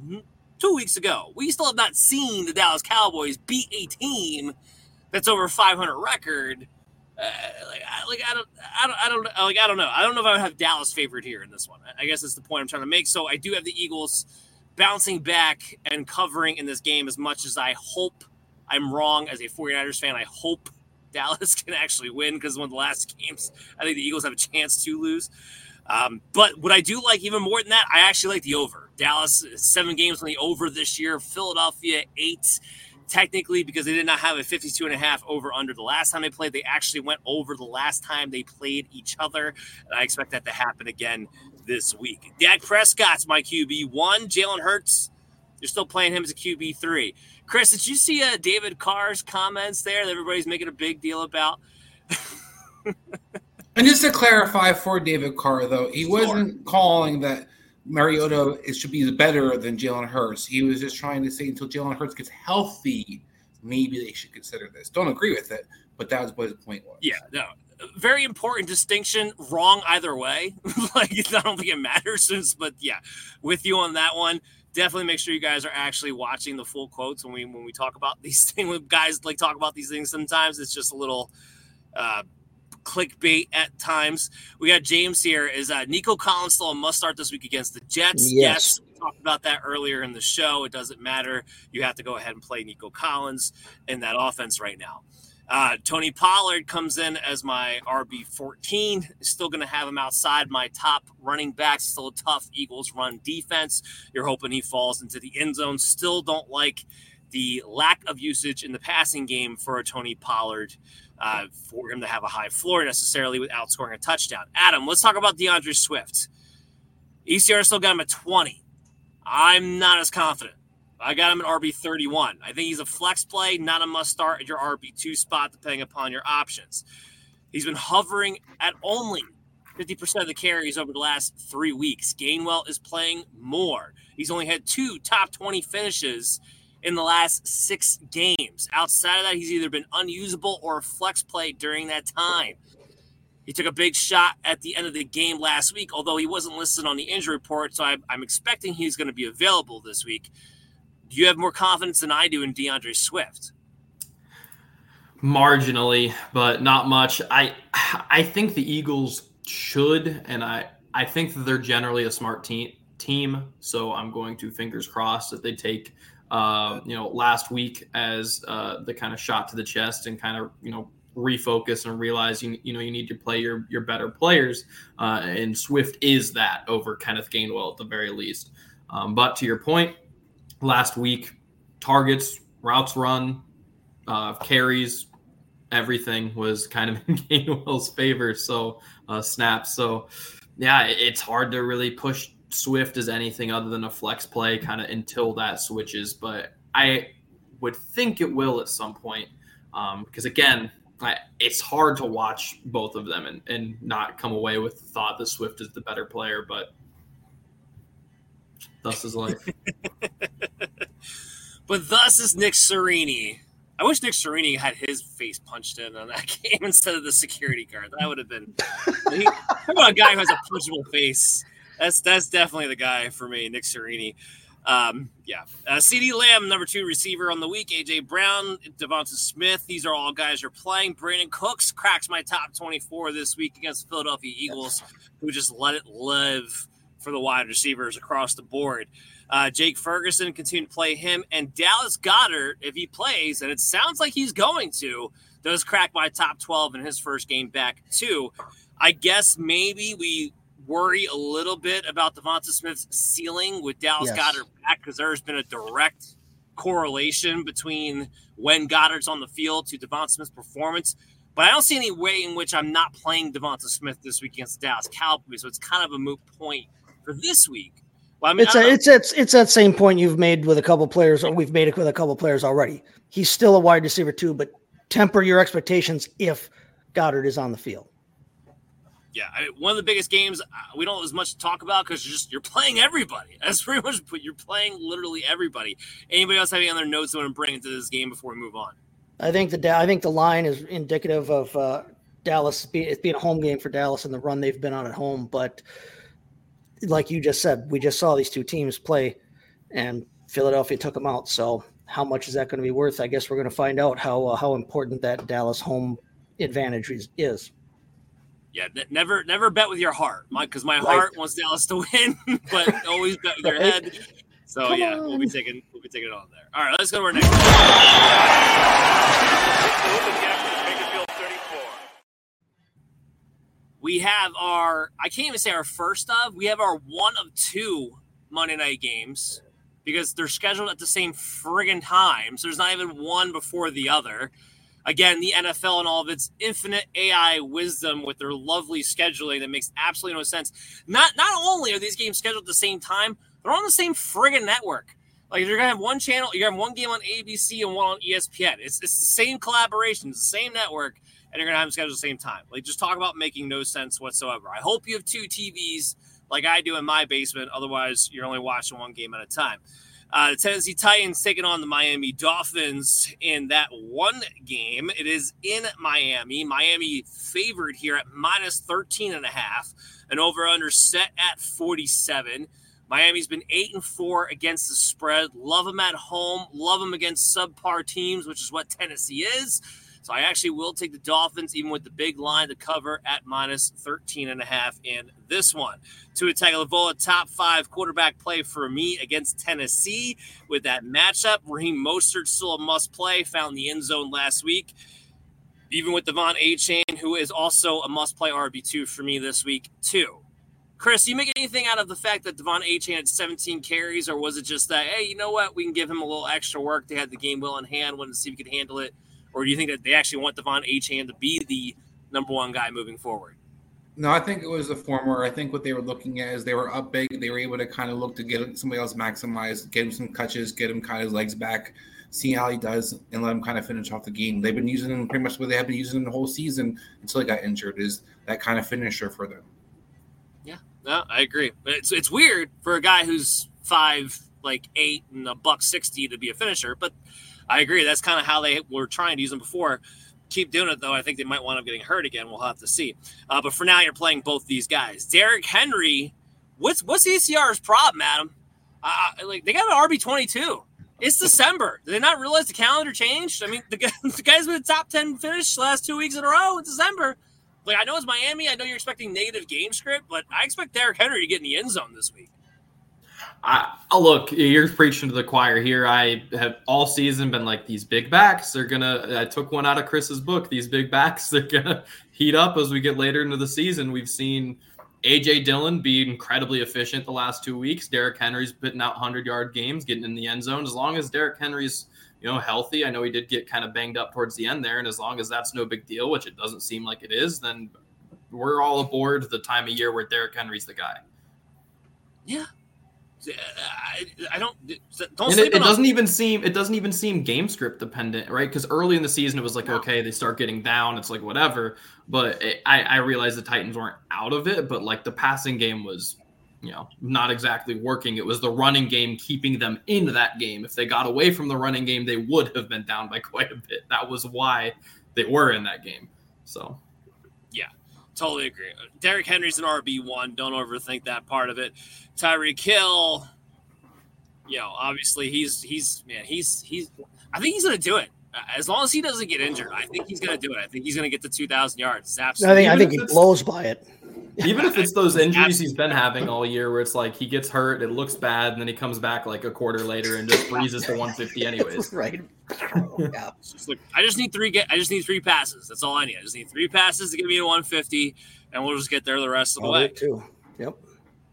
two weeks ago. We still have not seen the Dallas Cowboys beat a team that's over 500 record. Uh, like, I, like I don't, I don't, I don't, like I don't know. I don't know if I would have Dallas favored here in this one. I guess that's the point I'm trying to make. So I do have the Eagles bouncing back and covering in this game as much as I hope I'm wrong as a 49ers fan. I hope Dallas <laughs> can actually win because one of the last games I think the Eagles have a chance to lose. Um, but what I do like even more than that, I actually like the over. Dallas seven games on the over this year. Philadelphia eight. Technically, because they did not have a 52 and a half over under the last time they played, they actually went over the last time they played each other. And I expect that to happen again this week. Dak Prescott's my QB one. Jalen Hurts, you're still playing him as a QB three. Chris, did you see uh, David Carr's comments there that everybody's making a big deal about? <laughs> and just to clarify for David Carr, though, he wasn't calling that Mariota it should be better than Jalen Hurts. He was just trying to say until Jalen Hurts gets healthy, maybe they should consider this. Don't agree with it, but that was what his point was. Yeah, no, very important distinction. Wrong either way. <laughs> like I don't think it matters, <laughs> but yeah, with you on that one definitely make sure you guys are actually watching the full quotes when we when we talk about <laughs> these things. When guys like talk about these things, sometimes it's just a little uh, clickbait at times. We got James here. Is uh, Nico Collins still a must start this week against the Jets? Yes. yes. We talked about that earlier in the show. It doesn't matter. You have to go ahead and play Nico Collins in that offense right now. Uh, Tony Pollard comes in as my RB 14. Still going to have him outside my top running backs. Still a tough Eagles run defense. You're hoping he falls into the end zone. Still don't like the lack of usage in the passing game for a Tony Pollard uh, for him to have a high floor necessarily without scoring a touchdown. Adam, let's talk about D'Andre Swift. ECR still got him at 20. I'm not as confident. I got him at RB 31. I think he's a flex play, not a must start at your RB 2 spot, depending upon your options. He's been hovering at only 50% of the carries over the last three weeks. Gainwell is playing more. He's only had two top 20 finishes in the last six games. Outside of that, he's either been unusable or a flex play during that time. He took a big shot at the end of the game last week, although he wasn't listed on the injury report. So I'm, I'm expecting he's going to be available this week do you have more confidence than I do in DeAndre Swift? Marginally, but not much. I I think the Eagles should, and I I think that they're generally a smart team team. So I'm going to fingers crossed that they take uh, you know last week as uh, the kind of shot to the chest and kind of you know refocus and realize you you know you need to play your your better players. Uh, and Swift is that over Kenneth Gainwell at the very least. Um, but to your point, last week targets, routes run, uh, carries, everything was kind of <laughs> in Gainwell's favor. So uh, snaps. So yeah, it's hard to really push Swift as anything other than a flex play kind of until that switches. But I would think it will at some point because um, again, I, it's hard to watch both of them and, and not come away with the thought that Swift is the better player. But thus is life. <laughs> but thus is Nick Sirianni. I wish Nick Sirianni had his face punched in on that <laughs> game instead of the security guard. That would have been. <laughs> He, about a guy who has a punchable face. That's that's definitely the guy for me, Nick Sirianni. Um, yeah, uh, CeeDee Lamb, number two receiver on the week. AJ Brown, Devonta Smith. These are all guys you're playing. Brandin Cooks cracks my top 24 this week against the Philadelphia Eagles, who just let it live for the wide receivers across the board. Uh, Jake Ferguson continue to play him, and Dallas Goedert, if he plays, and it sounds like he's going to, does crack my top 12 in his first game back too. I guess maybe we worry a little bit about Devonta Smith's ceiling with Dallas yes. Goedert back because there's been a direct correlation between when Goedert's on the field to Devonta Smith's performance. But I don't see any way in which I'm not playing Devonta Smith this week against the Dallas Cowboys. So it's kind of a moot point for this week. Well, I mean, it's a, it's it's it's that same point you've made with a couple players, or we've made it with a couple players already. He's still a wide receiver too, but temper your expectations if Goedert is on the field. Yeah, I, one of the biggest games uh, we don't have as much to talk about because you're just you're playing everybody. <laughs> That's pretty much what you're playing literally everybody. Anybody else have any other notes they want to bring into this game before we move on? I think the I think the line is indicative of uh, Dallas. It's being a home game for Dallas and the run they've been on at home, but like you just said, we just saw these two teams play, and Philadelphia took them out. So how much is that going to be worth? I guess we're going to find out how uh, how important that Dallas home advantage is. is. Yeah, never never bet with your heart, because my, my right. heart wants Dallas to win, <laughs> but always bet with your head. So Come yeah, on. we'll be taking we'll be taking it on there. All right, let's go to our next. We have our I can't even say our first of, we have our one of two Monday night games because they're scheduled at the same friggin' time. So there's not even one before the other. Again, the NFL and all of its infinite AI wisdom with their lovely scheduling that makes absolutely no sense. Not not only are these games scheduled at the same time, they're on the same friggin' network. Like you're gonna have one channel, you're gonna have one game on ABC and one on ESPN. It's, it's the same collaboration, it's the same network and you're gonna have them scheduled at the same time. Like just talk about making no sense whatsoever. I hope you have two TVs like I do in my basement. Otherwise, you're only watching one game at a time. Uh, the Tennessee Titans taking on the Miami Dolphins in that one game. It is in Miami. Miami favored here at minus 13 and a half. An over under set at 47. Miami's been eight and four against the spread. Love them at home. Love them against subpar teams, which is what Tennessee is. So I actually will take the Dolphins, even with the big line to cover at minus 13 and a half in this one. Tua Tagovailoa, top five quarterback play for me against Tennessee with that matchup. Raheem Mostert still a must play, found the end zone last week. Even with De'Von Achane, who is also a must play RB2 for me this week, too. Chris, you make anything out of the fact that De'Von Achane had 17 carries, or was it just that, hey, you know what? We can give him a little extra work. They had the game well in hand, wanted to see if he could handle it or do you think that they actually want De'Von Achane to be the number one guy moving forward? No, I think it was the former. I think what they were looking at is they were up big. They were able to kind of look to get somebody else maximized, get him some catches, get him kind of his legs back, see how he does, and let him kind of finish off the game. They've been using him pretty much what they have been using him the whole season until he got injured. Is that kind of finisher for them? Yeah, no, I agree. It's it's weird for a guy who's five, like eight, and a buck sixty to be a finisher, but I agree. That's kind of how they were trying to use him before. Keep doing it though. I think they might wind up getting hurt again. We'll have to see. Uh, but for now, you're playing both these guys. Derrick Henry, what's what's ECR's problem, Adam? Uh, like they got an RB twenty two. It's December. Did they not realize the calendar changed? I mean, the, <laughs> the guy's been a top ten finish last two weeks in a row. It's December. Like I know it's Miami. I know you're expecting negative game script, but I expect Derrick Henry to get in the end zone this week. I, oh, look, you're preaching to the choir here. I have all season been like these big backs. They're gonna. I took one out of Chris's book. These big backs, <laughs> they're gonna heat up as we get later into the season. We've seen AJ Dillon be incredibly efficient the last two weeks. Derrick Henry's putting out hundred yard games, getting in the end zone. As long as Derrick Henry's you know healthy, I know he did get kind of banged up towards the end there, and as long as that's no big deal, which it doesn't seem like it is, then we're all aboard the time of year where Derrick Henry's the guy. Yeah, I, I don't don't. And it, it doesn't even seem it doesn't even seem game script dependent, right? Because early in the season it was like, no. okay, they start getting down, it's like whatever. But it, I I realized the Titans weren't out of it, but like the passing game was, you know, not exactly working. It was the running game keeping them in that game. If they got away from the running game, they would have been down by <laughs> quite a bit. That was why they were in that game. So yeah, Totally agree. Derrick Henry's an RB one. Don't overthink that part of it. Tyreek Hill, you know, obviously he's he's man, he's he's. I think he's going to do it uh, as long as he doesn't get injured. I think he's going to do it. I think he's going to get to two thousand yards. Absolutely. I think I think he blows by it. Even if it's those <laughs> injuries he's been having all year, where it's like he gets hurt, it looks bad, and then he comes back like a quarter later and just breezes to 150 anyways. <laughs> right. Oh, yeah. <laughs> Just look, I just need three. Get. I just need three passes. That's all I need. I just need three passes to get me to 150, and we'll just get there the rest of the way. Too. Yep.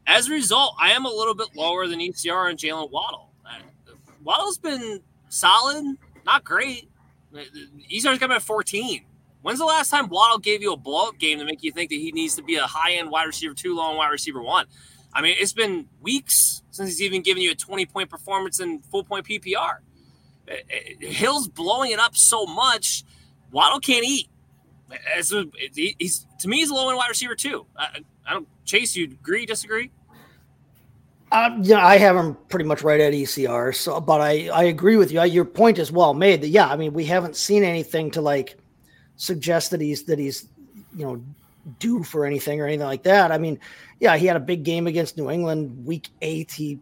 As a result, I am a little bit lower than ECR and Jaylen Waddle. Waddle's been solid, not great. ECR's coming at 14. When's the last time Waddle gave you a blowout game to make you think that he needs to be a high end wide receiver two, low end wide receiver one? I mean, it's been weeks since he's even given you a 20 point performance in full point PPR. Uh, uh, Hill's blowing it up so much, Waddle can't eat. As a, he's to me, he's a low end wide receiver too. I, I don't chase. You agree? Disagree? Um, yeah, I have him pretty much right at ECR. So, but I I agree with you. Your point is well made. That yeah, I mean we haven't seen anything to like suggest that he's that he's you know due for anything or anything like that. I mean, yeah, he had a big game against New England week eight. He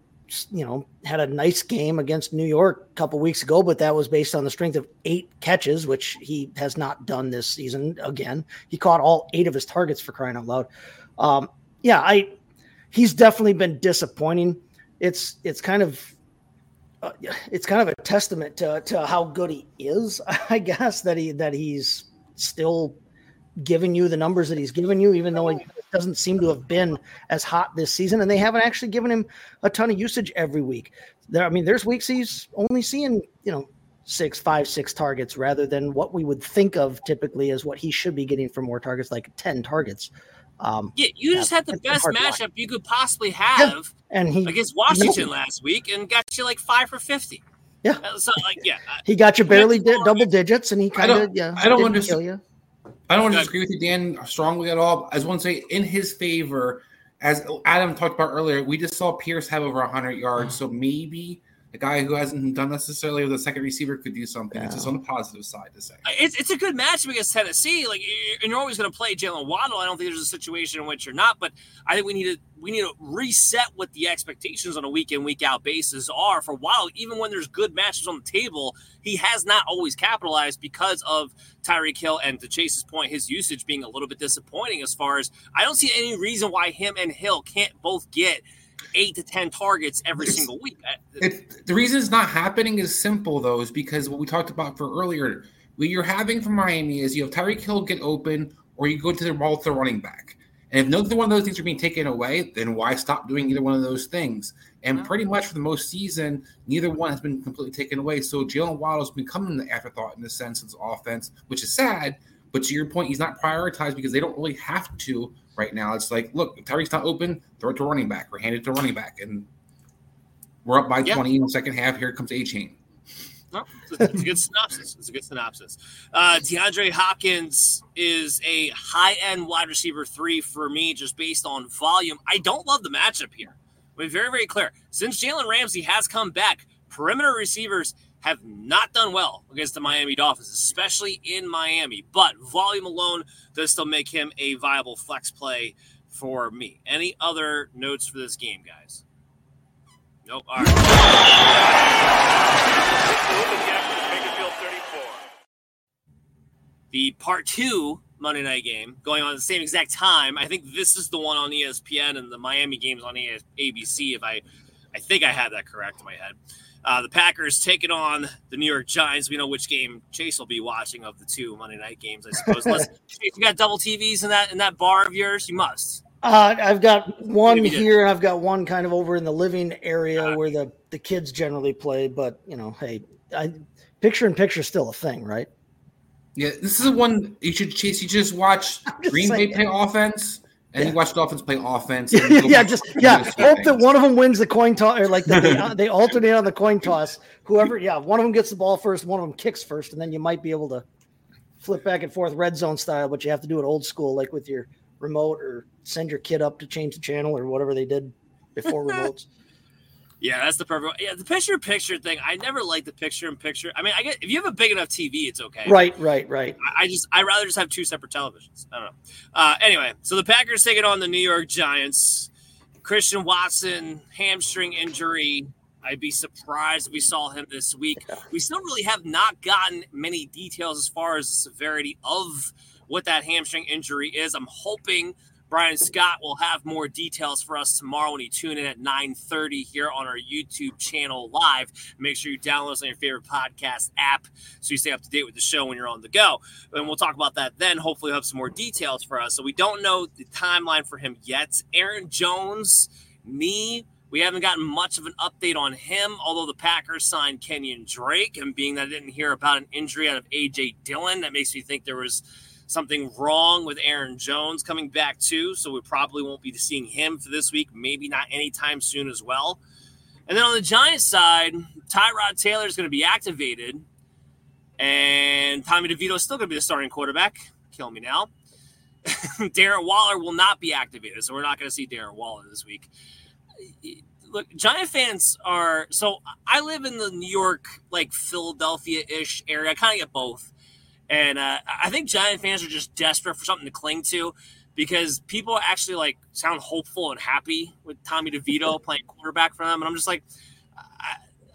you know had a nice game against New York a couple weeks ago, but that was based on the strength of eight catches, which he has not done this season. Again, he caught all eight of his targets for crying out loud. Um, yeah, I he's definitely been disappointing. It's it's kind of uh, it's kind of a testament to, to how good he is, <laughs> I guess that he that he's still giving you the numbers that he's given you, even though he doesn't seem to have been as hot this season. And they haven't actually given him a ton of usage every week. There, I mean, there's weeks he's only seeing, you know, six, five, six targets rather than what we would think of typically as what he should be getting for more targets, like 10 targets. Um, yeah, you just had the best matchup you could possibly <laughs> have yeah. and he, against Washington <laughs> last week and got you like five for 50. Yeah. So like, yeah. he got you barely di- double digits, and he kind of yeah. I don't want to kill you. I don't want to disagree with you, Dan, strongly at all. I just want to say in his favor, as Adam talked about earlier, we just saw Pierce have over 100 yards, so maybe a guy who hasn't done necessarily with a second receiver could do something. Yeah. It's just on the positive side to say. It's, it's a good match against Tennessee. Like, and you're always going to play Jaylen Waddle. I don't think there's a situation in which you're not, but I think we need to we need to reset what the expectations on a week in week out basis are for Waddle. Even when there's good matches on the table, he has not always capitalized because of Tyreek Hill and to Chase's point, his usage being a little bit disappointing. As far as I don't see any reason why him and Hill can't both get eight to ten targets every it's, single week. It, the reason it's not happening is simple though, is because what we talked about for earlier, what you're having from Miami is you have Tyreek Hill get open, or you go to the ball to the running back. And if neither one of those things are being taken away, then why stop doing either one of those things? And pretty much for the most season, neither one has been completely taken away. So Jaylen Waddle's becoming the afterthought in the sense of offense, which is sad. But to your point, he's not prioritized because they don't really have to right now. It's like, look, Tyreek's not open, throw it to running back or hand it to running back. And we're up by 20 in the second half. Here comes Achane. No, it's, a, it's a good synopsis. It's a good synopsis. Uh, DeAndre Hopkins is a high end wide receiver three for me, just based on volume. I don't love the matchup here. But very, very clear. Since Jalen Ramsey has come back, perimeter receivers have not done well against the Miami Dolphins, especially in Miami. But volume alone does still make him a viable flex play for me. Any other notes for this game, guys? Nope. All right. The part two Monday night game going on at the same exact time. I think this is the one on ESPN and the Miami games on ABC, if I I think I had that correct in my head. Uh, the Packers taking on the New York Giants. We know which game Chase will be watching of the two Monday night games, I suppose. Unless <laughs> Chase, you got double TVs in that in that bar of yours, you must. Uh, I've got one here, and I've got one kind of over in the living area uh, where the the kids generally play. But you know, hey, I, picture in picture is still a thing, right? Yeah, this is the one you should chase. You just watch <laughs> just Green Bay play offense and yeah. you watch Dolphins play offense. <laughs> yeah, just yeah. Hope that one of them wins the coin toss, or like the, they, <laughs> they alternate on the coin toss. Whoever, yeah, one of them gets the ball first, one of them kicks first, and then you might be able to flip back and forth red zone style. But you have to do it old school, like with your remote, or send your kid up to change the channel, or whatever they did before <laughs> remotes. Yeah, that's the perfect. One. Yeah, the picture in picture thing. I never like the picture in picture. I mean, I get if you have a big enough TV, it's okay. Right, right, right. I, I just I rather just have two separate televisions. I don't know. Uh, anyway, so the Packers taking on the New York Giants. Christian Watson hamstring injury. I'd be surprised if we saw him this week. We still really have not gotten many details as far as the severity of what that hamstring injury is. I'm hoping Brian Scott will have more details for us tomorrow when you tune in at 9:30 here on our YouTube channel live. Make sure you download us on your favorite podcast app so you stay up to date with the show when you're on the go. And we'll talk about that then. Hopefully, we'll have some more details for us. So we don't know the timeline for him yet. Aaron Jones, knee. We haven't gotten much of an update on him, although the Packers signed Kenyan Drake. And being that I didn't hear about an injury out of AJ Dillon, that makes me think there was something wrong with Aaron Jones coming back too. So we probably won't be seeing him for this week, maybe not anytime soon as well. And then on the Giants side, Tyrod Taylor is going to be activated, and Tommy DeVito is still going to be the starting quarterback. Kill me now. <laughs> Darren Waller will not be activated, so we're not going to see Darren Waller this week. Look, Giant fans are so. I live in the New York, like Philadelphia ish area. I kind of get both. And uh, I think Giant fans are just desperate for something to cling to because people actually like sound hopeful and happy with Tommy DeVito <laughs> playing quarterback for them. And I'm just like,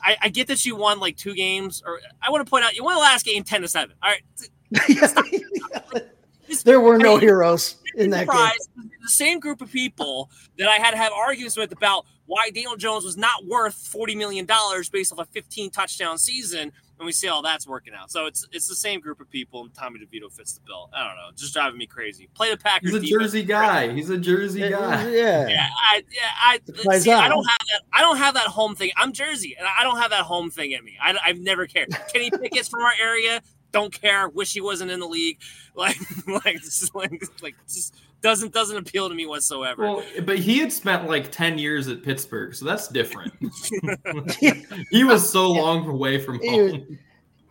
I, I get that you won like two games, or I want to point out you won the last game 10 to 7. All right. <laughs> <laughs> there were no I mean, heroes in that game. The same group of people that I had to have arguments with about why Daniel Jones was not worth $40 million based off a 15 touchdown season and we see how that's working out. So it's it's the same group of people, and Tommy DeVito fits the bill. I don't know, just driving me crazy. Play the Packers. He's a Jersey guy. He's a Jersey guy. Yeah, yeah. I, yeah, I, see, I don't have that. I don't have that home thing. I'm Jersey, and I don't have that home thing in me. I, I've never cared. Kenny <laughs> Pickett's from our area. Don't care. Wish he wasn't in the league. <laughs> Like, like, just, like, like, just doesn't doesn't appeal to me whatsoever. Well, but he had spent like ten years at Pittsburgh, so that's different. <laughs> <laughs> he was so long away from home.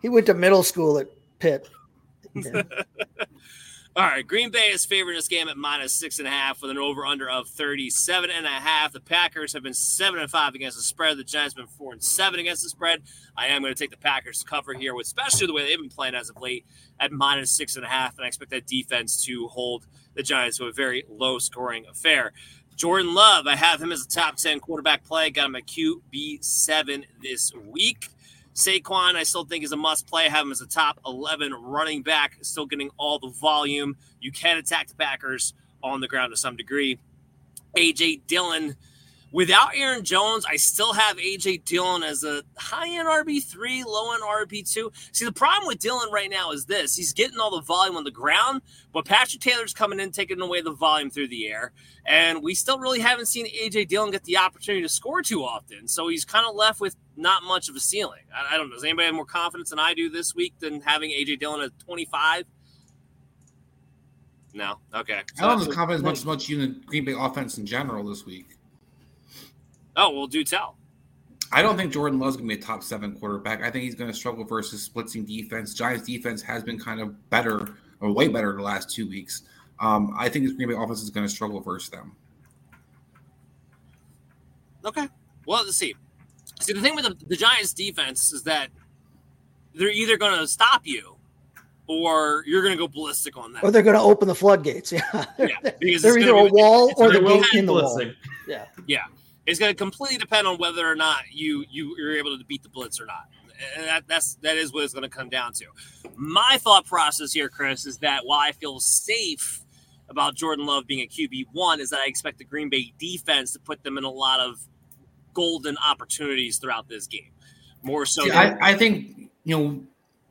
He, went to middle school at Pitt. Yeah. <laughs> All right, Green Bay is favoring this game at minus six and a half with an over under of 37 and a half. The Packers have been seven and five against the spread. The Giants have been four and seven against the spread. I am going to take the Packers to cover here, especially the way they've been playing as of late at minus six and a half. And I expect that defense to hold the Giants to a very low scoring affair. Jordan Love, I have him as a top 10 quarterback play. Got him a QB7 this week. Saquon, I still think is a must play. I have him as a top 11 running back, still getting all the volume. You can attack the Packers on the ground to some degree. AJ Dillon, without Aaron Jones, I still have AJ Dillon as a high end RB3, low end RB2. See, the problem with Dillon right now is this he's getting all the volume on the ground, but Patrick Taylor's coming in, taking away the volume through the air. And we still really haven't seen AJ Dillon get the opportunity to score too often. So he's kind of left with not much of a ceiling. I, I, don't know. Does anybody have more confidence than I do this week than having AJ Dillon at 25? No. Okay. So I don't have confidence much as much in the Green Bay offense in general this week. Oh well, do tell. I don't think Jordan Love's going to be a top seven quarterback. I think he's going to struggle versus blitzing defense. Giants defense has been kind of better or way better the last two weeks. Um, I think this Green Bay offense is going to struggle versus them. Okay. Well, let's see. See, the thing with the, the Giants defense is that they're either going to stop you or you're going to go ballistic on that. Or they're going to open the floodgates. <laughs> Yeah. yeah because they're either a wall or the gate in the wall. Yeah. Yeah. It's going to completely depend on whether or not you, you you're able to beat the blitz or not. And that, that's that is what it's going to come down to. My thought process here, Chris, is that while I feel safe about Jordan Love being a QB one, is that I expect the Green Bay defense to put them in a lot of golden opportunities throughout this game. More so, See, I, I think you know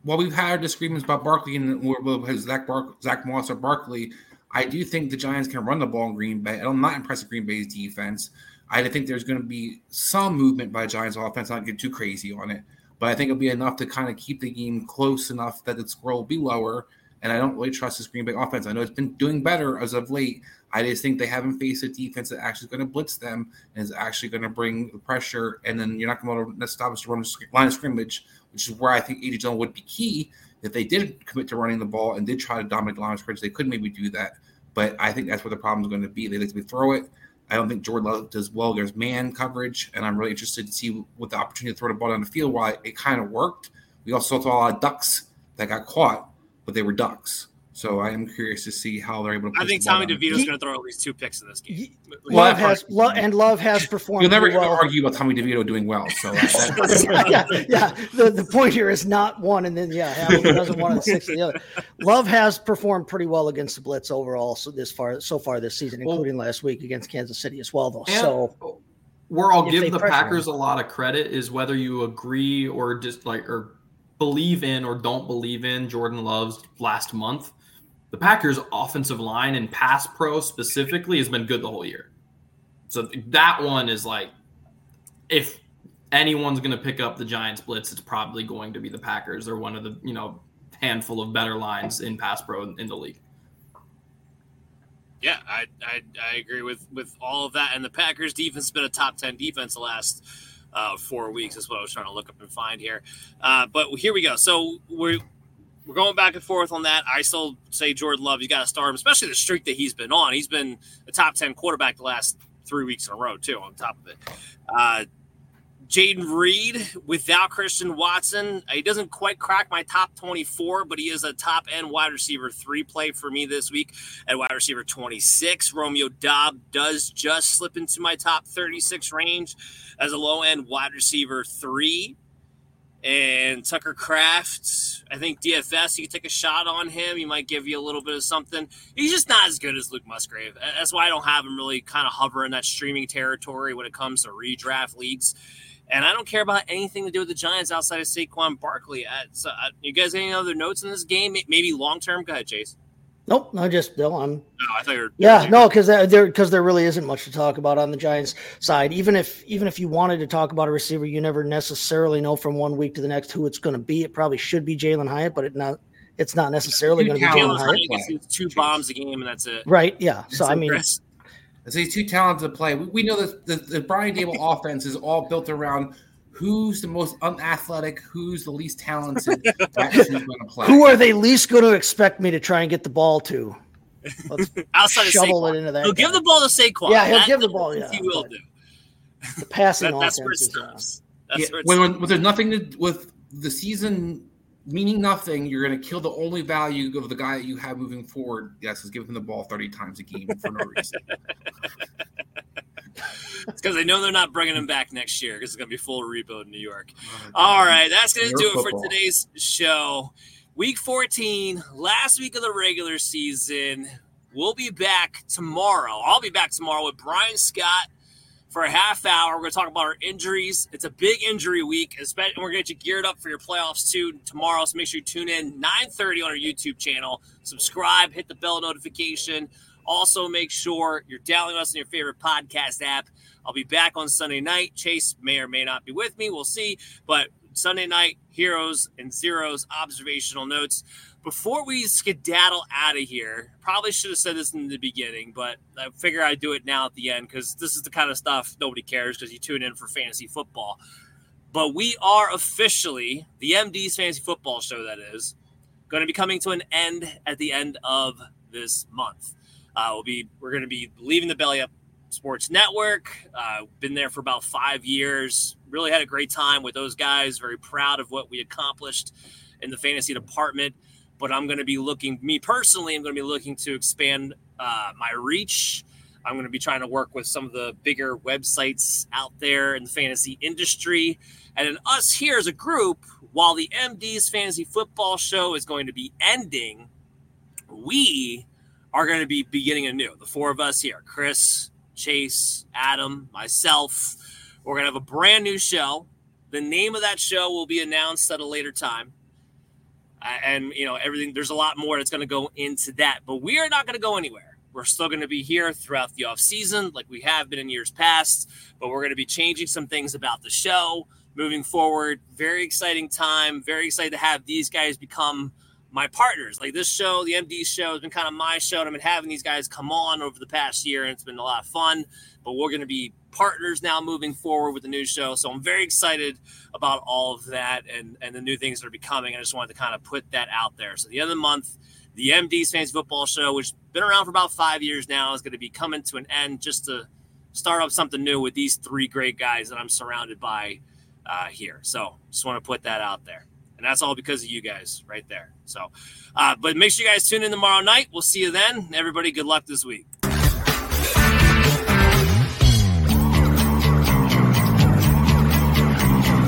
while we've had disagreements about Barkley and or Zach Bark, Zach Moss or Barkley, I do think the Giants can run the ball in Green Bay. I'm not impressed with Green Bay's defense. I think there's going to be some movement by Giants offense. Not get too crazy on it, but I think it'll be enough to kind of keep the game close enough that the score will be lower. And I don't really trust this Green Bay offense. I know it's been doing better as of late. I just think they haven't faced a defense that actually is going to blitz them and is actually going to bring the pressure. And then you're not going to stop us to run the line of scrimmage, which is where I think AJ Dillon would be key. If they did commit to running the ball and did try to dominate the line of scrimmage, they could maybe do that. But I think that's where the problem is going to be. They let me throw it. I don't think Jordan Love does well against man coverage, and I'm really interested to see what the opportunity to throw the ball down the field. While it kind of worked, we also saw a lot of ducks that got caught, but they were ducks. So I am curious to see how they're able to. I think Tommy DeVito is going to throw at least two picks in this game. Love has lo- and Love has performed. You'll never well. argue about Tommy DeVito doing well. So <laughs> yeah, yeah, yeah. The, the point here is not one, and then yeah, Hamilton doesn't one and <laughs> six the other. Love has performed pretty well against the blitz overall. So this far, so far this season, including well, last week against Kansas City as well. Though, so where I'll give the Packers him. a lot of credit is whether you agree or just like or believe in or don't believe in Jordan Love's last month the Packers' offensive line and pass pro specifically has been good the whole year. So that one is like, if anyone's going to pick up the Giants blitz, it's probably going to be the Packers. They're one of the you know handful of better lines in pass pro in the league. Yeah, I, I, I agree with with all of that. And the Packers defense has been a top ten defense the last uh, four weeks. Is what I was trying to look up and find here. Uh, but here we go. So we're we're going back and forth on that. I still say Jordan Love, you got to start him, especially the streak that he's been on. He's been a top 10 quarterback the last three weeks in a row, too, on top of it. Uh, Jayden Reed without Christian Watson, he doesn't quite crack my top 24, but he is a top end wide receiver three play for me this week at wide receiver 26. Romeo Doubs does just slip into my top 36 range as a low end wide receiver three and Tucker Kraft. I think DFS, you can take a shot on him. He might give you a little bit of something. He's just not as good as Luke Musgrave. That's why I don't have him really kind of hover in that streaming territory when it comes to redraft leagues. And I don't care about anything to do with the Giants outside of Saquon Barkley. Uh, so, uh, you guys, any other notes in this game? Maybe long term? Go ahead, Chase. Nope, no, just no. I'm. No, I thought you were. Yeah, no, because there because there really isn't much to talk about on the Giants side. Even if even if you wanted to talk about a receiver, you never necessarily know from one week to the next who it's going to be. It probably should be Jalin Hyatt, but it not. It's not necessarily going to be Jalin Hyatt. Two bombs a game, and that's it. Right. Yeah. So I mean. So he's too talented to play. We, we know that the, the Brian Daboll <laughs> offense is all built around who's the most unathletic, who's the least talented, who's going to play. Who are they least going to expect me to try and get the ball to? Let's <laughs> Outside shovel it into that. He'll guy. give the ball to Saquon. Yeah, he'll that give the ball. Yeah, he will do. The passing that, that's where it stops. That's yeah, where when, when, when, there's nothing to with the season meaning nothing, you're going to kill the only value of the guy that you have moving forward. Yes, is giving him the ball 30 times a game for no reason. <laughs> it's because they know they're not bringing him back next year because it's going to be full rebuild in New York. Oh, All right, that's going to do football. it for today's show. Week 14, last week of the regular season. We'll be back tomorrow. I'll be back tomorrow with Brian Scott for a half hour. We're going to talk about our injuries. It's a big injury week, especially we're going to get you geared up for your playoffs too tomorrow. So make sure you tune in 9:30 on our YouTube channel. Subscribe, hit the bell notification. Also, make sure you're downloading us in your favorite podcast app. I'll be back on Sunday night. Chase may or may not be with me. We'll see. But Sunday night, heroes and zeros, observational notes. Before we skedaddle out of here, probably should have said this in the beginning, but I figure I'd do it now at the end because this is the kind of stuff nobody cares because you tune in for fantasy football. But we are officially the MD's fantasy football show, that is, going to be coming to an end at the end of this month. Uh, we'll be we're going to be leaving the Belly Up Sports Network. Uh, been there for about five years. Really had a great time with those guys. Very proud of what we accomplished in the fantasy department. But I'm going to be looking, me personally, I'm going to be looking to expand uh, my reach. I'm going to be trying to work with some of the bigger websites out there in the fantasy industry. And then us here as a group, while the MD's Fantasy Football Show is going to be ending, we are going to be beginning anew. The four of us here Chris, Chase, Adam, myself. We're going to have a brand new show. The name of that show will be announced at a later time. And, you know, everything, there's a lot more that's going to go into that. But we are not going to go anywhere. We're still going to be here throughout the off season, like we have been in years past, but we're going to be changing some things about the show moving forward. Very exciting time. Very excited to have these guys become my partners. Like this show, the MD show has been kind of my show. And I've been having these guys come on over the past year, and it's been a lot of fun. But we're going to be partners now moving forward with the new show. So I'm very excited about all of that and, and the new things that are becoming. I just wanted to kind of put that out there. So the end of the month, the MD's Fantasy Football Show, which has been around for about five years now, is going to be coming to an end just to start up something new with these three great guys that I'm surrounded by uh, here. So just want to put that out there. And that's all because of you guys right there. So, uh, but make sure you guys tune in tomorrow night. We'll see you then. Everybody, good luck this week.